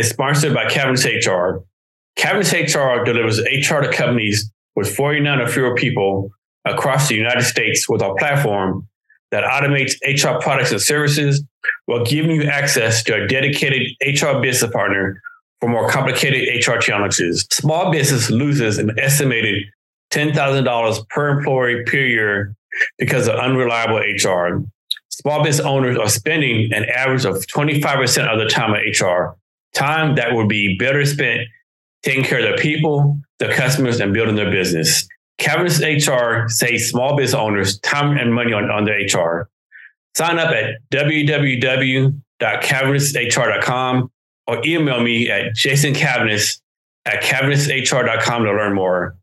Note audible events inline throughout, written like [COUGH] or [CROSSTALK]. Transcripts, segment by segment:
is sponsored by Cavness HR. Cavness HR delivers HR to companies with 49 or fewer people across the United States with our platform that automates HR products and services while giving you access to a dedicated HR business partner for more complicated HR challenges. Small business loses an estimated $10,000 per employee per year because of unreliable HR. Small business owners are spending an average of 25% of their time at HR, time that would be better spent taking care of their people, their customers, and building their business. Cavness HR saves small business owners time and money on, on their HR. Sign up at www.cavnesshr.com or email me at jasoncavness at cavnesshr.com to learn more.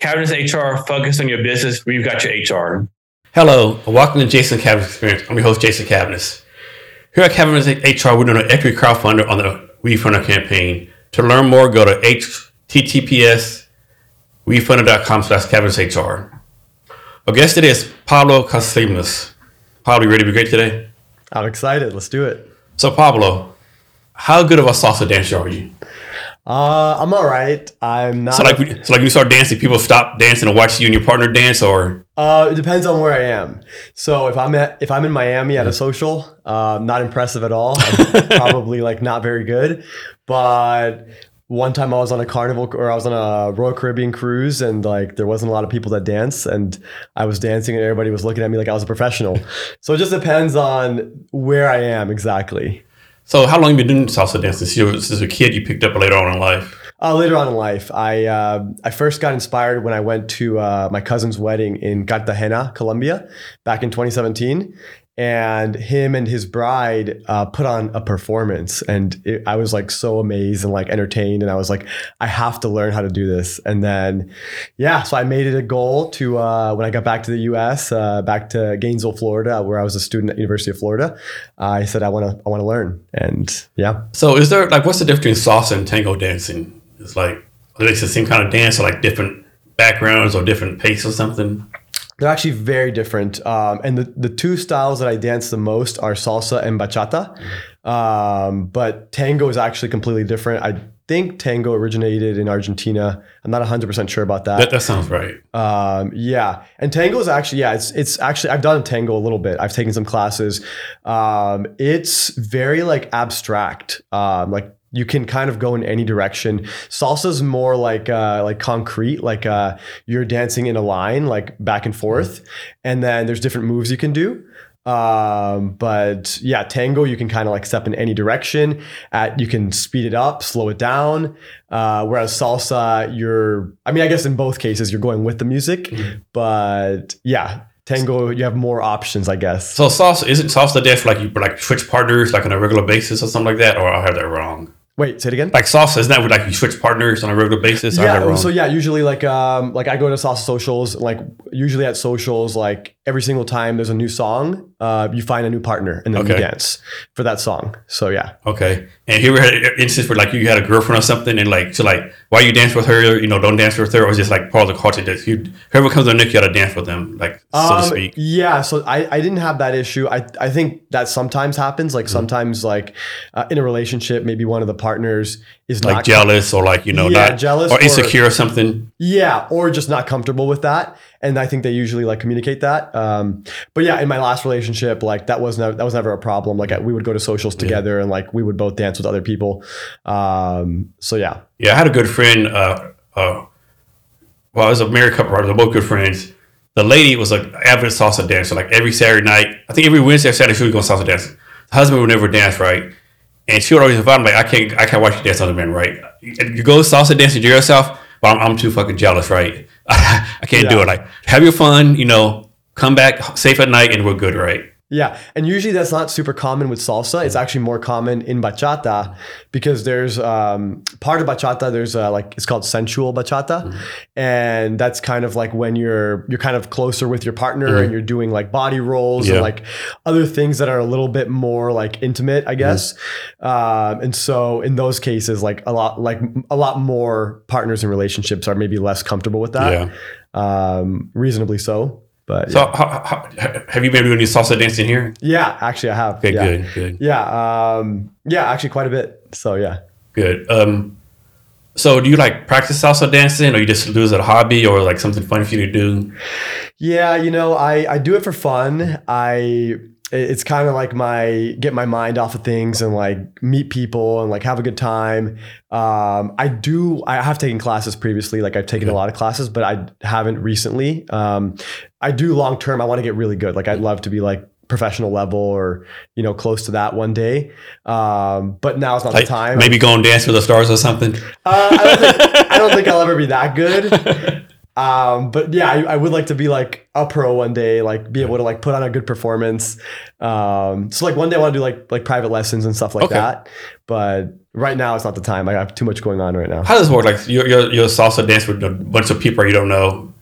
Cavness HR, focus on your business. We've got your HR. Hello, welcome to Jason Cavness Experience. I'm your host, Jason Cavness. Here at Cavness HR, we're doing an equity crowdfunder on the WeFunder campaign. To learn more, go to https wefunder.com slash cavnesshr. Our guest today is Pablo Casilimas. Pablo, you ready to be great today? I'm excited. Let's do it. So, Pablo, how good of a salsa dancer are you? Uh, I'm all right. I'm not. So, like, we- so like, you start dancing, people stop dancing and watch you and your partner dance, or uh, it depends on where I am. So if I'm at if I'm in Miami at a social, uh, not impressive at all. [LAUGHS] I'm probably like not very good. But one time I was on a carnival or I was on a Royal Caribbean cruise and like there wasn't a lot of people that dance and I was dancing and everybody was looking at me like I was a professional. So it just depends on where I am exactly. So how long have you been doing salsa dance? Since you since a kid, you picked up later on in life. Uh, later on in life, I uh, I first got inspired when I went to uh, my cousin's wedding in Cartagena, Colombia, back in 2017, and him and his bride uh, put on a performance, and it, I was like so amazed and like entertained, and I was like, I have to learn how to do this, and then, yeah, so I made it a goal to uh, when I got back to the U.S., uh, back to Gainesville, Florida, where I was a student at University of Florida. I said I want to I want to learn, and yeah. So, is there like what's the difference between salsa and tango dancing? It's like they the same kind of dance, or like different backgrounds or different pace or something? They're actually very different. Um, and the, the two styles that I dance the most are salsa and bachata. Um, but tango is actually completely different. I think tango originated in Argentina. I'm not 100% sure about That, that sounds right. um, yeah, and tango is actually yeah, it's it's actually I've done tango a little bit. I've taken some classes. Um, it's very like abstract. Um, like you can kind of go in any direction. Salsa's more like uh, like concrete, like uh, you're dancing in a line, like back and forth, and then there's different moves you can do. Um, but yeah, tango you can kind of like step in any direction. At you can speed it up, slow it down. Uh, whereas salsa, you're I mean I guess in both cases you're going with the music, but yeah, tango you have more options I guess. So salsa isn't salsa dance like you like switch partners like on a regular basis or something like that, or I have that wrong. Wait, say it again. Like salsa isn't that where like you switch partners on a regular basis? I have that Yeah, so yeah, usually like um like I go to salsa socials, like usually at socials, like every single time there's a new song, uh you find a new partner and then you dance for that song. So yeah. Okay. And you ever had an instance where like you had a girlfriend or something and like so like why you dance with her, you know, don't dance with her, or just like part of the culture that you whoever comes on Nick, you gotta dance with them, like so to Um, speak. Yeah, so I, I didn't have that issue. I, I think that sometimes happens. Mm-hmm. Like sometimes, like uh, in a relationship, maybe one of the partners is Like not jealous or like, you know, Yeah, not jealous or or- insecure or something. Yeah, or just not comfortable with that, and I think they usually like communicate that. Um, but yeah, in my last relationship, like that was never that was never a problem. Like we would go to socials together, and like we would both dance with other people. Um, so yeah, Yeah, I had a good friend, uh uh well, I was a married couple, right? They're both good friends. The lady was an avid salsa dancer. Like every Saturday night, I think every Wednesday or Saturday she was going salsa dance. The husband would never dance, right? And she would always invite him, like, I can't, I can't watch you dance on the men, right? You go salsa dancing to yourself, but I'm, I'm too fucking jealous, right? [LAUGHS] I can't do it. Like, have your fun, you know, come back safe at night, and we're good, right? Yeah, and usually that's not super common with salsa. It's actually more common in bachata because there's um, part of bachata. There's uh, like it's called sensual bachata, and that's kind of like when you're you're kind of closer with your partner and you're doing like body rolls Yeah. and like other things that are a little bit more like intimate, I guess. Um, and so in those cases, like a lot like a lot more partners and relationships are maybe less comfortable with that. Yeah. Um, reasonably so, but So, how, how, have you been doing any salsa dancing here? yeah, actually I have. Okay, yeah. good, good, Yeah, um, yeah, actually quite a bit. So yeah. good. Um, so, do you like practice salsa dancing, or you just do it as a hobby, or like something fun for you to do? Yeah, you know, I I do it for fun. I it's kind of like my get my mind off of things and like meet people and like have a good time. Um, I do. I have taken classes previously. Like I've taken a lot of classes, but I haven't recently. Um, I do long term. I want to get really good. Like I'd love to be like professional level or you know close to that one day. Um, but now is not Like the time. maybe go and dance with the stars or something. Uh, I, don't think, I don't think [LAUGHS] I'll ever be that good. [LAUGHS] Um, but yeah, I, I would like to be like a pro one day, like be able to like put on a good performance. Um, so like one day I want to do like like private lessons and stuff like Okay. that. But right now it's not the time. I have too much going on right now. How does this work? Like you're, you're, you're a salsa dance with a bunch of people you don't know,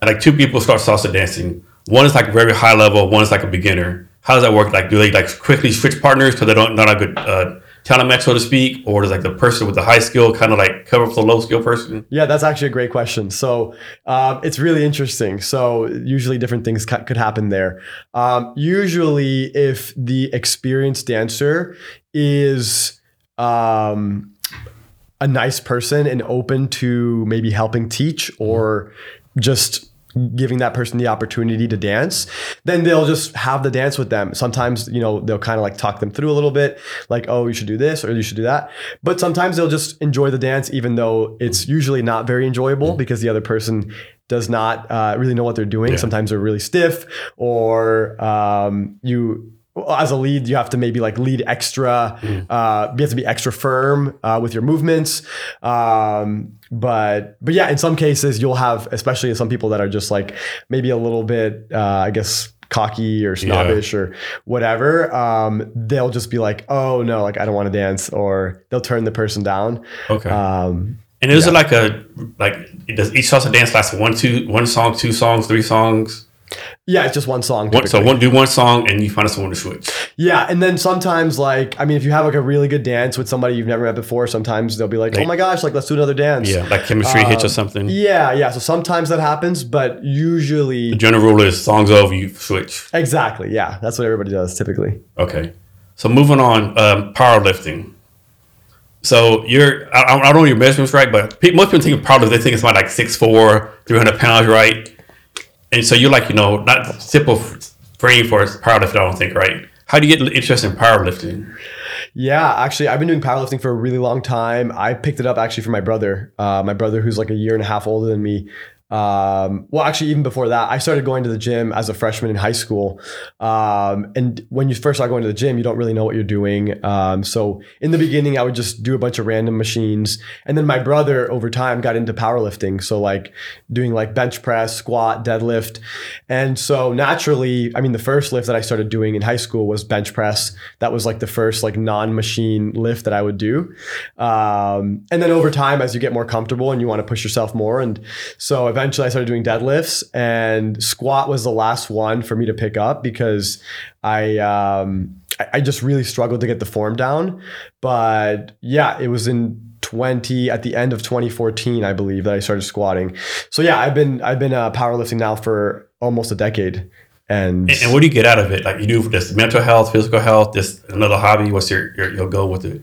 and like two people start salsa dancing. One is like very high level, one is like a beginner. How does that work? Like do they like quickly switch partners because they don't not a good uh, talent so to speak, or does like the person with the high skill kind of like cover for the low skill person? Yeah, that's actually a great question. So um, it's really interesting. So usually different things ca- could happen there. Um, usually, if the experienced dancer is um, a nice person and open to maybe helping teach or just giving that person the opportunity to dance then they'll just have the dance with them. Sometimes you know they'll kind of like talk them through a little bit like oh you should do this or you should do that. But sometimes they'll just enjoy the dance even though it's usually not very enjoyable because the other person does not uh, really know what they're doing. Yeah. sometimes they're really stiff or um, you as a lead, you have to maybe like lead extra. Uh, you have to be extra firm uh, with your movements. Um, but but yeah, in some cases, you'll have, especially some people that are just like maybe a little bit, uh, I guess, cocky or snobbish or whatever. Um, they'll just be like, oh no, like I don't want to dance, or they'll turn the person down. Okay. Um, and is it like a like does each salsa dance last one two one song, two songs, three songs? Yeah, it's just one song. One, so one do one song and you find someone to switch. Yeah, and then sometimes like I mean, if you have like a really good dance with somebody you've never met before, sometimes they'll be like, "Oh my gosh, like let's do another dance." Yeah, like chemistry hits or Um, something. Yeah, yeah. So sometimes that happens, but usually The general rule is songs over, you switch. exactly. Yeah, that's what everybody does typically. Okay. So moving on, um, powerlifting. So you're, I, I don't know your measurements right, but most people think of powerlifting, they think it's about like 6'4", 300 pounds, right? And so you're like, you know, not simple frame for powerlifting, I don't think, right? How do you get interested in powerlifting? Yeah, actually, I've been doing powerlifting for a really long time. I picked it up actually from my brother. Uh, my brother, who's like a year and a half older than me. Um, well, actually, even before that, I started going to the gym as a freshman in high school. Um, and when you first start going to the gym, you don't really know what you're doing. Um, so in the beginning, I would just do a bunch of random machines. And then my brother, over time, got into powerlifting. So like doing like bench press, squat, deadlift. And so naturally, I mean, the first lift that I started doing in high school was bench press. That was like the first like non-machine lift that I would do. Um, and then over time, as you get more comfortable and you want to push yourself more, and so eventually I started doing deadlifts, and squat was the last one for me to pick up because I um, I, just really struggled to get the form down. But yeah, it was in 20 at the end of 2014 i believe that i started squatting so yeah i've been i've been uh, powerlifting now for almost a decade and, And, and what do you get out of it? Like you do this mental health, physical health, this another hobby. What's your, your, your goal with it?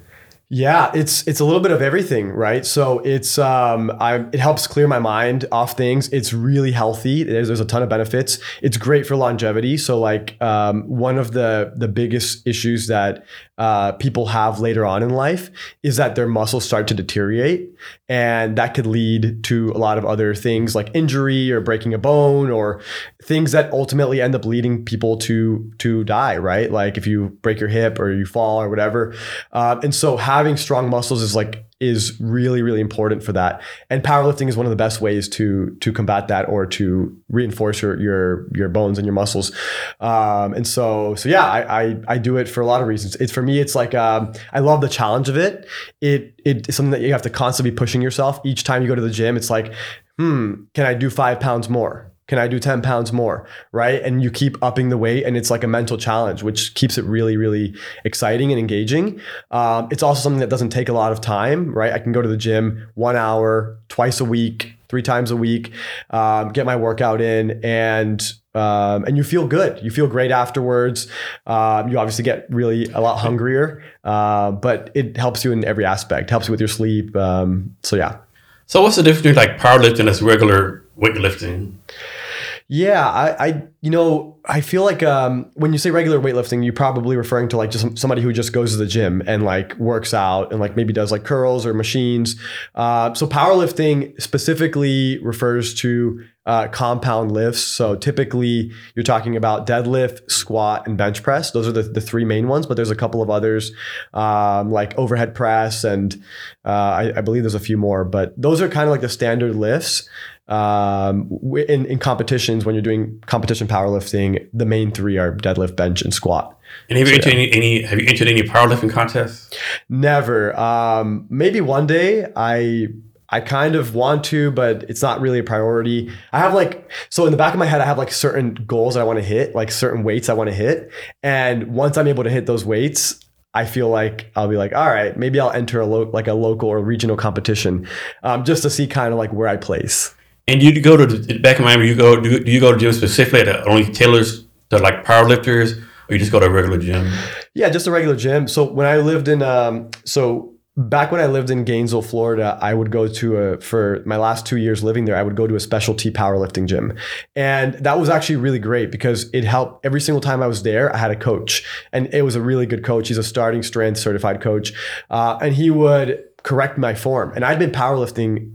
Yeah, it's it's a little bit of everything, right? So it's um, I it helps clear my mind off things. It's really healthy. There's, there's a ton of benefits. It's great for longevity. So like um, one of the the biggest issues that uh, people have later on in life is that their muscles start to deteriorate, and that could lead to a lot of other things like injury or breaking a bone or things that ultimately end up leading people to to die, right? Like if you break your hip or you fall or whatever. Um, and so having strong muscles is like is really really important for that. And powerlifting is one of the best ways to to combat that or to reinforce your your your bones and your muscles. Um, and so so yeah, I, I I do it for a lot of reasons. It's for me, it's like um, I love the challenge of it. It it's something that you have to constantly be pushing yourself. Each time you go to the gym, it's like, hmm, can I do five pounds more? Can I do 10 pounds more? Right. And you keep upping the weight, and it's like a mental challenge, which keeps it really, really exciting and engaging. Um, it's also something that doesn't take a lot of time, right? I can go to the gym one hour, twice a week, three times a week, um, get my workout in, and um, and you feel good. You feel great afterwards. Um, you obviously get really a lot hungrier, uh, but it helps you in every aspect. Helps you with your sleep. Um, so yeah. So what's the difference between like powerlifting as regular weightlifting? Yeah, I, I, you know, I feel like um, when you say regular weightlifting, you're probably referring to like just somebody who just goes to the gym and like works out and like maybe does like curls or machines. Uh, so powerlifting specifically refers to uh, compound lifts. So typically you're talking about deadlift, squat, and bench press. Those are the, the three main ones, but there's a couple of others um, like overhead press and uh, I, I believe there's a few more, but those are kind of like the standard lifts um, in, in competitions when you're doing competition powerlifting the main three are deadlift bench and squat. And have you So, entered any, any have you entered any powerlifting contests? never. Um, maybe one day. I i kind of want to but it's not really a priority. I have like so in the back of my head i have like certain goals i want to hit like certain weights i want to hit. And once i'm able to hit those weights I feel like I'll be like, all right, maybe I'll enter a lo- like a local or regional competition, um, just to see kind of like where I place. And you go to the, back in Miami, you go do, do you go to gym specifically that only tailors to like powerlifters, or you just go to a regular gym? Yeah, just a regular gym. So when I lived in, um, so back when I lived in Gainesville, Florida, I would go to a for my last two years living there. I would go to a specialty powerlifting gym, and that was actually really great because it helped. Every single time I was there, I had a coach, and it was a really good coach. He's a starting strength certified coach, uh, and he would correct my form. And I'd been powerlifting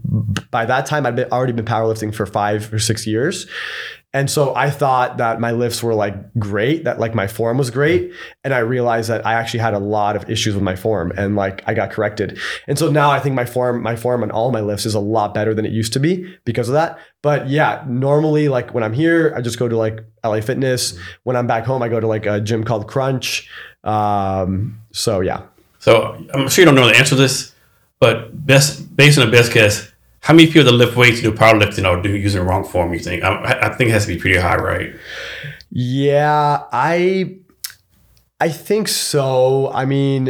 by that time. I'd been, already been powerlifting for five or six years. And so I thought that my lifts were like great, that like my form was great. And I realized that I actually had a lot of issues with my form and like I got corrected. And so now I think my form, my form on all my lifts is a lot better than it used to be because of that. But yeah, normally like when I'm here, I just go to like LA Fitness. When I'm back home, I go to like a gym called Crunch. Um, so yeah. So I'm sure you don't know the answer to this, but best based on the best guess, how many people that lift weights do powerlifting or do using the wrong form? You think? I, I think it has to be pretty high, right? Yeah, I I think so. I mean,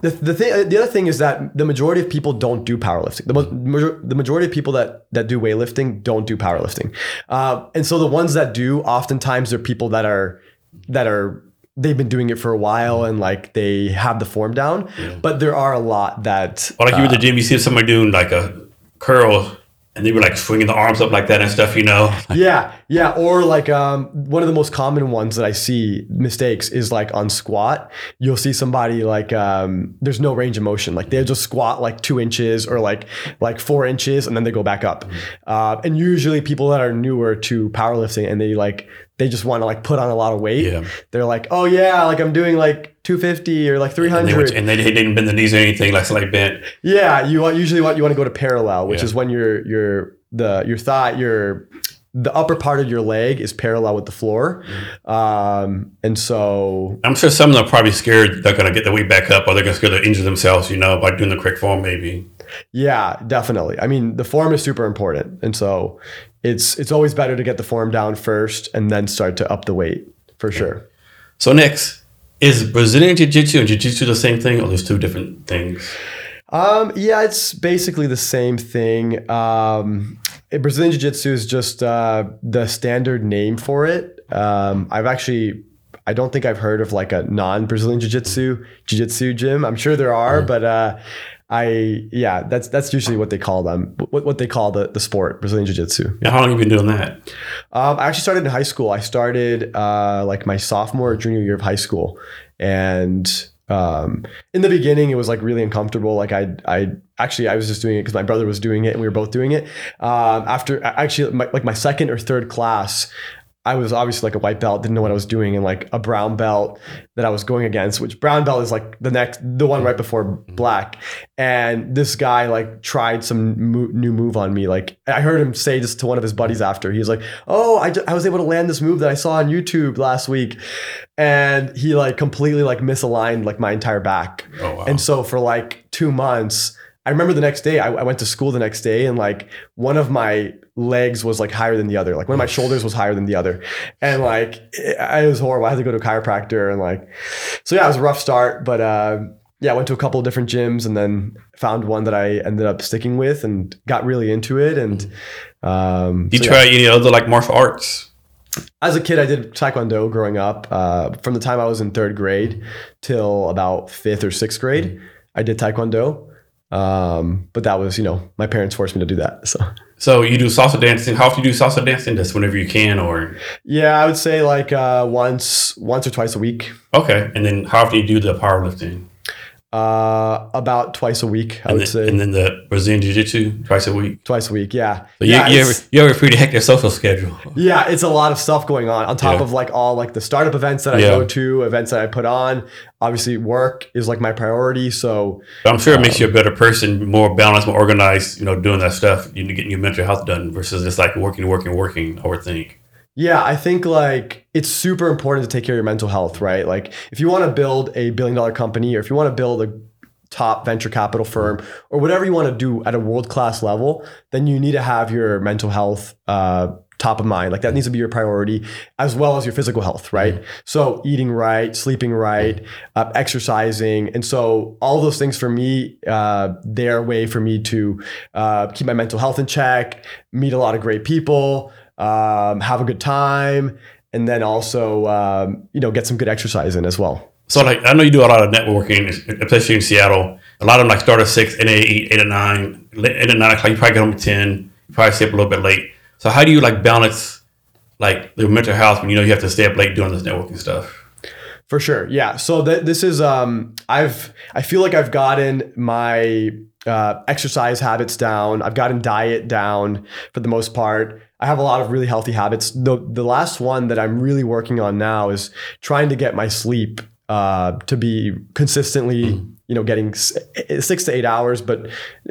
the, the thing the other thing is that the majority of people don't do powerlifting. The, major, the majority of people that that do weightlifting don't do powerlifting, uh, and so the ones that do, oftentimes they're people that are that are they've been doing it for a while and like they have the form down. But there are a lot that Or like you at the gym, you see somebody doing like a curl, and they were like swinging the arms up like that and stuff, you know? [LAUGHS] yeah, yeah. Or like um, one of the most common ones that I see mistakes is like on squat. You'll see somebody like um, there's no range of motion. Like they'll just squat like two inches or like like four inches and then they go back up. Uh, and usually people that are newer to powerlifting and they like they just want to like put on a lot of weight. Yeah. They're like, oh yeah, like I'm doing like 250 or like And they, 300. went, and they didn't bend the knees or anything, like somebody bent. Yeah, you want usually want you want to go to parallel, which Yeah. is when your your the your thigh your the upper part of your leg is parallel with the floor, um, and so I'm sure some of them are probably scared they're going to get the weight back up or they're going to injure themselves, you know, by doing the correct form, maybe. Yeah, definitely. I mean, the form is super important, and so it's it's always better to get the form down first and then start to up the weight for sure. So, next, is Brazilian Jiu Jitsu and Jiu Jitsu the same thing or there's two different things? Um, yeah, it's basically the same thing. Um, Brazilian Jiu Jitsu is just uh, the standard name for it. Um, I've actually, I don't think I've heard of like a non Brazilian Jiu Jitsu Jiu Jitsu gym. I'm sure there are, but uh, I, yeah, that's that's usually what they call them. What, what they call the the sport Brazilian Jiu Jitsu. How long have you been doing that? Um, I actually started in high school. I started uh, like my sophomore or junior year of high school, and um, in the beginning it was like really uncomfortable. Like I, I actually I was just doing it because my brother was doing it and we were both doing it. Um, after actually my, like my second or third class. I was obviously like a white belt, didn't know what I was doing, and like a brown belt that I was going against, which brown belt is like the next, the one right before mm-hmm. black. And this guy like tried some mo- new move on me. Like I heard him say this to one of his buddies after. He was like, "Oh, I, I was able to land this move that I saw on YouTube last week," and he like completely like misaligned like my entire back. Oh, wow. And so for like two months, I remember the next day, I, I went to school the next day and like one of my legs was like higher than the other. Like one of my shoulders was higher than the other. And like it, it was horrible. I had to go to a chiropractor and like, so yeah, it was a rough start, but uh, yeah, I went to a couple of different gyms and then found one that I ended up sticking with and got really into it. And um, you so, try yeah. any other like martial arts? as a kid, I did Taekwondo growing up. Uh, from the time I was in third grade till about fifth or sixth grade, I did Taekwondo. Um, but that was, you know, my parents forced me to do that. So So you do salsa dancing. How often do you do salsa dancing? Just whenever you can, or yeah, I would say like uh, once, once or twice a week. okay. And then how often do you do the powerlifting? Uh, about twice a week, I And would then, say. and then the Brazilian Jiu Jitsu twice a week. twice a week, yeah. So you, yeah, you, have, you have a pretty hectic social schedule. [LAUGHS] yeah, it's a lot of stuff going on on top Yeah. of like all like the startup events that I Yeah. go to, events that I put on. Obviously, work is like my priority. So But I'm sure it makes you a better person, more balanced, more organized. You know, doing that stuff, you know, getting your mental health done versus just like working, working, working. I would think. Yeah, I think like it's super important to take care of your mental health, right? Like if you want to build a billion dollar company or if you want to build a top venture capital firm or whatever you want to do at a world class level, then you need to have your mental health uh, top of mind. Like that needs to be your priority as well as your physical health, right? So eating right, sleeping right, uh, exercising. And so all those things for me, uh, they're a way for me to uh, keep my mental health in check, meet a lot of great people, um, have a good time, and then also, um, you know, get some good exercise in as well. So like, I know you do a lot of networking, especially in Seattle. A lot of them like start at six, and eat eight at nine, eight at nine o'clock. You probably get home at ten. You probably stay up a little bit late. So how do you like balance like your mental health when you know you have to stay up late doing this networking stuff? For sure. Yeah. So th- this is um I've I feel like I've gotten my uh, exercise habits down. I've gotten diet down for the most part. I have a lot of really healthy habits. The the last one that I'm really working on now is trying to get my sleep uh, to be consistently, you know, getting six to eight hours, but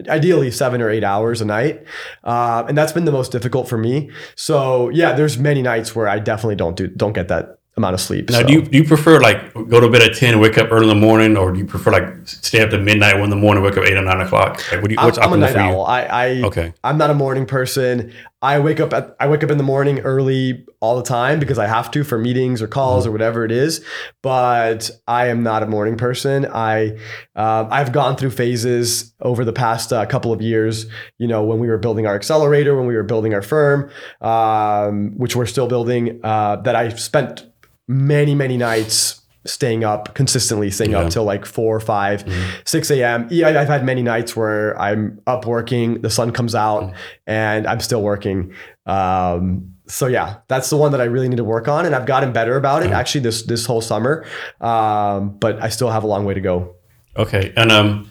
ideally seven or eight hours a night. Uh, and that's been the most difficult for me. So yeah, there's many nights where I definitely don't do don't get that amount of sleep. Now, so. do you do you prefer like go to bed at ten, wake up early in the morning, or do you prefer like stay up to midnight, one in the morning, wake up eight or nine o'clock? Like, what do you, I'm, what's I'm a night owl. I, I Okay. I'm not a morning person. I wake up at I wake up in the morning early all the time because I have to for meetings or calls Mm-hmm. or whatever it is. But I am not a morning person. I um, I've gone through phases over the past uh, couple of years. You know, when we were building our accelerator, when we were building our firm, um, which we're still building, uh, that I spent many many nights staying up consistently staying Yeah. up till like 4 or 5 6 a.m yeah i've had many nights where i'm up working the sun comes out and i'm still working. Um so yeah that's the one that i really need to work on and i've gotten better about it actually this this whole summer. Um but i still have a long way to go. Okay, and um,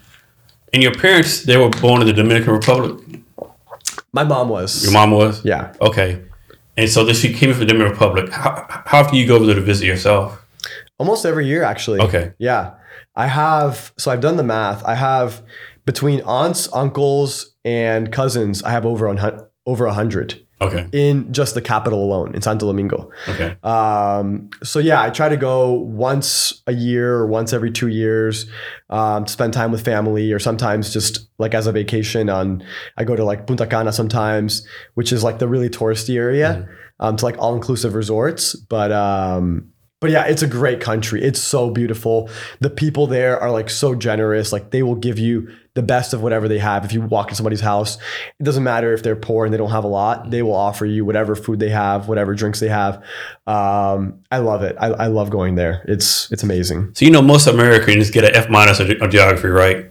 and your parents they were born in the Dominican Republic. my mom was. Your mom was. yeah. Okay, and so this she came from the Dominican Republic. How, how often do you go over there to visit yourself? almost every year actually Okay. yeah i have so i've done the math i have between aunts uncles and cousins i have over hun- over a hundred Okay. in just the capital alone in santo domingo Okay. Um, so yeah, I try to go once a year or once every two years um, to spend time with family, or sometimes just like as a vacation. On I go to like Punta Cana sometimes, which is like the really touristy area, um, to like all inclusive resorts. But um, but yeah, it's a great country. It's so beautiful. The people there are like so generous. Like they will give you the best of whatever they have. If you walk in somebody's house, it doesn't matter if they're poor and they don't have a lot. They will offer you whatever food they have, whatever drinks they have. Um, I love it. I, I love going there. It's it's amazing. So you know most Americans get an F minus on geography, right?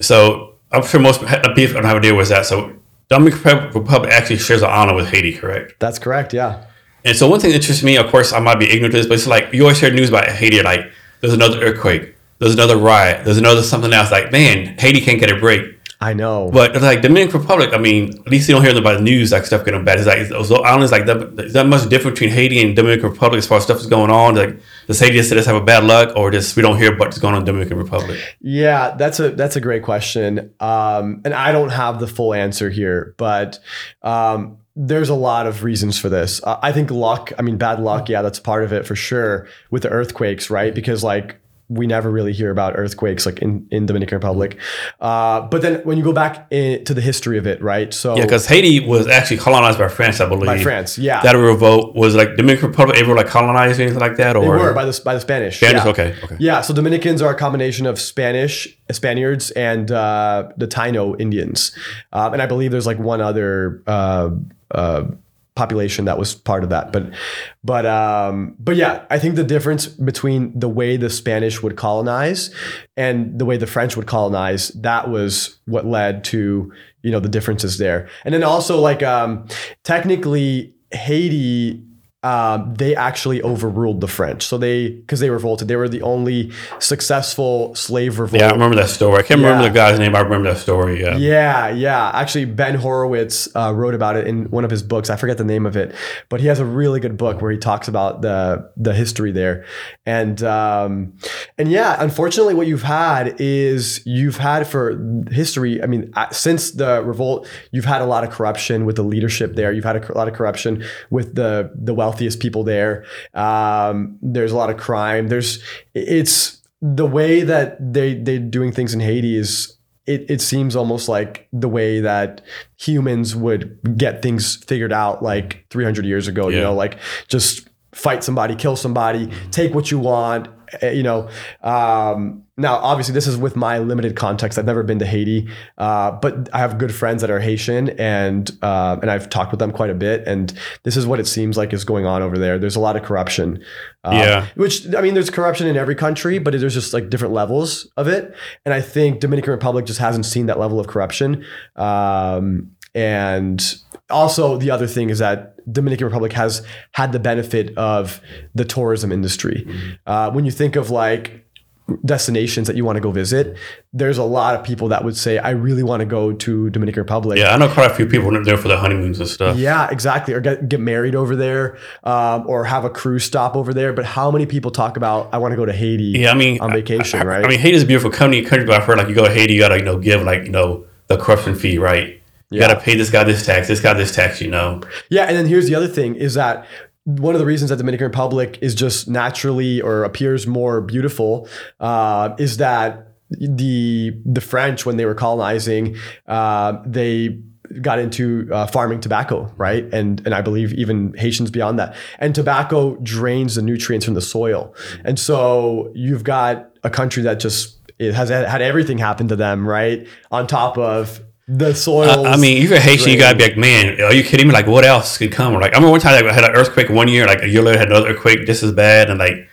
So I'm sure most people don't have idea what's that. So Dominican Republic actually shares an honor with Haiti, correct? That's correct. Yeah. And so one thing that interests me, of course, I might be ignorant to this, but it's like you always hear news about Haiti, like there's another earthquake, there's another riot, there's another something else. Like, man, Haiti can't get a break. I know. But like Dominican Republic, I mean, at least you don't hear about the news like stuff getting bad. It's like those islands like that. Is that much difference between Haiti and Dominican Republic as far as stuff is going on? Like does Haiti just just have a bad luck, or just we don't hear what's going on in Dominican Republic? Yeah, that's a that's a great question, um, and I don't have the full answer here, but um, there's a lot of reasons for this. I think luck. I mean, bad luck. Yeah, that's part of it for sure with the earthquakes, right? Because like we never really hear about earthquakes like in, in Dominican Republic. Uh, but then when you go back in, to the history of it, right? So Yeah, because Haiti was actually colonized by France, I believe. by France, yeah, That revolt was like Dominican Republic ever like colonized or anything like that, or they were by the by the Spanish. Spanish? yeah. Okay, okay. Yeah, so Dominicans are a combination of Spanish, Spaniards, and uh, the Taino Indians, um, and I believe there's like one other uh, uh, population that was part of that. But, but, um, but yeah, I think the difference between the way the Spanish would colonize and the way the French would colonize that was what led to you know the differences there, and then also like um, technically Haiti um, they actually overruled the French. So they, because they revolted, they were the only successful slave revolt. Yeah, I remember that story. I can't Yeah. remember the guy's name. I remember that story. Yeah. Yeah, yeah. Actually, Ben Horowitz uh, wrote about it in one of his books. I forget the name of it, but he has a really good book where he talks about the the history there. And um, and yeah, unfortunately, what you've had is you've had for history. I mean, uh, since the revolt, you've had a lot of corruption with the leadership there. You've had a, lot of corruption with the the wealthiest people there. Um, there's a lot of crime. There's it's the way that they they're doing things in Haiti is it, it seems almost like the way that humans would get things figured out like 300 years ago you know like just fight somebody kill somebody take what you want eh, you know um, now obviously this is with my limited context i've never been to haiti uh, but i have good friends that are haitian and uh, and i've talked with them quite a bit and this is what it seems like is going on over there there's a lot of corruption um, Yeah. which I mean, there's corruption in every country, but there's just like different levels of it. And I think Dominican Republic just hasn't seen that level of corruption. Um, and also, the other thing is that Dominican Republic has had the benefit of the tourism industry. Uh, when you think of like destinations that you want to go visit, there's a lot of people that would say, "I really want to go to Dominican Republic." Yeah, I know quite a few people there for the honeymoons and stuff. Yeah, exactly. Or get, get married over there, um, or have a cruise stop over there. But how many people talk about I want to go to Haiti? Yeah, I mean, on vacation, I, I- right? I mean, Haiti is a beautiful country, country, but I've heard like you go to Haiti, you gotta you know give like you know the corruption fee, right? You Yeah. gotta pay this guy this tax, this guy this tax, you know. Yeah, and then here's the other thing is that one of the reasons that Dominican Republic is just naturally or appears more beautiful uh, is that the the French when they were colonizing uh, they got into uh, farming tobacco, right? And and I believe even Haitians beyond that. And tobacco drains the nutrients from the soil, and so you've got a country that just it has had everything happen to them, right? On top of the soil. I, I mean, if you're Haitian, you gotta be like, man, are you kidding me? Like, what else could come? Like, I remember one time I had an earthquake one year, like a year later, I had another earthquake just as bad, and like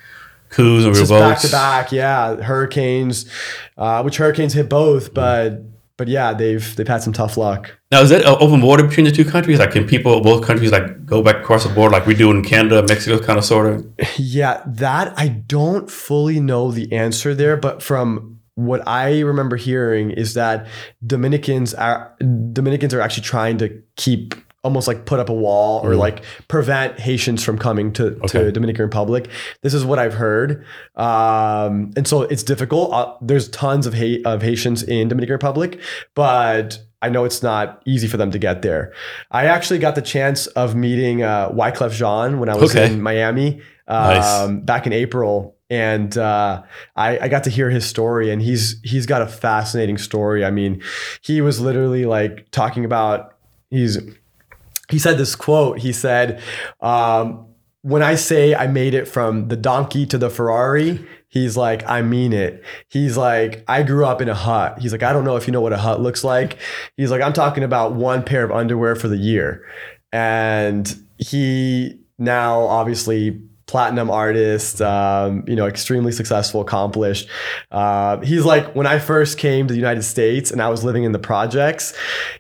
coups and just back to back, yeah. Hurricanes, uh, which hurricanes hit both, but but yeah, they've they've had some tough luck. Now, is that open border between the two countries? Like, can people both countries like go back across the border like we do in Canada, Mexico, kind of sort of? Yeah, that I don't fully know the answer there, but from what I remember hearing is that Dominicans are Dominicans are actually trying to keep almost like put up a wall or like prevent Haitians from coming to, to Okay. Dominican Republic. This is what I've heard. Um, and so it's difficult. Uh, there's tons of ha- of Haitians in Dominican Republic, but I know it's not easy for them to get there. I actually got the chance of meeting uh, Wyclef Jean when I was Okay. in Miami Nice. um, back in April, and uh, I, I got to hear his story, and he's he's got a fascinating story. I mean, he was literally like talking about he's he said this quote. He said, um, "When I say I made it from the donkey to the Ferrari." He's like, I mean it. He's like, I grew up in a hut. He's like, I don't know if you know what a hut looks like. He's like, I'm talking about one pair of underwear for the year. And he now obviously platinum artist, um, you know, extremely successful, accomplished. Uh, he's like, when I first came to the United States and I was living in the projects,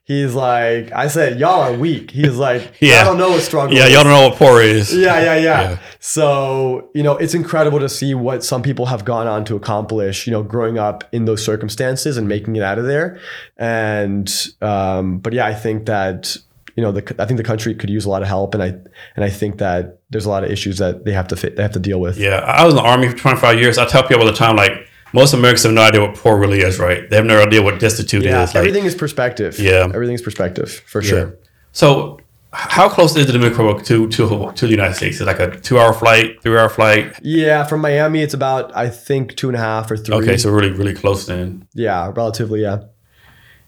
he's like, I said, y'all are weak. He's like, [LAUGHS] Yeah. I don't know what struggle Yeah, is." y'all don't know what poor is. Yeah, yeah, yeah, Yeah. So, you know, it's incredible to see what some people have gone on to accomplish, you know, growing up in those circumstances and making it out of there. And, um, but yeah, I think that, you know, the, I think the country could use a lot of help. And I, and I think that there's a lot of issues that they have to fit, they have to deal with. Yeah, I was in the army for 25 years. I tell people all the time, like, most Americans have no idea what poor really is, right? They have no idea what destitute Yeah, is. Like, everything is perspective. Yeah. everything's perspective for yeah. sure. So, how close is the Dominican Republic to, to, to the United States? Is it like a two hour flight, three hour flight? Yeah, from Miami, it's about I think two and a half or three. Okay, so really, really close then. yeah, relatively. Yeah.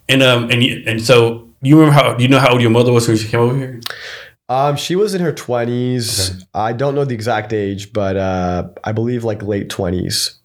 And um, and you, and so you remember how you know how old your mother was when she came over here? Um, she was in her twenties. Okay. I don't know the exact age, but uh, I believe like late twenties,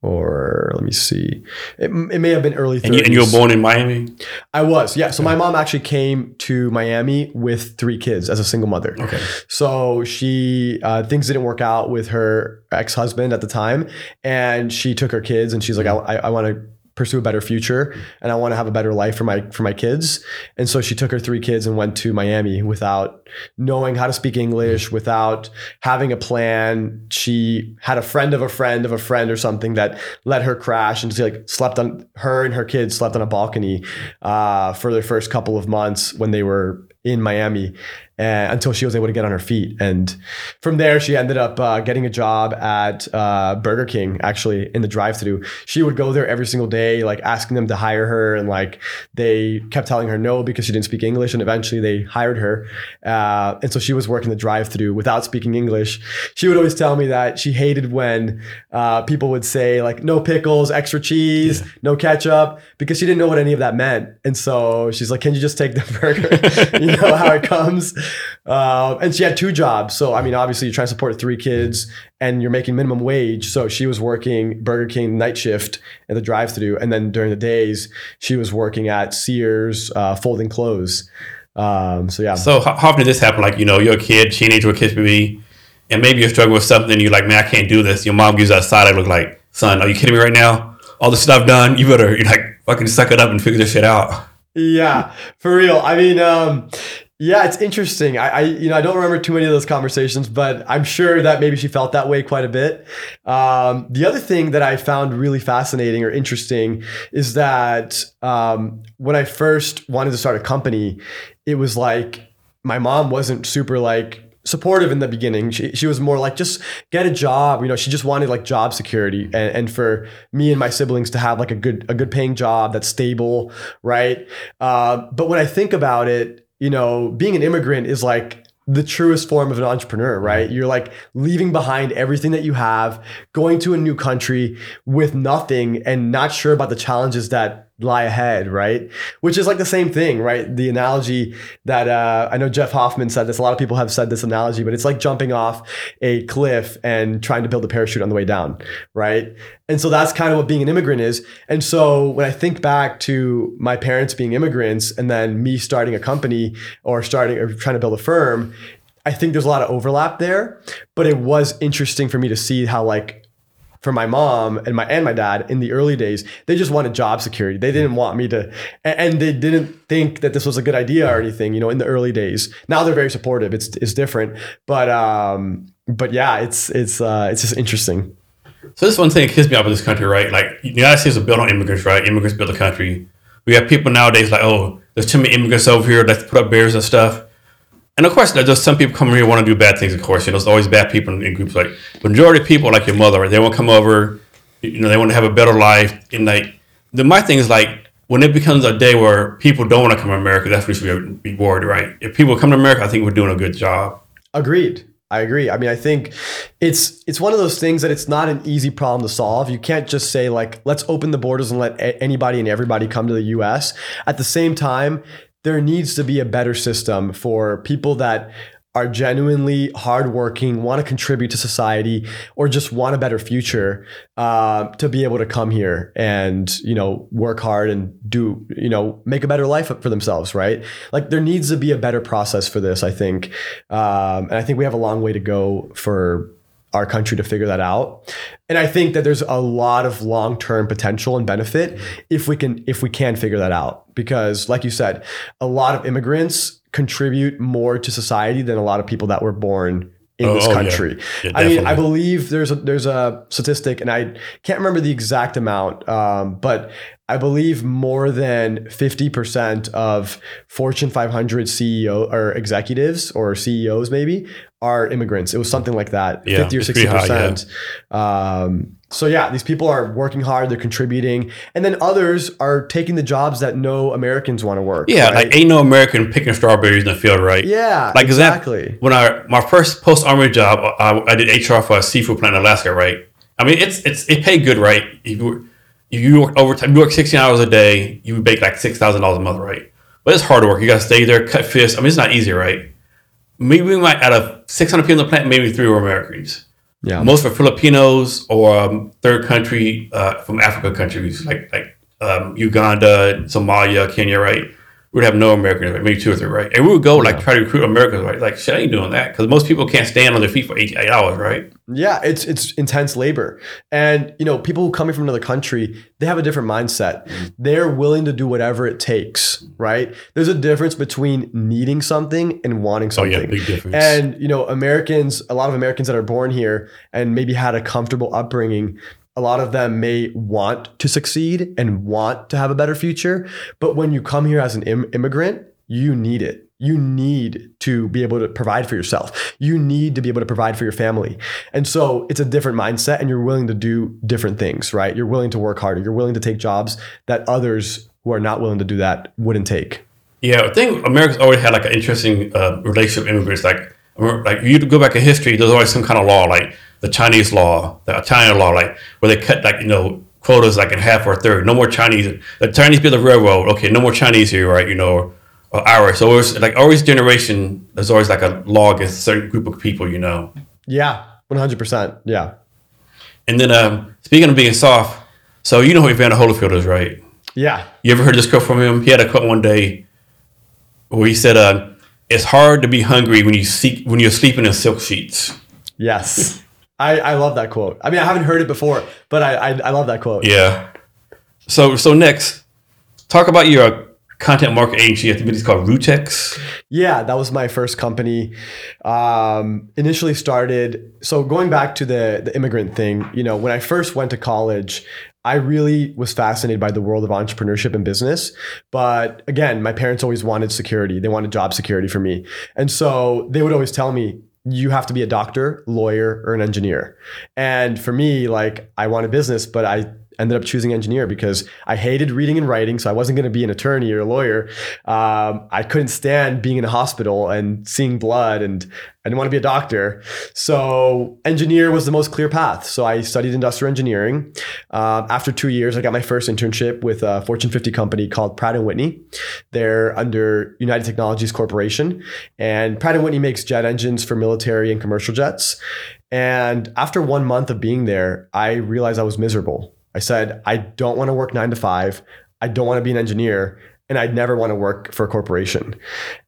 or let me see. It, it may have been early And you, and you were born in Miami. I was, yeah. So my mom actually came to Miami with three kids as a single mother. Okay. So she uh, things didn't work out with her ex husband at the time, and she took her kids, and she's like, I, I, I want to pursue a better future, and I want to have a better life for my for my kids. And so she took her three kids and went to Miami without knowing how to speak English, without having a plan. She had a friend of a friend of a friend or something that let her crash, and she like slept on her and her kids slept on a balcony uh, for their first couple of months when they were in Miami and, until she was able to get on her feet. And from there, she ended up uh, getting a job at uh, Burger King, actually in the drive-through. She would go there every single day, like asking them to hire her, and like they kept telling her no because she didn't speak English. And eventually, they hired her, uh, and so she was working the drive-through without speaking English. She would always tell me that she hated when uh, people would say like no pickles, extra cheese, no ketchup, because she didn't know what any of that meant. And so she's like, "Can you just take the [LAUGHS] burger?" you know how it comes. Um, and she had two jobs. So, I mean, obviously, you're trying to support three kids and you're making minimum wage. So, she was working Burger King night shift at the drive through. And then during the days, she was working at Sears uh, folding clothes. Um, so, yeah. So how, how often did this happen? Like you know, you're a kid, teenager, or kid baby, and maybe you're struggling with something. and You're like, man, I can't do this. Your mom gives you that side eye look like, son, are you kidding me right now? All the stuff done, you better you're like fucking suck it up and figure this shit out. yeah, for real. I mean, um, yeah, it's interesting. I, I, you know, I don't remember too many of those conversations, but I'm sure that maybe she felt that way quite a bit. Um, the other thing that I found really fascinating or interesting is that um, when I first wanted to start a company, it was like my mom wasn't super like supportive in the beginning. She, she was more like, just get a job. You know, she just wanted like job security and, and for me and my siblings to have like a good, a good paying job that's stable. Right. Uh, but when I think about it, you know, being an immigrant is like the truest form of an entrepreneur, right? You're like leaving behind everything that you have, going to a new country with nothing and not sure about the challenges that lie ahead, right? Which is like the same thing, right? The analogy that uh, I know Jeff Hoffman said this. A lot of people have said this analogy, but it's like jumping off a cliff and trying to build a parachute on the way down, right? And so that's kind of what being an immigrant is. And so when I think back to my parents being immigrants and then me starting a company or starting or trying to build a firm, I think there's a lot of overlap there. But it was interesting for me to see how like for my mom and my and my dad in the early days, they just wanted job security. They didn't want me to, and- they didn't think that this was a good idea or anything. You know, in the early days. Now they're very supportive. It's it's different, but um, but yeah, it's it's uh, it's just interesting. So this one thing that kills me off in this country, right? Like the United States is built on immigrants, right? Immigrants build the country. We have people nowadays like, oh, there's too many immigrants over here. Let's put up barriers and stuff. And of course, there's some people come here want to do bad things. Of course, you know, there's always bad people in, in groups. Like majority of people, like your mother? They want to come over. You know, they want to have a better life. And like, the my thing is like, when it becomes a day where people don't want to come to America, that's when we should be worried, right? If people come to America, I think we're doing a good job. Agreed. I agree. I mean, I think it's it's one of those things that it's not an easy problem to solve. You can't just say like, let's open the borders and let a- anybody and everybody come to the U.S. At the same time, there needs to be a better system for people that are genuinely hardworking, want to contribute to society, or just want a better future, uh, to be able to come here and you know work hard and do you know make a better life for themselves, right? Like there needs to be a better process for this. I think, um, and I think we have a long way to go for our country to figure that out. And I think that there's a lot of long-term potential and benefit if we can if we can figure that out. Because like you said, a lot of immigrants contribute more to society than a lot of people that were born in Oh, this oh, yeah. country. Yeah, I mean, I believe there's a there's a statistic, and I can't remember the exact amount, um, but I believe more than fifty percent of Fortune 500 CEO or executives or CEOs maybe are immigrants. It was something like that, Yeah, fifty or sixty pretty high, yeah. percent. Um, so yeah, these people are working hard, they're contributing, and then others are taking the jobs that no Americans want to work. Yeah, right? like ain't no American picking strawberries in the field, right? yeah, Like exactly. exactly. When I my first post army job, I, I did HR for a seafood plant in Alaska, right? I mean, it's it's it paid good, right? If you you work overtime, you work sixteen hours a day, you make like six thousand dollars a month, right? But it's hard work. You got to stay there, cut fish. I mean, it's not easy, right? Maybe we might out of six hundred people in the plant, maybe three were Americans. Yeah. Most were Filipinos or um, third country uh, from Africa countries like like um, Uganda, Somalia, Kenya, right? We'd have no Americans, right? maybe two or three, right? And we would go like try to recruit Americans, right? Like shit, I ain't doing that because most people can't stand on their feet for eight, eight hours, right? Yeah, it's it's intense labor. And you know, people coming from another country, they have a different mindset. Mm. They're willing to do whatever it takes, right? There's a difference between needing something and wanting something. Oh yeah, big difference. And you know, Americans, a lot of Americans that are born here and maybe had a comfortable upbringing, a lot of them may want to succeed and want to have a better future, but when you come here as an Im- immigrant, you need it. You need to be able to provide for yourself. You need to be able to provide for your family. And so it's a different mindset and you're willing to do different things, right? You're willing to work harder. You're willing to take jobs that others who are not willing to do that wouldn't take. Yeah, I think America's always had like an interesting uh, relationship with immigrants. Like, like you go back in history, there's always some kind of law, like the Chinese law, the Italian law, like where they cut like you know quotas like in half or a third. No more Chinese. The Chinese built the railroad. Okay, no more Chinese here, right? You know, or Irish. So it's like always generation. There's always like a law against a certain group of people, you know. Yeah, 100%. Yeah. And then um, speaking of being soft, so you know who Evander Holyfield is, right? Yeah. You ever heard this quote from him? He had a quote one day where he said, uh, "It's hard to be hungry when you seek when you're sleeping in silk sheets." Yes. I, I love that quote. I mean, I haven't heard it before, but I, I, I love that quote. Yeah. So so next, talk about your content marketing agency. I think it's called Rootex. Yeah, that was my first company. Um, initially started. So going back to the the immigrant thing, you know, when I first went to college, I really was fascinated by the world of entrepreneurship and business. But again, my parents always wanted security. They wanted job security for me, and so they would always tell me. You have to be a doctor, lawyer, or an engineer. And for me, like I want a business, but I ended up choosing engineer because I hated reading and writing. So I wasn't going to be an attorney or a lawyer. Um, I couldn't stand being in a hospital and seeing blood, and I didn't want to be a doctor. So engineer was the most clear path. So I studied industrial engineering. Um, after two years, I got my first internship with a Fortune 50 company called Pratt and Whitney. They're under United Technologies Corporation, and Pratt and Whitney makes jet engines for military and commercial jets. And after one month of being there, I realized I was miserable. I said, I don't want to work nine to five. I don't want to be an engineer. And I'd never want to work for a corporation.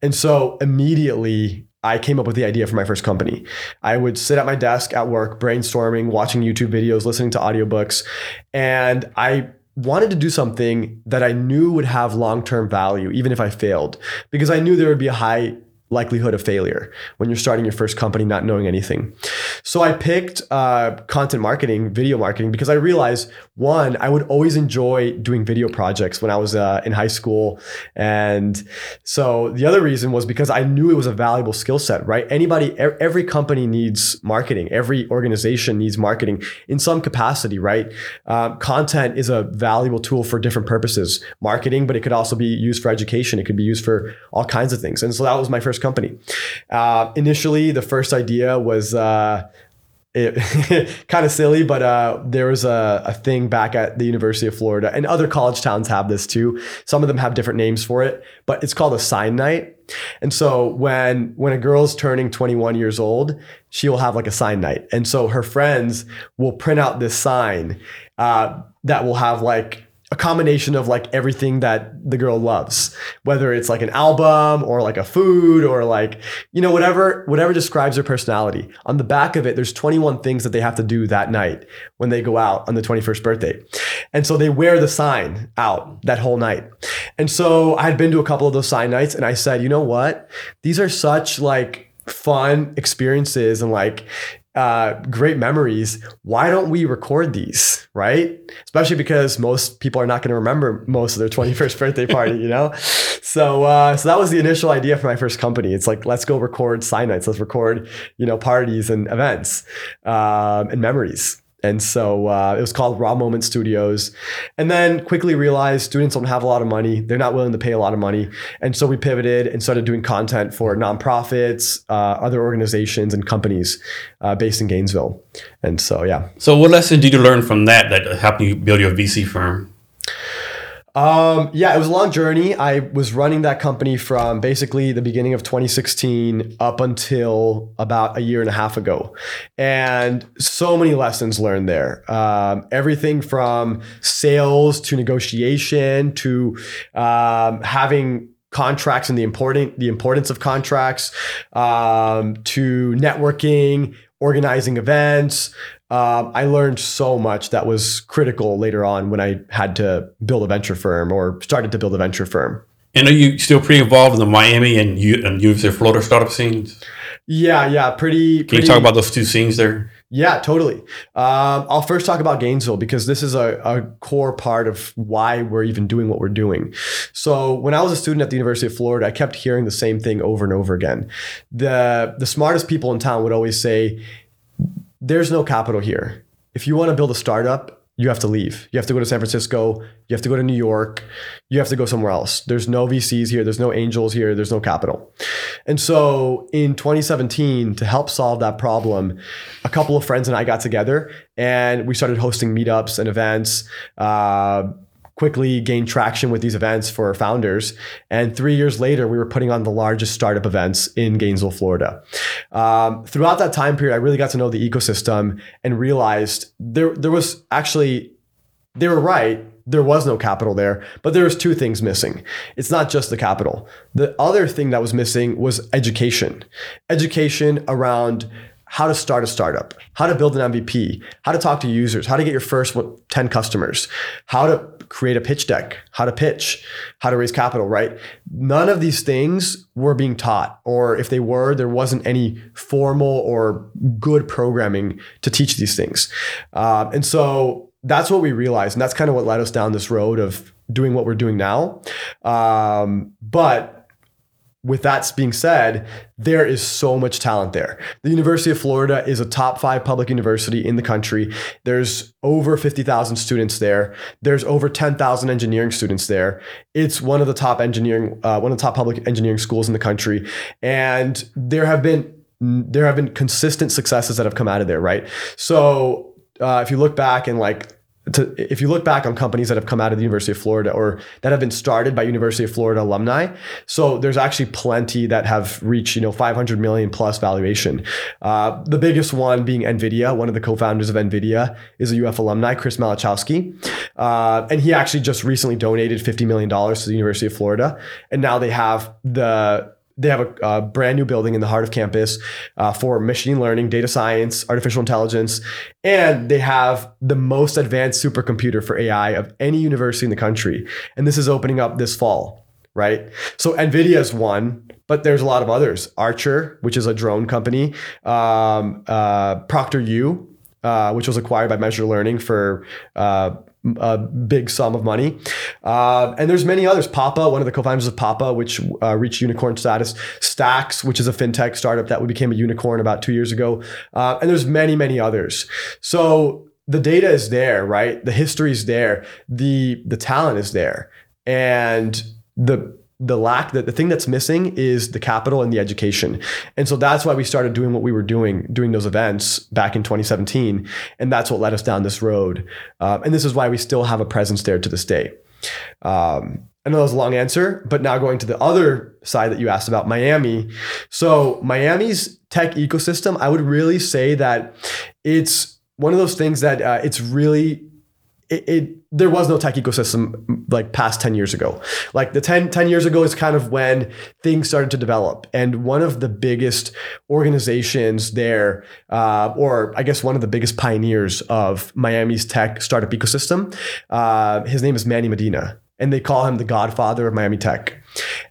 And so immediately I came up with the idea for my first company. I would sit at my desk at work, brainstorming, watching YouTube videos, listening to audiobooks. And I wanted to do something that I knew would have long term value, even if I failed, because I knew there would be a high likelihood of failure when you're starting your first company not knowing anything. So I picked uh, content marketing, video marketing, because I realized one, I would always enjoy doing video projects when I was uh, in high school. And so the other reason was because I knew it was a valuable skill set, right? Anybody, every company needs marketing, every organization needs marketing in some capacity, right? Um, content is a valuable tool for different purposes, marketing, but it could also be used for education. It could be used for all kinds of things. And so that was my first company. Uh, initially, the first idea was. Uh, it [LAUGHS] kind of silly, but uh, there was a, a thing back at the University of Florida, and other college towns have this too. Some of them have different names for it, but it's called a sign night. And so when when a girl's turning 21 years old, she will have like a sign night, and so her friends will print out this sign uh, that will have like a combination of like everything that the girl loves, whether it's like an album or like a food or like, you know, whatever, whatever describes her personality. On the back of it, there's 21 things that they have to do that night when they go out on the 21st birthday. And so they wear the sign out that whole night. And so I had been to a couple of those sign nights and I said, you know what? These are such like fun experiences and like uh, great memories. Why don't we record these, right? Especially because most people are not going to remember most of their [LAUGHS] 21st birthday party, you know? So, uh, so that was the initial idea for my first company. It's like, let's go record sign nights. Let's record, you know, parties and events um, and memories. And so uh, it was called Raw Moment Studios. And then quickly realized students don't have a lot of money. They're not willing to pay a lot of money. And so we pivoted and started doing content for nonprofits, uh, other organizations, and companies uh, based in Gainesville. And so, yeah. So, what lesson did you learn from that that helped you build your VC firm? Um, yeah, it was a long journey. I was running that company from basically the beginning of 2016 up until about a year and a half ago. And so many lessons learned there. Um, everything from sales to negotiation to um, having contracts and the important the importance of contracts um, to networking organizing events um, I learned so much that was critical later on when I had to build a venture firm or started to build a venture firm. And are you still pretty involved in the Miami and, U- and of Florida startup scenes? Yeah, yeah, pretty. Can you talk about those two scenes there? Yeah, totally. Um, I'll first talk about Gainesville because this is a, a, core part of why we're even doing what we're doing. So when I was a student at the University of Florida, I kept hearing the same thing over and over again. The the smartest people in town would always say, there's no capital here. If you want to build a startup, you have to leave. You have to go to San Francisco. You have to go to New York. You have to go somewhere else. There's no VCs here. There's no angels here. There's no capital. And so in 2017, to help solve that problem, a couple of friends and I got together and we started hosting meetups and events. Uh, quickly gained traction with these events for founders. And three years later, we were putting on the largest startup events in Gainesville, Florida. Um, throughout that time period, I really got to know the ecosystem and realized there, there was actually, they were right. There was no capital there, but there was two things missing. It's not just the capital. The other thing that was missing was education. Education around how to start a startup, how to build an MVP, how to talk to users, how to get your first 10 customers, how to create a pitch deck, how to pitch, how to raise capital, right? None of these things were being taught, or if they were, there wasn't any formal or good programming to teach these things. Uh, and so that's what we realized. And that's kind of what led us down this road of doing what we're doing now. Um, but with that being said, there is so much talent there. The University of Florida is a top five public university in the country. There's over 50,000 students there. There's over 10,000 engineering students there. It's one of the top engineering, uh, one of the top public engineering schools in the country. And there have been there have been consistent successes that have come out of there, right? So uh, if you look back and like to, if you look back on companies that have come out of the University of Florida or that have been started by University of Florida alumni, so there's actually plenty that have reached you know 500 million plus valuation. Uh, the biggest one being Nvidia. One of the co-founders of Nvidia is a UF alumni, Chris Malachowsky, uh, and he actually just recently donated 50 million dollars to the University of Florida, and now they have the they have a, a, brand new building in the heart of campus uh, for machine learning, data science, artificial intelligence, and they have the most advanced supercomputer for AI of any university in the country. And this is opening up this fall, right? So NVIDIA is one, but there's a lot of others. Archer, which is a drone company, um, uh, ProctorU, uh, which was acquired by Meazure Learning for uh, a big sum of money. Uh, and there's many others. Papa, one of the co-founders of Papa, which uh, reached unicorn status. Stax, which is a fintech startup that became a unicorn about two years ago. Uh, and there's many, many others. So the data is there, right? The history is there. The the talent is there, and the the lack that the thing that's missing is the capital and the education. And so that's why we started doing what we were doing doing those events back in 2017 and that's what led us down this road. Um, and this is why we still have a presence there to this day. Um, I know that was a long answer, but now going to the other side that you asked about Miami. So, Miami's tech ecosystem, I would really say that it's one of those things that uh, it's really it, it there was no tech ecosystem like past 10 years ago. Like the 10, 10 years ago is kind of when things started to develop. And one of the biggest organizations there, uh, or I guess one of the biggest pioneers of Miami's tech startup ecosystem, uh, his name is Manny Medina. And they call him the godfather of Miami tech.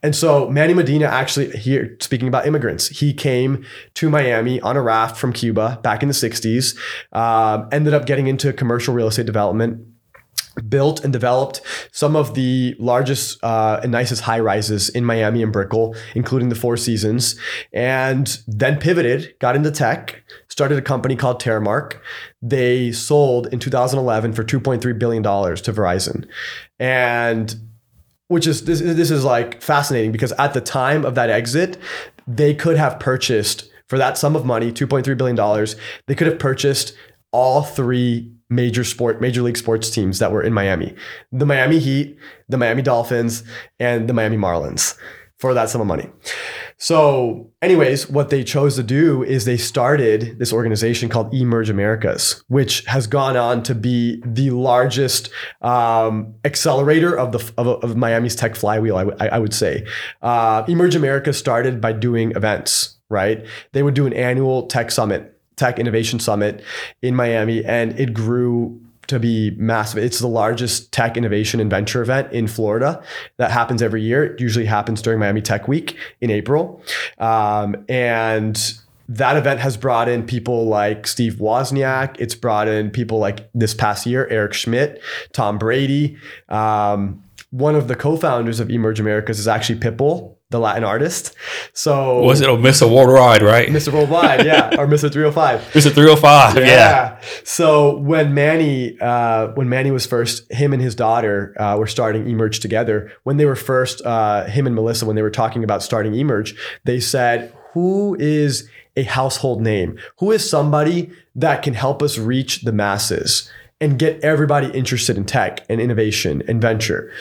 And so Manny Medina actually here speaking about immigrants, he came to Miami on a raft from Cuba back in the 60s, um, ended up getting into commercial real estate development built and developed some of the largest uh, and nicest high rises in Miami and Brickell, including the Four Seasons, and then pivoted, got into tech, started a company called Terremark. They sold in 2011 for 2.3 billion dollars to Verizon, and which is this, this is like fascinating because at the time of that exit, they could have purchased for that sum of money, 2.3 billion dollars, they could have purchased all three major sport major league sports teams that were in Miami. The Miami Heat, the Miami Dolphins, and the Miami Marlins for that sum of money. So, anyways, what they chose to do is they started this organization called eMerge Americas, which has gone on to be the largest um, accelerator of the of, of, Miami's tech flywheel. I, w- I would say, uh, eMerge Americas started by doing events. Right, they would do an annual tech summit Tech Innovation Summit in Miami, and it grew to be massive. It's the largest tech innovation and venture event in Florida that happens every year. It usually happens during Miami Tech Week in April. Um, and that event has brought in people like Steve Wozniak. It's brought in people like this past year, Eric Schmidt, Tom Brady. Um, one of the co-founders of eMerge Americas is actually Pitbull, the Latin artist. So was it a Mr. Worldwide, right? Mr. Worldwide, yeah, [LAUGHS] or Mr. 305. Mr. 305, yeah. yeah. So when Manny, uh, when Manny was first, him and his daughter uh, were starting eMerge together. When they were first, uh, him and Melissa, when they were talking about starting eMerge, they said, "Who is a household name? Who is somebody that can help us reach the masses?" And get everybody interested in tech and innovation and venture.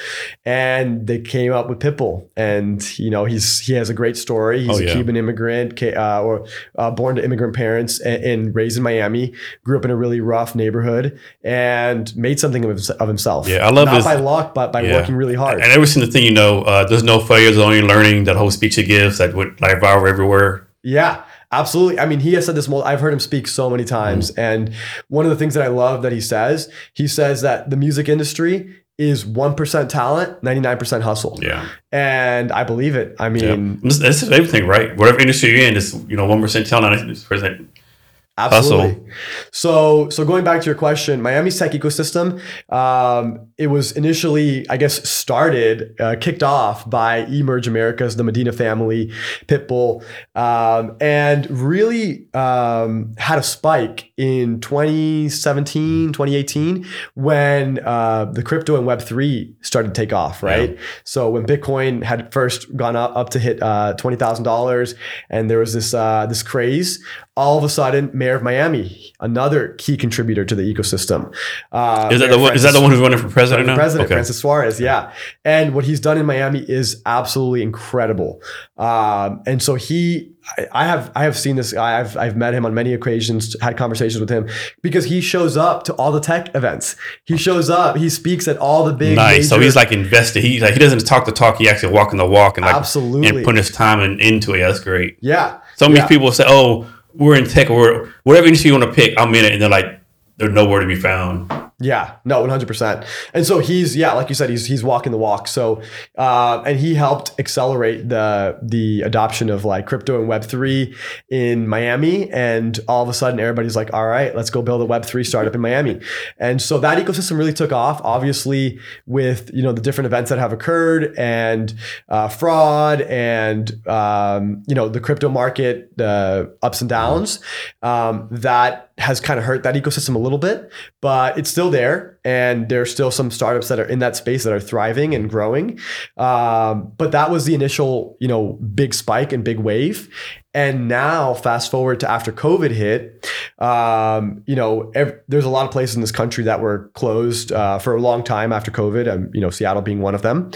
And they came up with Pitbull, and you know he's he has a great story. He's oh, yeah. a Cuban immigrant, uh, or uh, born to immigrant parents and, and, raised in Miami. Grew up in a really rough neighborhood and made something of, of himself. Yeah, I love not his, by luck, but by yeah. working really hard. And ever since the thing, you know, uh, there's no failures, only learning. That whole speech he gives that would like viral everywhere. Yeah. Absolutely. I mean, he has said this. I've heard him speak so many times. Mm. And one of the things that I love that he says, he says that the music industry is 1% talent, 99% hustle. Yeah. And I believe it. I mean, yeah. this, is everything, right? Whatever industry you're in, is, you know, 1% talent, 90% Absolutely. Hustle. So, so going back to your question, Miami's tech ecosystem, um, it was initially, I guess, started, uh, kicked off by eMerge Americas, the Medina family, Pitbull, um, and really um, had a spike in 2017, 2018, when uh, the crypto and Web3 started to take off, right? Yeah. So when Bitcoin had first gone up, up to hit uh, $20,000 and there was this, uh, this craze, all of a sudden, Mayor of Miami, another key contributor to the ecosystem. Uh, is that the one, is that the one who's running for president now? President okay. Francis Suarez, yeah. And what he's done in Miami is absolutely incredible. Um, and so he I have I have seen this guy. I've I've met him on many occasions, had conversations with him because he shows up to all the tech events. He shows up. He speaks at all the big. Nice. Major, so he's like invested. He like he doesn't talk the talk. He actually walking the walk and like absolutely and putting his time in, into it. That's great. Yeah. So many yeah. people say, "Oh, we're in tech or whatever industry you want to pick, I'm in it. And they're like, they're nowhere to be found. Yeah, no, one hundred percent. And so he's yeah, like you said, he's he's walking the walk. So uh, and he helped accelerate the the adoption of like crypto and Web three in Miami. And all of a sudden, everybody's like, all right, let's go build a Web three startup in Miami. And so that ecosystem really took off. Obviously, with you know the different events that have occurred and uh, fraud and um, you know the crypto market, the ups and downs, um, that has kind of hurt that ecosystem a little bit, but it's still there. And there's still some startups that are in that space that are thriving and growing. Um, but that was the initial, you know, big spike and big wave. And now, fast forward to after COVID hit, um, you know, there's a lot of places in this country that were closed uh, for a long time after COVID, and you know, Seattle being one of them.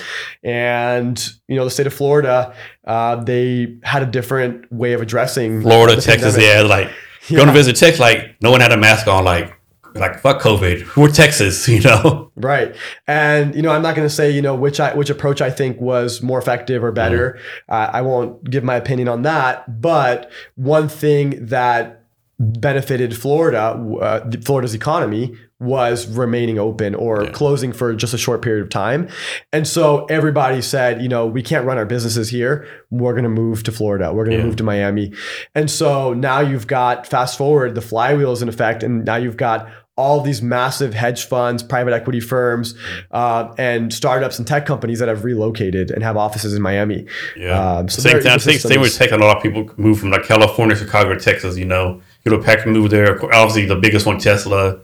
And you know, the state of Florida, uh, they had a different way of addressing Florida, Texas, pandemic. yeah, like yeah. going to visit Texas, like no one had a mask on, like like fuck COVID. We're Texas, [LAUGHS] you know. Right. And you know, I'm not going to say you know which I, which approach I think was more effective or better. Uh, I won't give my opinion on that. But one thing that benefited Florida, uh, Florida's economy was remaining open or Yeah. closing for just a short period of time. And so everybody said, you know, we can't run our businesses here. We're going to move to Florida. We're going to Yeah. move to Miami. And so now you've got fast forward, the flywheel is in effect, and now you've got all these massive hedge funds, private equity firms, uh, and startups and tech companies that have relocated and have offices in Miami. Yeah. Um, so same time, same, same with tech. A lot of people move from like California, Chicago, Texas. You know, you know, Pack move there. Obviously, the biggest one, Tesla.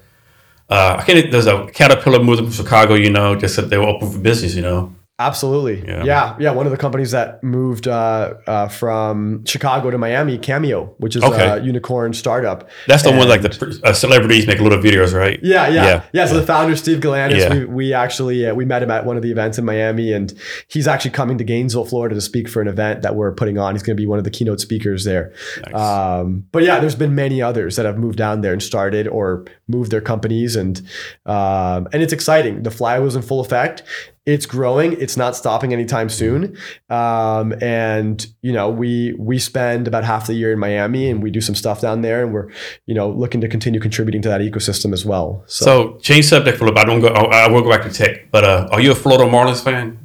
Uh, I can't. There's a Caterpillar moved from Chicago. You know, just that they were open for business. You know. Absolutely. Yeah. Yeah. yeah. One of the companies that moved uh, uh, from Chicago to Miami, Cameo, which is Okay. a unicorn startup. That's the one like the uh, celebrities make a little videos, right? Yeah, yeah, Yeah. yeah. so the founder, Steve Galanis, Yeah. we, we actually uh, we met him at one of the events in Miami, and he's actually coming to Gainesville, Florida, to speak for an event that we're putting on. He's going to be one of the keynote speakers there. Nice. Um, but yeah, there's been many others that have moved down there and started or moved their companies, and um, and it's exciting. The flywheel's in full effect. It's growing. It's not stopping anytime soon. Um, and you know, we we spend about half the year in Miami, and we do some stuff down there, and we're you know looking to continue contributing to that ecosystem as well. So, So change subject for a little bit. I don't go. I I will go back to tech. But uh, are you a Florida Marlins fan?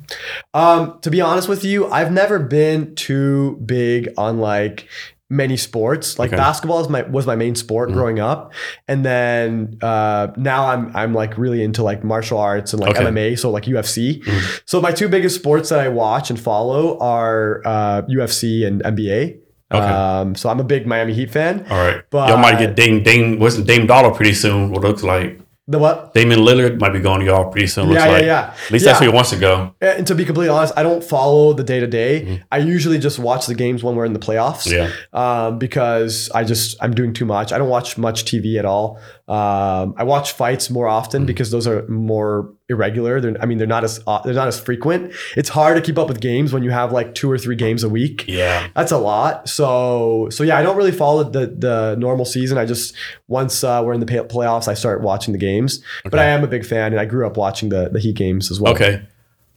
um, to be honest with you, I've never been too big on like many sports. Like Okay. basketball is my was my main sport Mhm. growing up, and then uh, now I'm I'm like really into like martial arts and like Okay. MMA, so like UFC. Mhm. So my two biggest sports that I watch and follow are uh, UFC and NBA. Okay. Um, so I'm a big Miami Heat fan. All right. But- y'all might get Dame Dame wasn't Dame Dollar pretty soon. What it looks like The what? Damian Lillard might be going to y'all pretty soon. Looks yeah, like. yeah, yeah. At least yeah. that's where he wants to go. And to be completely honest, I don't follow the day to day. I usually just watch the games when we're in the playoffs. Yeah. um, because I just I'm doing too much. I don't watch much TV at all. Um, I watch fights more often Mm. because those are more irregular. They're, I mean, they're not as uh, they're not as frequent. It's hard to keep up with games when you have like two or three games a week. Yeah. That's a lot. So so yeah, I don't really follow the the normal season. I just once uh, we're in the pay- playoffs, I start watching the games. But I am a big fan, and I grew up watching the the Heat games as well. Okay.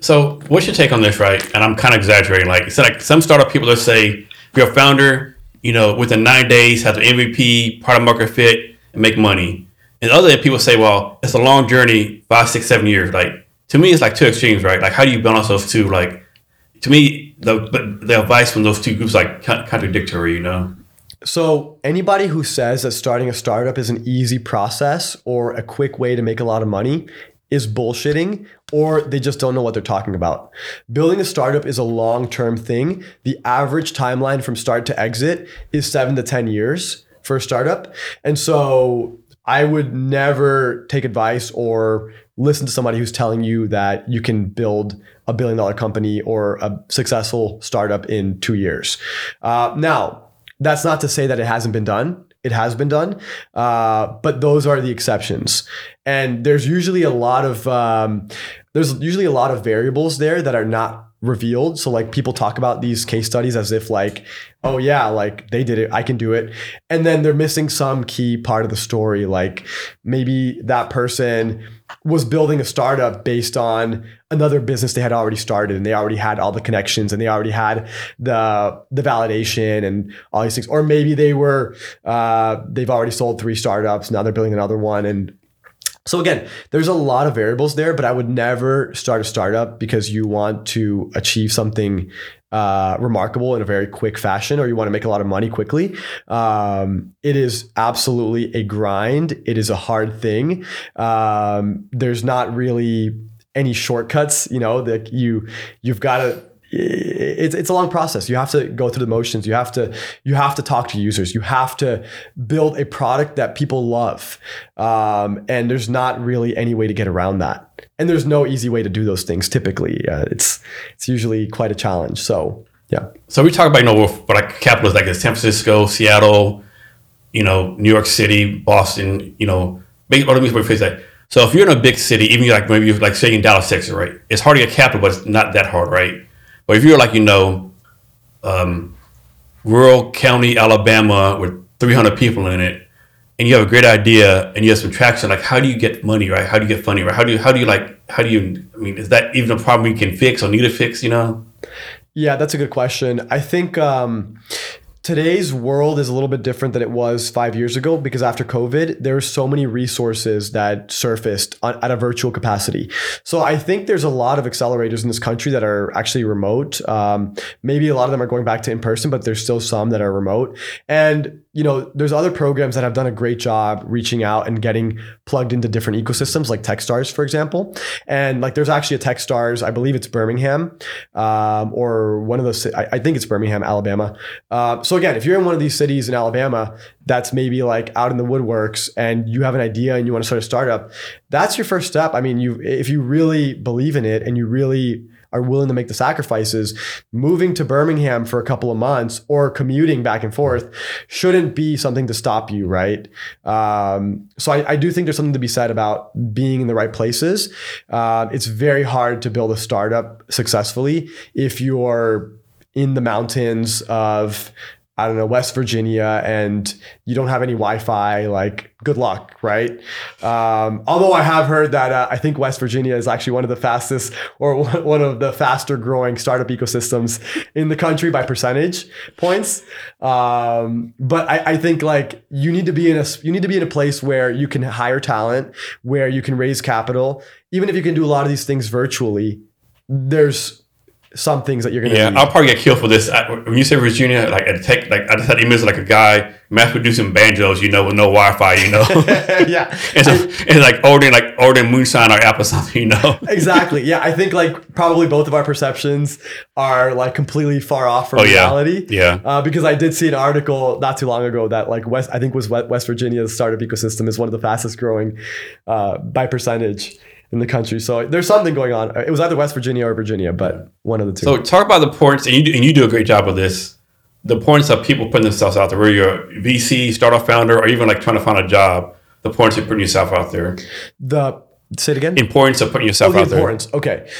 So what's your take on this, right? And I'm kind of exaggerating. Like it's like some startup people that say if you're a founder, you know, within nine days have the MVP, product market fit, and make money. And other people say, well, it's a long journey, five, six, seven years. Like to me, it's like two extremes, right? Like how do you balance those two? Like to me, the the advice from those two groups like contradictory, you know? So, anybody who says that starting a startup is an easy process or a quick way to make a lot of money is bullshitting or they just don't know what they're talking about. Building a startup is a long term thing. The average timeline from start to exit is seven to 10 years for a startup. And so, I would never take advice or listen to somebody who's telling you that you can build a billion dollar company or a successful startup in two years. Uh, now, that's not to say that it hasn't been done. It has been done, uh, but those are the exceptions. And there's usually a lot of um, there's usually a lot of variables there that are not revealed. So like people talk about these case studies as if like, oh yeah, like they did it, I can do it, and then they're missing some key part of the story. Like maybe that person was building a startup based on another business they had already started and they already had all the connections and they already had the the validation and all these things or maybe they were uh, they've already sold three startups now they're building another one and so again, there's a lot of variables there, but I would never start a startup because you want to achieve something uh, remarkable in a very quick fashion, or you want to make a lot of money quickly. Um, it is absolutely a grind. It is a hard thing. Um, there's not really any shortcuts. You know that you you've got to it's it's a long process. You have to go through the motions. You have to you have to talk to users. You have to build a product that people love. Um, and there's not really any way to get around that. And there's no easy way to do those things. Typically, uh, it's it's usually quite a challenge. So yeah, So we talk about you know like capitals like San Francisco, Seattle, you know New York City, Boston, you know big other things face that. So if you're in a big city, even like maybe you're like say in Dallas, Texas, right? It's hard to get capital, but it's not that hard, right? But if you're like you know, um, rural county Alabama with 300 people in it, and you have a great idea and you have some traction, like how do you get money, right? How do you get funding, right? How do you how do you like how do you I mean, is that even a problem you can fix or need to fix, you know? Yeah, that's a good question. I think um, today's world is a little bit different than it was five years ago because after COVID, there are so many resources that surfaced on, at a virtual capacity. So I think there's a lot of accelerators in this country that are actually remote. Um, maybe a lot of them are going back to in person, but there's still some that are remote. And you know, there's other programs that have done a great job reaching out and getting plugged into different ecosystems, like TechStars, for example. And like, there's actually a TechStars, I believe it's Birmingham, um, or one of those. I, I, think it's Birmingham, Alabama. Uh, so again, if you're in one of these cities in Alabama that's maybe like out in the woodworks, and you have an idea and you want to start a startup, that's your first step. I mean, you if you really believe in it and you really are willing to make the sacrifices, moving to Birmingham for a couple of months or commuting back and forth shouldn't be something to stop you, right? Um, so I, I, do think there's something to be said about being in the right places. Uh, it's very hard to build a startup successfully if you're in the mountains of I don't know, West Virginia and you don't have any Wi-Fi, like good luck, right? Um, although I have heard that uh, I think West Virginia is actually one of the fastest or [LAUGHS] one of the faster growing startup ecosystems in the country by percentage points. Um, but I, I think like you need to be in a you need to be in a place where you can hire talent, where you can raise capital, even if you can do a lot of these things virtually. There's some things that you're gonna. Yeah. I'll probably get killed for this. I, when you say Virginia, like a tech, like I just had images like a guy mass producing banjos, you know, with no Wi-Fi, you know. [LAUGHS] yeah, and, so, and like ordering like ordering moonshine or apple something, you know. [LAUGHS] exactly. Yeah, I think like probably both of our perceptions are like completely far off from oh, yeah. reality. Yeah. Uh, because I did see an article not too long ago that like West, I think was West Virginia's startup ecosystem is one of the fastest growing uh, by percentage in the country. So there's something going on. It was either West Virginia or Virginia, but one of the two. So talk about the importance, and you do, and you do a great job of this. The importance of people putting themselves out there, whether you're a VC, startup founder, or even like trying to find a job. The importance of putting yourself out there. The say it again. Importance of putting yourself oh, the out importance. there. Okay.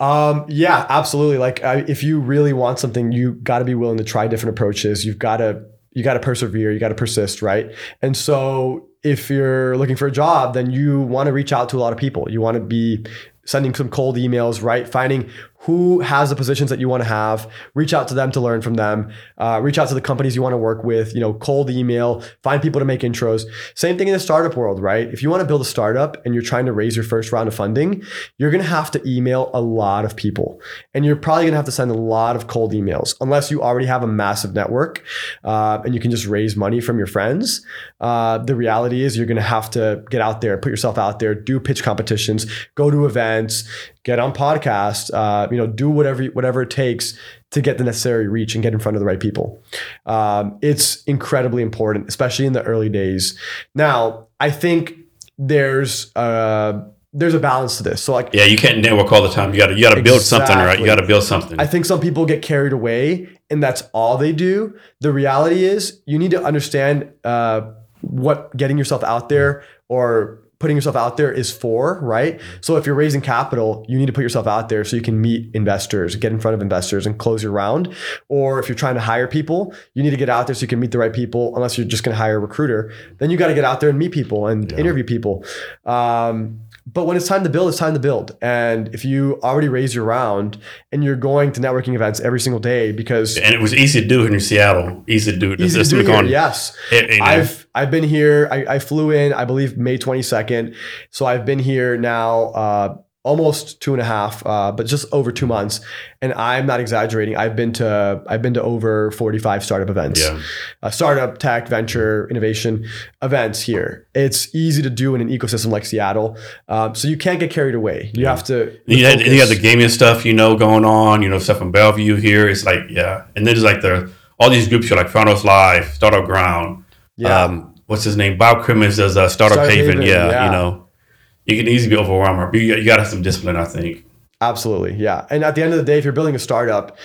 Um, yeah, absolutely. Like uh, if you really want something, you got to be willing to try different approaches. You've got to you got to persevere. You got to persist, right? And so if you're looking for a job, then you want to reach out to a lot of people. You want to be sending some cold emails, right? Finding who has the positions that you want to have reach out to them to learn from them uh, reach out to the companies you want to work with you know cold email find people to make intros. Same thing in the startup world right? If you want to build a startup and you're trying to raise your first round of funding you're going to have to email a lot of people. And you're probably going to have to send a lot of cold emails unless you already have a massive network uh, and you can just raise money from your friends. Uh, the reality is you're going to have to get out there put yourself out there do pitch competitions go to events get on podcasts, uh, you know, do whatever whatever it takes to get the necessary reach and get in front of the right people. Um, it's incredibly important, especially in the early days. Now, I think there's uh, there's a balance to this. So like yeah, you can't network all the time. You got to you got to build something, right? You got to build something. I think some people get carried away, and that's all they do. The reality is, you need to understand uh, what getting yourself out there or putting yourself out there is for, right? So if you're raising capital, you need to put yourself out there so you can meet investors, get in front of investors and close your round. Or if you're trying to hire people, you need to get out there so you can meet the right people, unless you're just going to hire a recruiter. Then you got to get out there and meet people and yeah. interview people. Um, but when it's time to build, it's time to build. And if you already raise your round and you're going to networking events every single day because and it was easy to do here in Seattle, easy to do. Easy to do here, yes. It, you know. I've I've been here. I, I, flew in, I believe May 22nd. So I've been here now. Uh, almost two and a half, uh, but just over two months. And I'm not exaggerating. I've been to I've been to over 45 startup events, yeah. uh, startup, tech, venture, innovation events here. It's easy to do in an ecosystem like Seattle, um, so you can't get carried away. You yeah. have to. You had, you have the gaming stuff, you know, going on. You know, stuff from Bellevue here. It's like yeah, and then there's like the all these groups are like Founders Live, Startup Grind. Yeah. Um, what's his name? Bob Crimmins does uh, Startup, Startup Haven. Haven. Yeah, yeah, you know you can easily be overwhelmed. You, you got to have some discipline, I think. Absolutely, yeah. And at the end of the day, if you're building a startup,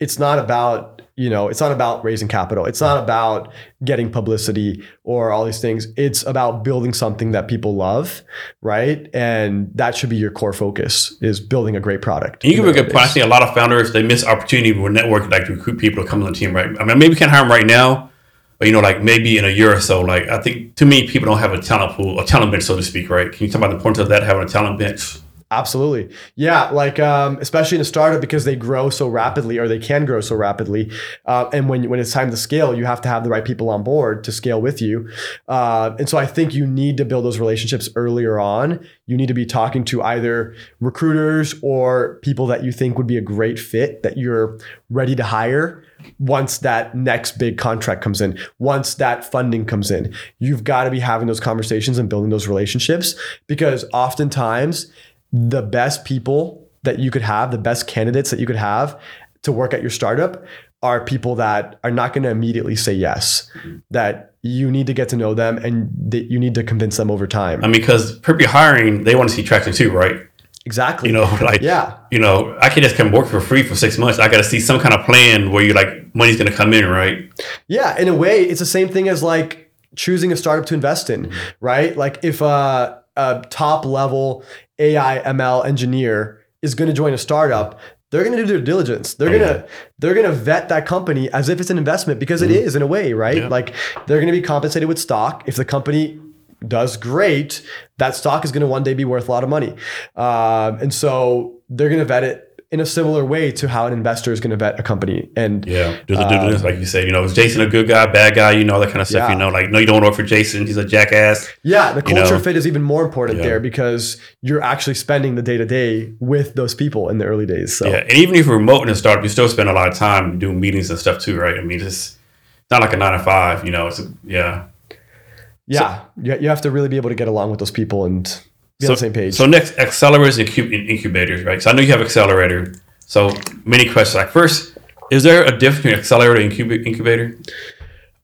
it's not about you know it's not about raising capital it's not about getting publicity or all these things it's about building something that people love right and that should be your core focus is building a great product you give a good point i think a lot of founders they miss opportunity with network like to recruit people to come on the team right i mean maybe we can't hire them right now But you know, like maybe in a year or so, like I think too many people don't have a talent pool, a talent bench, so to speak, right? Can you talk about the importance of that having a talent bench? Absolutely. Yeah. Like, um, especially in a startup because they grow so rapidly or they can grow so rapidly. Uh, and when, when it's time to scale, you have to have the right people on board to scale with you. Uh, and so I think you need to build those relationships earlier on. You need to be talking to either recruiters or people that you think would be a great fit that you're ready to hire once that next big contract comes in, once that funding comes in. You've got to be having those conversations and building those relationships because oftentimes, the best people that you could have, the best candidates that you could have to work at your startup are people that are not going to immediately say yes. That you need to get to know them and that you need to convince them over time. Mean, because people hiring, they want to see traction too, right? Exactly. You know, [LAUGHS] like Yeah. you know, I can just come work for free for six months. I got to see some kind of plan where you like money's going to come in, right? Yeah, in a way, it's the same thing as like choosing a startup to invest in, right? Like if a, a top level AI ML engineer is going to join a startup, they're going to do their diligence. They're Oh, going to they're going to vet that company as if it's an investment because it is in a way, right? Mm-hmm. Yeah. Like they're going to be compensated with stock if the company does great. That stock is going to one day be worth a lot of money, um, and so they're going to vet it in a similar way to how an investor is going to vet a company. And Yeah, do the due diligence, like you said. You know, is Jason a good guy, bad guy? You know, that kind of stuff. Yeah. You know, like no, you don't work for Jason. He's a jackass. Yeah, the You culture know? fit is even more important Yeah. there because you're actually spending the day to day with those people in the early days. So Yeah, and even if you're remote in a startup, you still spend a lot of time doing meetings and stuff too, right? I mean, it's not like a nine to five. You know, it's a, yeah. Yeah, you, you have to really be able to get along with those people and be on the same page. So next, accelerators and incubators, right? So I know you have accelerator. So many questions. Like first, is there a difference between accelerator and incubator?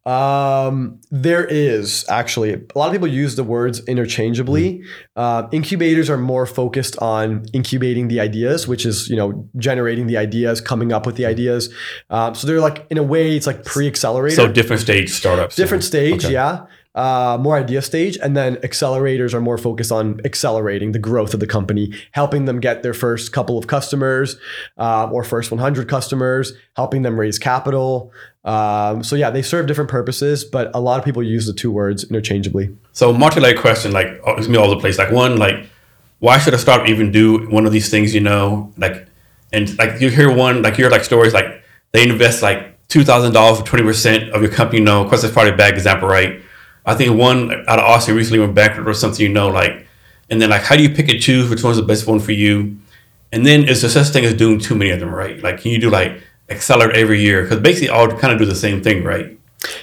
Um, there is actually a lot of people use the words interchangeably. Uh, incubators are more focused on incubating the ideas, which is you know generating the ideas, coming up with the ideas. Um, so they're like in a way, it's like pre-accelerator. So different stage startups. different stage Okay. yeah uh, more idea stage and then accelerators are more focused on accelerating the growth of the company helping them get their first couple of customers uh, or first 100 customers helping them raise capital um, so yeah they serve different purposes but a lot of people use the two words interchangeably So multi-layer question, like oh, it's me all the place. Like one, like why should a startup even do one of these things? You know, like and like you hear one, like you hear like stories like they invest like two thousand dollars for twenty percent of your company. You know, of course, that's probably a bad example, right? I think one out of Austin recently went bankrupt or something. You know, like and then like how do you pick and choose which one's the best one for you? And then is there such thing as doing too many of them, right? Like can you do like accelerate every year? Because basically all kind of do the same thing, right?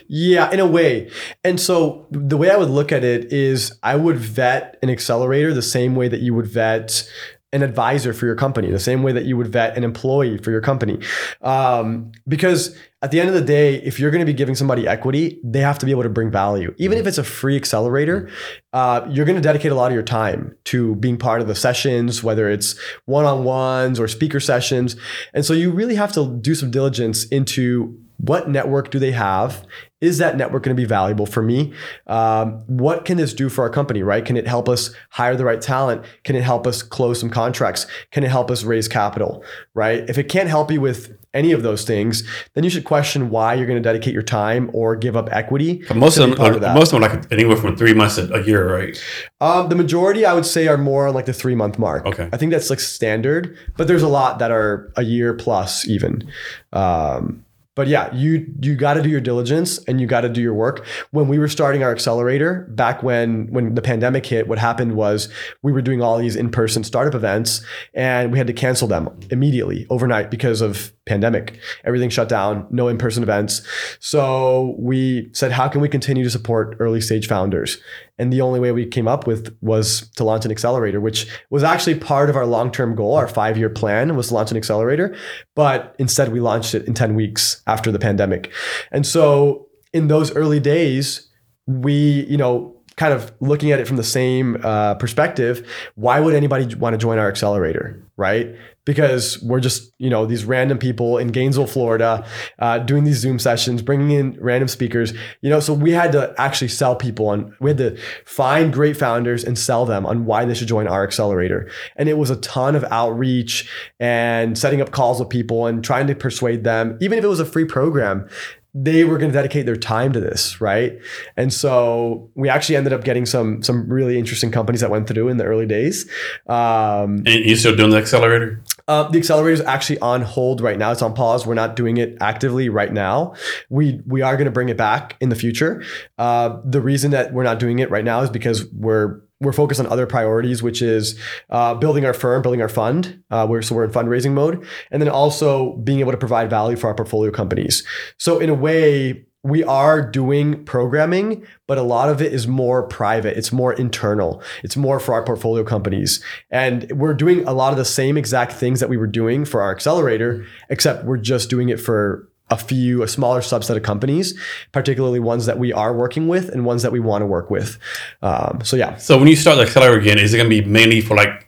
Yeah, in a way. And so the way I would look at it is I would vet an accelerator the same way that you would vet an advisor for your company, the same way that you would vet an employee for your company. Um, because at the end of the day, if you're going to be giving somebody equity, they have to be able to bring value. Even if it's a free accelerator, uh, you're going to dedicate a lot of your time to being part of the sessions, whether it's one on ones or speaker sessions. And so you really have to do some diligence into what network do they have? Is that network going to be valuable for me? Um, what can this do for our company, right? Can it help us hire the right talent? Can it help us close some contracts? Can it help us raise capital, right? If it can't help you with any of those things, then you should question why you're going to dedicate your time or give up equity. But most of them, part of that. most of them, like anywhere from three months to a year, right? Um, the majority, I would say, are more on like the three month mark. Okay. I think that's like standard, but there's a lot that are a year plus even. Um, but yeah, you you got to do your diligence and you got to do your work. When we were starting our accelerator back when when the pandemic hit, what happened was we were doing all these in person startup events and we had to cancel them immediately overnight because of pandemic. Everything shut down, no in person events. So we said, how can we continue to support early stage founders? And the only way we came up with was to launch an accelerator, which was actually part of our long term goal. Our five year plan was to launch an accelerator, but instead we launched it in 10 weeks after the pandemic. And so in those early days, we, you know, kind of looking at it from the same uh, perspective, why would anybody want to join our accelerator, right? Because we're just, you know, these random people in Gainesville, Florida, uh, doing these Zoom sessions, bringing in random speakers, you know, so we had to actually sell people on, we had to find great founders and sell them on why they should join our accelerator. And it was a ton of outreach and setting up calls with people and trying to persuade them, even if it was a free program, they were going to dedicate their time to this, right? And so we actually ended up getting some some really interesting companies that went through in the early days. Um, And you still doing the accelerator? uh, the accelerator is actually on hold right now. It's on pause. We're not doing it actively right now. We we are going to bring it back in the future. Uh, the reason that we're not doing it right now is because we're we're focused on other priorities, which is uh, building our firm, building our fund. Uh, we're, so we're in fundraising mode, and then also being able to provide value for our portfolio companies. So in a way, we are doing programming, but a lot of it is more private. It's more internal. It's more for our portfolio companies. And we're doing a lot of the same exact things that we were doing for our accelerator, except we're just doing it for a few, a smaller subset of companies, particularly ones that we are working with and ones that we want to work with. Um, so yeah, So when you start the accelerator again, is it going to be mainly for like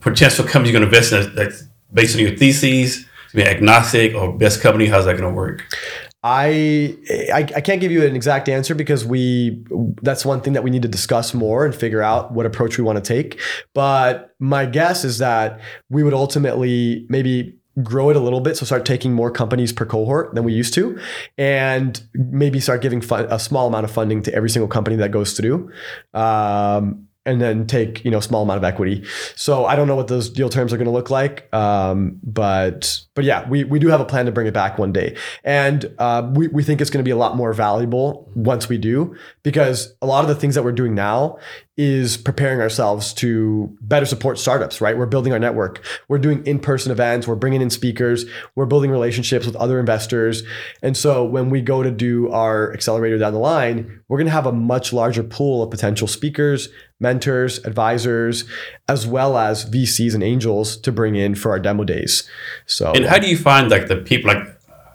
potential companies you're going to invest in that's based on your theses? Gonna be agnostic or best company? How's that going to work? I, I I can't give you an exact answer because we that's one thing that we need to discuss more and figure out what approach we want to take. But my guess is that we would ultimately maybe grow it a little bit so start taking more companies per cohort than we used to and maybe start giving fun, a small amount of funding to every single company that goes through um, and then take you know small amount of equity. So I don't know what those deal terms are going to look like, um, but but yeah, we we do have a plan to bring it back one day, and uh, we we think it's going to be a lot more valuable once we do because a lot of the things that we're doing now is preparing ourselves to better support startups. Right, we're building our network, we're doing in person events, we're bringing in speakers, we're building relationships with other investors, and so when we go to do our accelerator down the line, we're going to have a much larger pool of potential speakers mentors, advisors, as well as VCs and angels to bring in for our demo days. So, And how do you find like the people like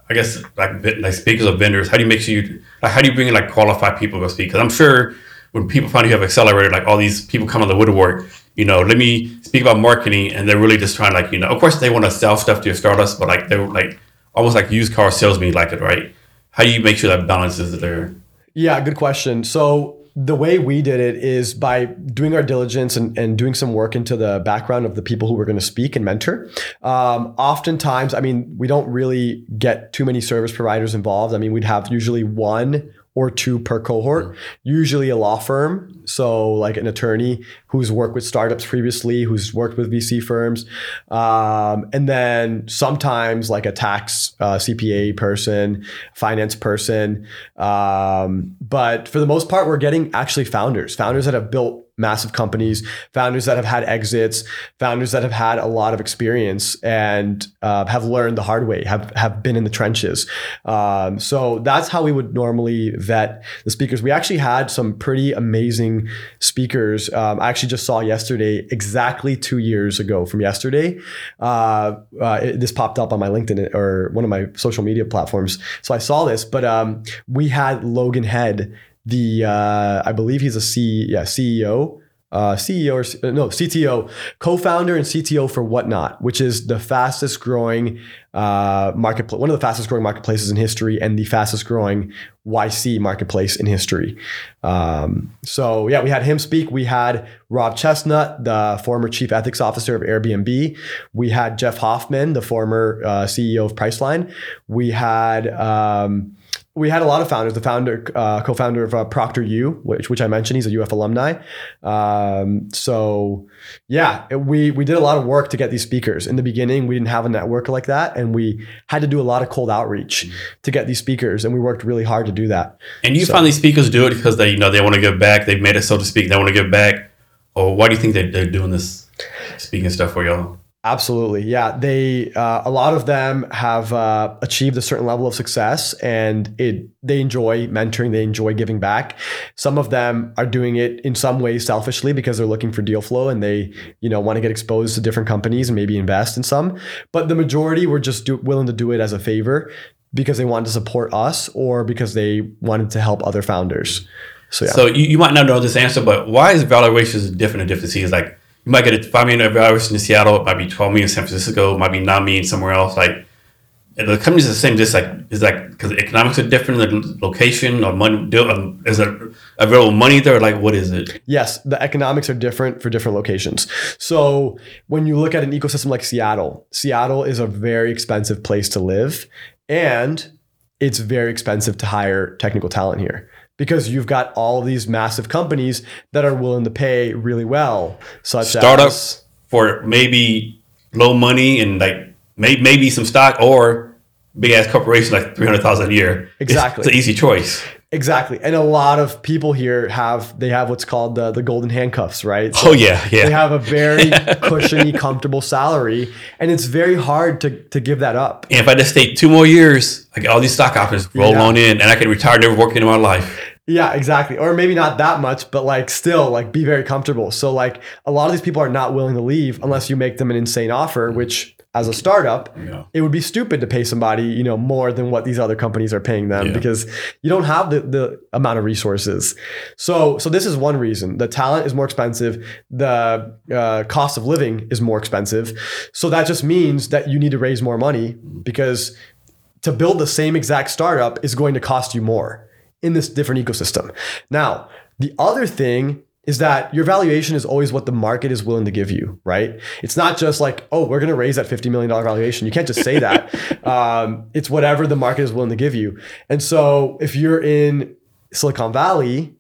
I guess like like speakers or vendors? How do you make sure you like how do you bring in like qualified people to speak? Because I'm sure when people find you have accelerator, like all these people come on the woodwork. You know, let me speak about marketing, and they're really just trying like you know. Of course, they want to sell stuff to your startups, but like they're like almost like used car salesmen, like it, right? How do you make sure that balance is there? yeah, good question. So, the way we did it is by doing our diligence and, and doing some work into the background of the people who we're going to speak and mentor. Um, oftentimes, I mean, we don't really get too many service providers involved. I mean, we'd have usually one or two per cohort, usually a law firm. So, like an attorney who's worked with startups previously, who's worked with VC firms. Um, and then sometimes like a tax uh, CPA person, finance person. Um, but for the most part, we're getting actually founders, founders that have built massive companies, founders that have had exits, founders that have had a lot of experience and uh, have learned the hard way, have have been in the trenches. Um, so that's how we would normally vet the speakers. We actually had some pretty amazing speakers. Um, I actually just saw yesterday, exactly two years ago from yesterday. Uh, uh, it- this popped up on my LinkedIn or one of my social media platforms. So I saw this, but um, we had Logan Head the uh, I believe he's a C yeah CEO uh, CEO or uh, no CTO co-founder and CTO for Whatnot, which is the fastest growing uh, marketplace, one of the fastest growing marketplaces in history, and the fastest growing YC marketplace in history. Um, so yeah, we had him speak. We had Rob Chesnut, the former chief ethics officer of Airbnb. We had Jeff Hoffman, the former uh, CEO of Priceline. We had. Um, we had a lot of founders. The founder, uh, co-founder of uh, ProctorU, which which I mentioned, he's a UF alumni. Um, so yeah, it- we we did a lot of work to get these speakers. In the beginning, we didn't have a network like that, and we had to do a lot of cold outreach to get these speakers, and we worked really hard to do that. And you So- find these speakers do it because they, you know, they want to give back. They've made it, so to speak. They want to give back. Or why do you think they, they're doing this speaking stuff for y'all? Absolutely, yeah. They uh, a lot of them have uh, achieved a certain level of success, and it they enjoy mentoring. They enjoy giving back. Some of them are doing it in some ways selfishly because they're looking for deal flow and they you know want to get exposed to different companies and maybe invest in some. But the majority were just do, willing to do it as a favor because they wanted to support us or because they wanted to help other founders. So yeah. So you, you might not know this answer, but why is valuations different in different cities? Like you might get a five million valuation in Seattle, it might be twelve million in San Francisco, it might be nine million somewhere else. Like the companies are the same, just like is like because economics are different, in the location or money. Um, is there available money there? Like what is it? Yes, the economics are different for different locations. So when you look at an ecosystem like Seattle, Seattle is a very expensive place to live and it's very expensive to hire technical talent here because you've got all of these massive companies that are willing to pay really well, such Startup as for maybe low money and like may, maybe some stock or big ass corporation like three hundred thousand a year. It's- Exactly. it's, an easy choice. Exactly. And a lot of people here have they have what's called the the golden handcuffs, right? So Oh yeah, yeah. They have a very [LAUGHS] cushiony, comfortable salary, and it's very hard to to give that up. and if I just stay two more years, like all these stock options roll Yeah. on in, and I can retire never working in my life. Yeah, exactly. Or maybe not that much, but like still like be very comfortable. So like a lot of these people are not willing to leave unless you make them an insane offer, which as a startup, Yeah. it would be stupid to pay somebody, you know, more than what these other companies are paying them Yeah. because you don't have the, the amount of resources. So so this is one reason. The talent is more expensive, the uh, cost of living is more expensive. So that just means that you need to raise more money because to build the same exact startup is going to cost you more in this different ecosystem. Now, the other thing is that your valuation is always what the market is willing to give you, right? It's not just like, oh, we're going to raise that $50 million valuation. You can't just say that. [LAUGHS] um, it's whatever the market is willing to give you. And so if you're in Silicon Valley,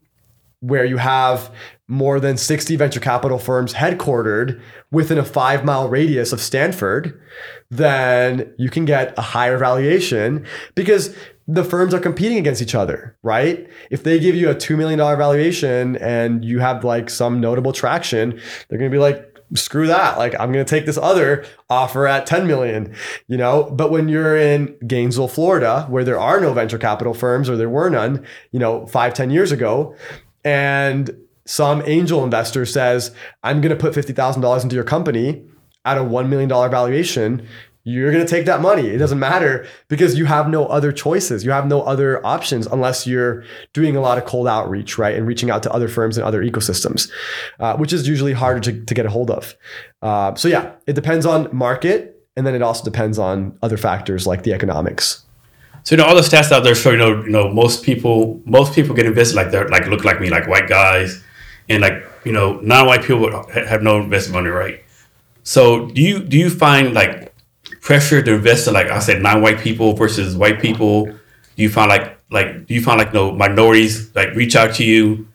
where you have more than 60 venture capital firms headquartered within a five mile radius of Stanford, then you can get a higher valuation because the firms are competing against each other, right? If they give you a $2 million valuation and you have like some notable traction, they're going to be like, screw that. Like, I'm going to take this other offer at 10 million, you know? But when you're in Gainesville, Florida, where there are no venture capital firms or there were none, you know, five, 10 years ago, and some angel investor says, I'm going to put $50,000 into your company at a $1 million valuation, you're going to take that money. It doesn't matter because you have no other choices. You have no other options unless you're doing a lot of cold outreach, right? And reaching out to other firms and other ecosystems, uh, which is usually harder to, to get a hold of. Uh, so, yeah, it depends on market. And then it also depends on other factors like the economics. So you know all the stats out there show you know you know most people most people get invested like they're like look like me like white guys and like you know non-white people have no investment money right. So do you do you find like pressure to invest in like I said non-white people versus white people? Do you find like like do you find like no minorities like reach out to you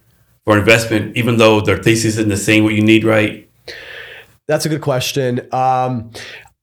for investment even though their thesis isn't the same what you need right? That's a good question. Um,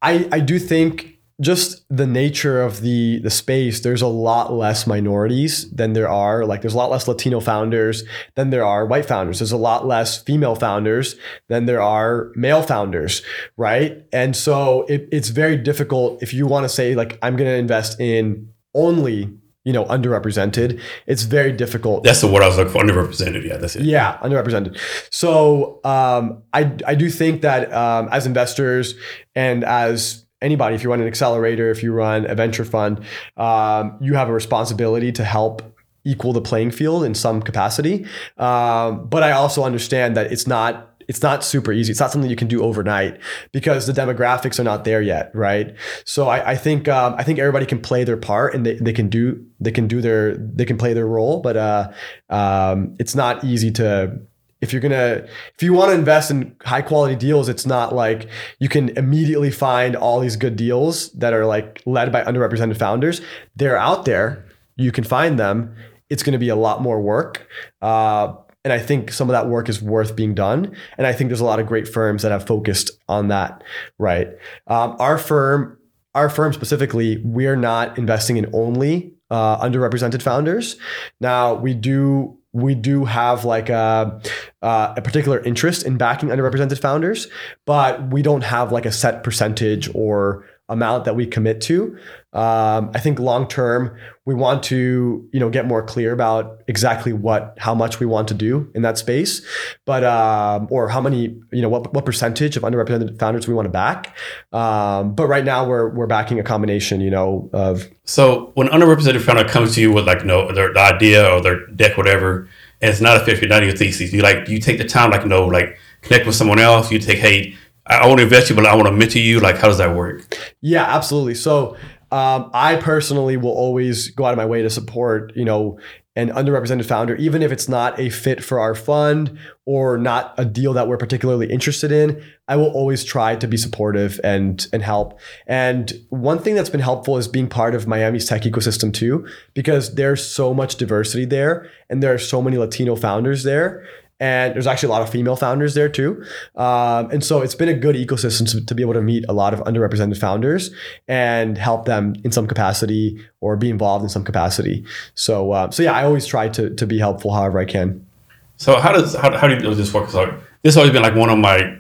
I I do think just the nature of the the space, there's a lot less minorities than there are. Like there's a lot less Latino founders than there are white founders. There's a lot less female founders than there are male founders, right? And so it, it's very difficult if you want to say like I'm going to invest in only you know underrepresented. It's very difficult That's the word I was looking for underrepresented. Yeah, that's it. yeah, underrepresented. So um, I I do think that um, as investors and as anybody, if you run an accelerator, if you run a venture fund, um, you have a responsibility to help equal the playing field in some capacity. Um, but I also understand that it's not it's not super easy. It's not something you can do overnight because the demographics are not there yet, right? So I, I think um, I think everybody can play their part and they, they can do they can do their they can play their role, but uh, um, it's not easy to if you're gonna if you want to invest in high quality deals it's not like you can immediately find all these good deals that are like led by underrepresented founders. They're out there. You can find them. It's going to be a lot more work uh, and i think some of that work is worth being done. And i think there's a lot of great firms that have focused on that right? Um, our firm our firm specifically we're not investing in only uh, underrepresented founders. Now we do we do have like a, uh, a particular interest in backing underrepresented founders, but we don't have like a set percentage or amount that we commit to. Um, I think long term, we want to you know get more clear about exactly what how much we want to do in that space, but um, or how many you know what what percentage of underrepresented founders we want to back. Um, but right now we're we're backing a combination you know of So when underrepresented founder comes to you with like know their idea or their deck, whatever, and it's not a fit for none of your thesis, you like you take the time like know like connect with someone else. You take hey, I, want to invest you, but I want to mentor you. Like how does that work? Yeah, absolutely. So um, I personally will always go out of my way to support, you know, an underrepresented founder, even if it's not a fit for our fund or not a deal that we're particularly interested in, I will always try to be supportive and and help. And one thing that's been helpful is being part of Miami's tech ecosystem too, because there's so much diversity there and there are so many Latino founders there and there's actually a lot of female founders there too. Um, and so it's been a good ecosystem to, to, be able to meet a lot of underrepresented founders and help them in some capacity or be involved in some capacity. So, uh, so yeah, I always try to, to be helpful however I can. So how does how, how do you this work? So this has always been like one of my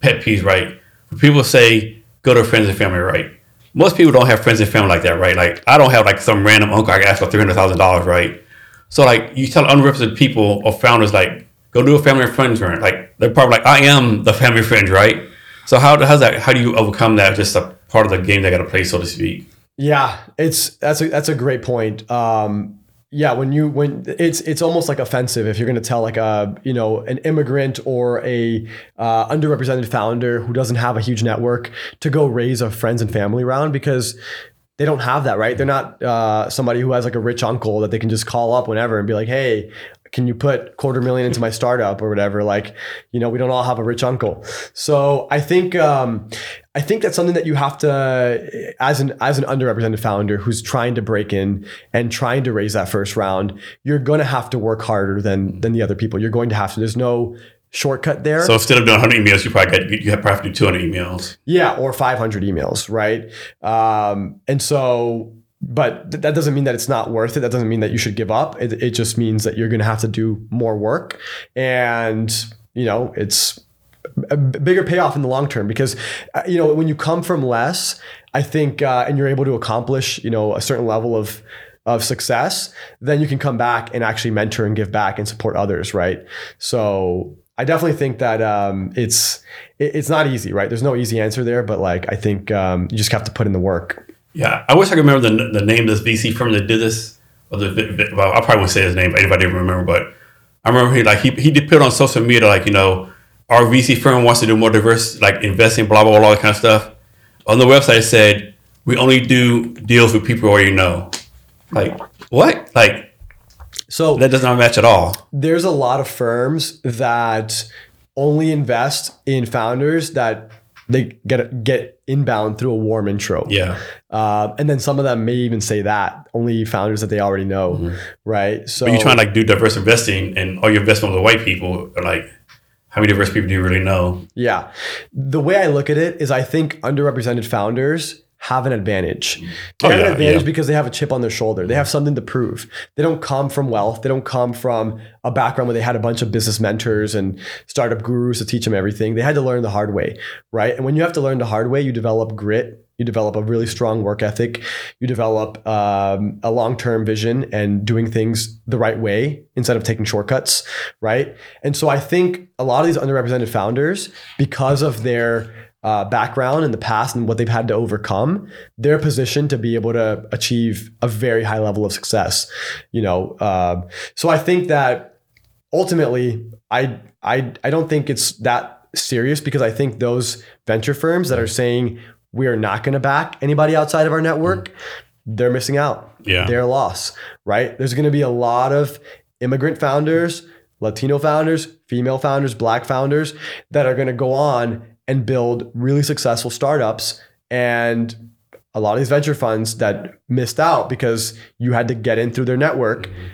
pet peeves, right? When people say go to friends and family, right? Most people don't have friends and family like that, right? Like I don't have like some random uncle I can ask for three hundred thousand dollars, right? So like you tell underrepresented people or founders like go do a family and friends run. Like they're probably like, I am the family friend, right? So how how's that? How do you overcome that? Just a part of the game they got to play, so to speak. Yeah, it's that's a that's a great point. Um, yeah, when you when it's it's almost like offensive if you're going to tell like a you know an immigrant or a uh, underrepresented founder who doesn't have a huge network to go raise a friends and family round because they don't have that right they're not uh, somebody who has like a rich uncle that they can just call up whenever and be like hey can you put quarter million into my startup or whatever like you know we don't all have a rich uncle so i think um, i think that's something that you have to as an as an underrepresented founder who's trying to break in and trying to raise that first round you're going to have to work harder than than the other people you're going to have to there's no shortcut there. So instead of doing 100 emails, you probably get you have probably do 200 emails. Yeah, or 500 emails, right? Um, and so but th- that doesn't mean that it's not worth it. That doesn't mean that you should give up. It, it just means that you're going to have to do more work, and you know it's a bigger payoff in the long term because uh, you know when you come from less, I think, uh, and you're able to accomplish you know a certain level of of success, then you can come back and actually mentor and give back and support others, right? So I definitely think that um, it's it's not easy, right? There's no easy answer there, but like I think um, you just have to put in the work. Yeah, I wish I could remember the, the name of this VC firm that did this. Or the, well, I probably won't say his name if anybody remember, but I remember he like he he did put on social media like you know our VC firm wants to do more diverse like investing, blah blah blah, all that kind of stuff. On the website it said we only do deals with people you know. Like what? Like so that does not match at all. There's a lot of firms that only invest in founders that they get get inbound through a warm intro. Yeah. Uh, and then some of them may even say that only founders that they already know, mm-hmm. right? So but you're trying to like do diverse investing, and all your investment with white people are like, how many diverse people do you really know? Yeah. The way I look at it is, I think underrepresented founders have an advantage. They oh, have yeah, an advantage yeah. because they have a chip on their shoulder. They have something to prove. They don't come from wealth. They don't come from a background where they had a bunch of business mentors and startup gurus to teach them everything. They had to learn the hard way, right? And when you have to learn the hard way, you develop grit. You develop a really strong work ethic. You develop um, a long term vision and doing things the right way instead of taking shortcuts, right? And so I think a lot of these underrepresented founders, because of their uh, background in the past and what they've had to overcome, they're positioned to be able to achieve a very high level of success. You know, uh, so I think that ultimately, I I I don't think it's that serious because I think those venture firms that are saying we are not going to back anybody outside of our network, they're missing out. Yeah, they're a loss. Right? There's going to be a lot of immigrant founders. Latino founders, female founders, black founders that are going to go on and build really successful startups. And a lot of these venture funds that missed out because you had to get in through their network mm-hmm.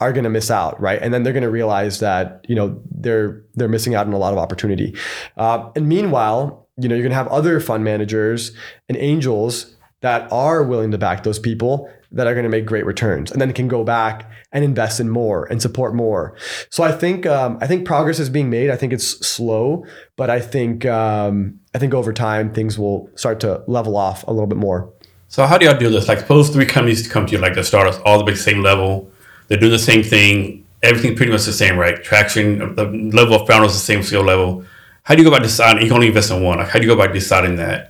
are going to miss out, right? And then they're going to realize that you know they're they're missing out on a lot of opportunity. Uh, and meanwhile, you know you're going to have other fund managers and angels that are willing to back those people that are going to make great returns and then can go back and invest in more and support more. So i think um, i think progress is being made. I think it's slow but i think um, i think over time things will start to level off a little bit more. So how do y'all do this? Like suppose three companies come to you like the startups all the same level. They're doing the same thing. Everything pretty much the same right? Traction the level of founders the same skill level. How do you go about deciding you can only invest in one. Like how do you go about deciding that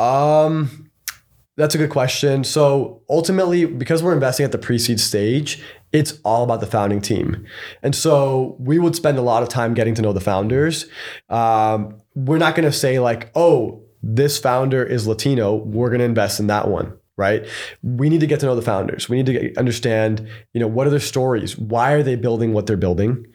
um that's a good question. So ultimately, because we're investing at the pre-seed stage, it's all about the founding team. And so we would spend a lot of time getting to know the founders. Um, we're not going to say like, oh, this founder is Latino. We're going to invest in that one right? We need to get to know the founders. We need to get, understand, you know, what are their stories? Why are they building what they're building?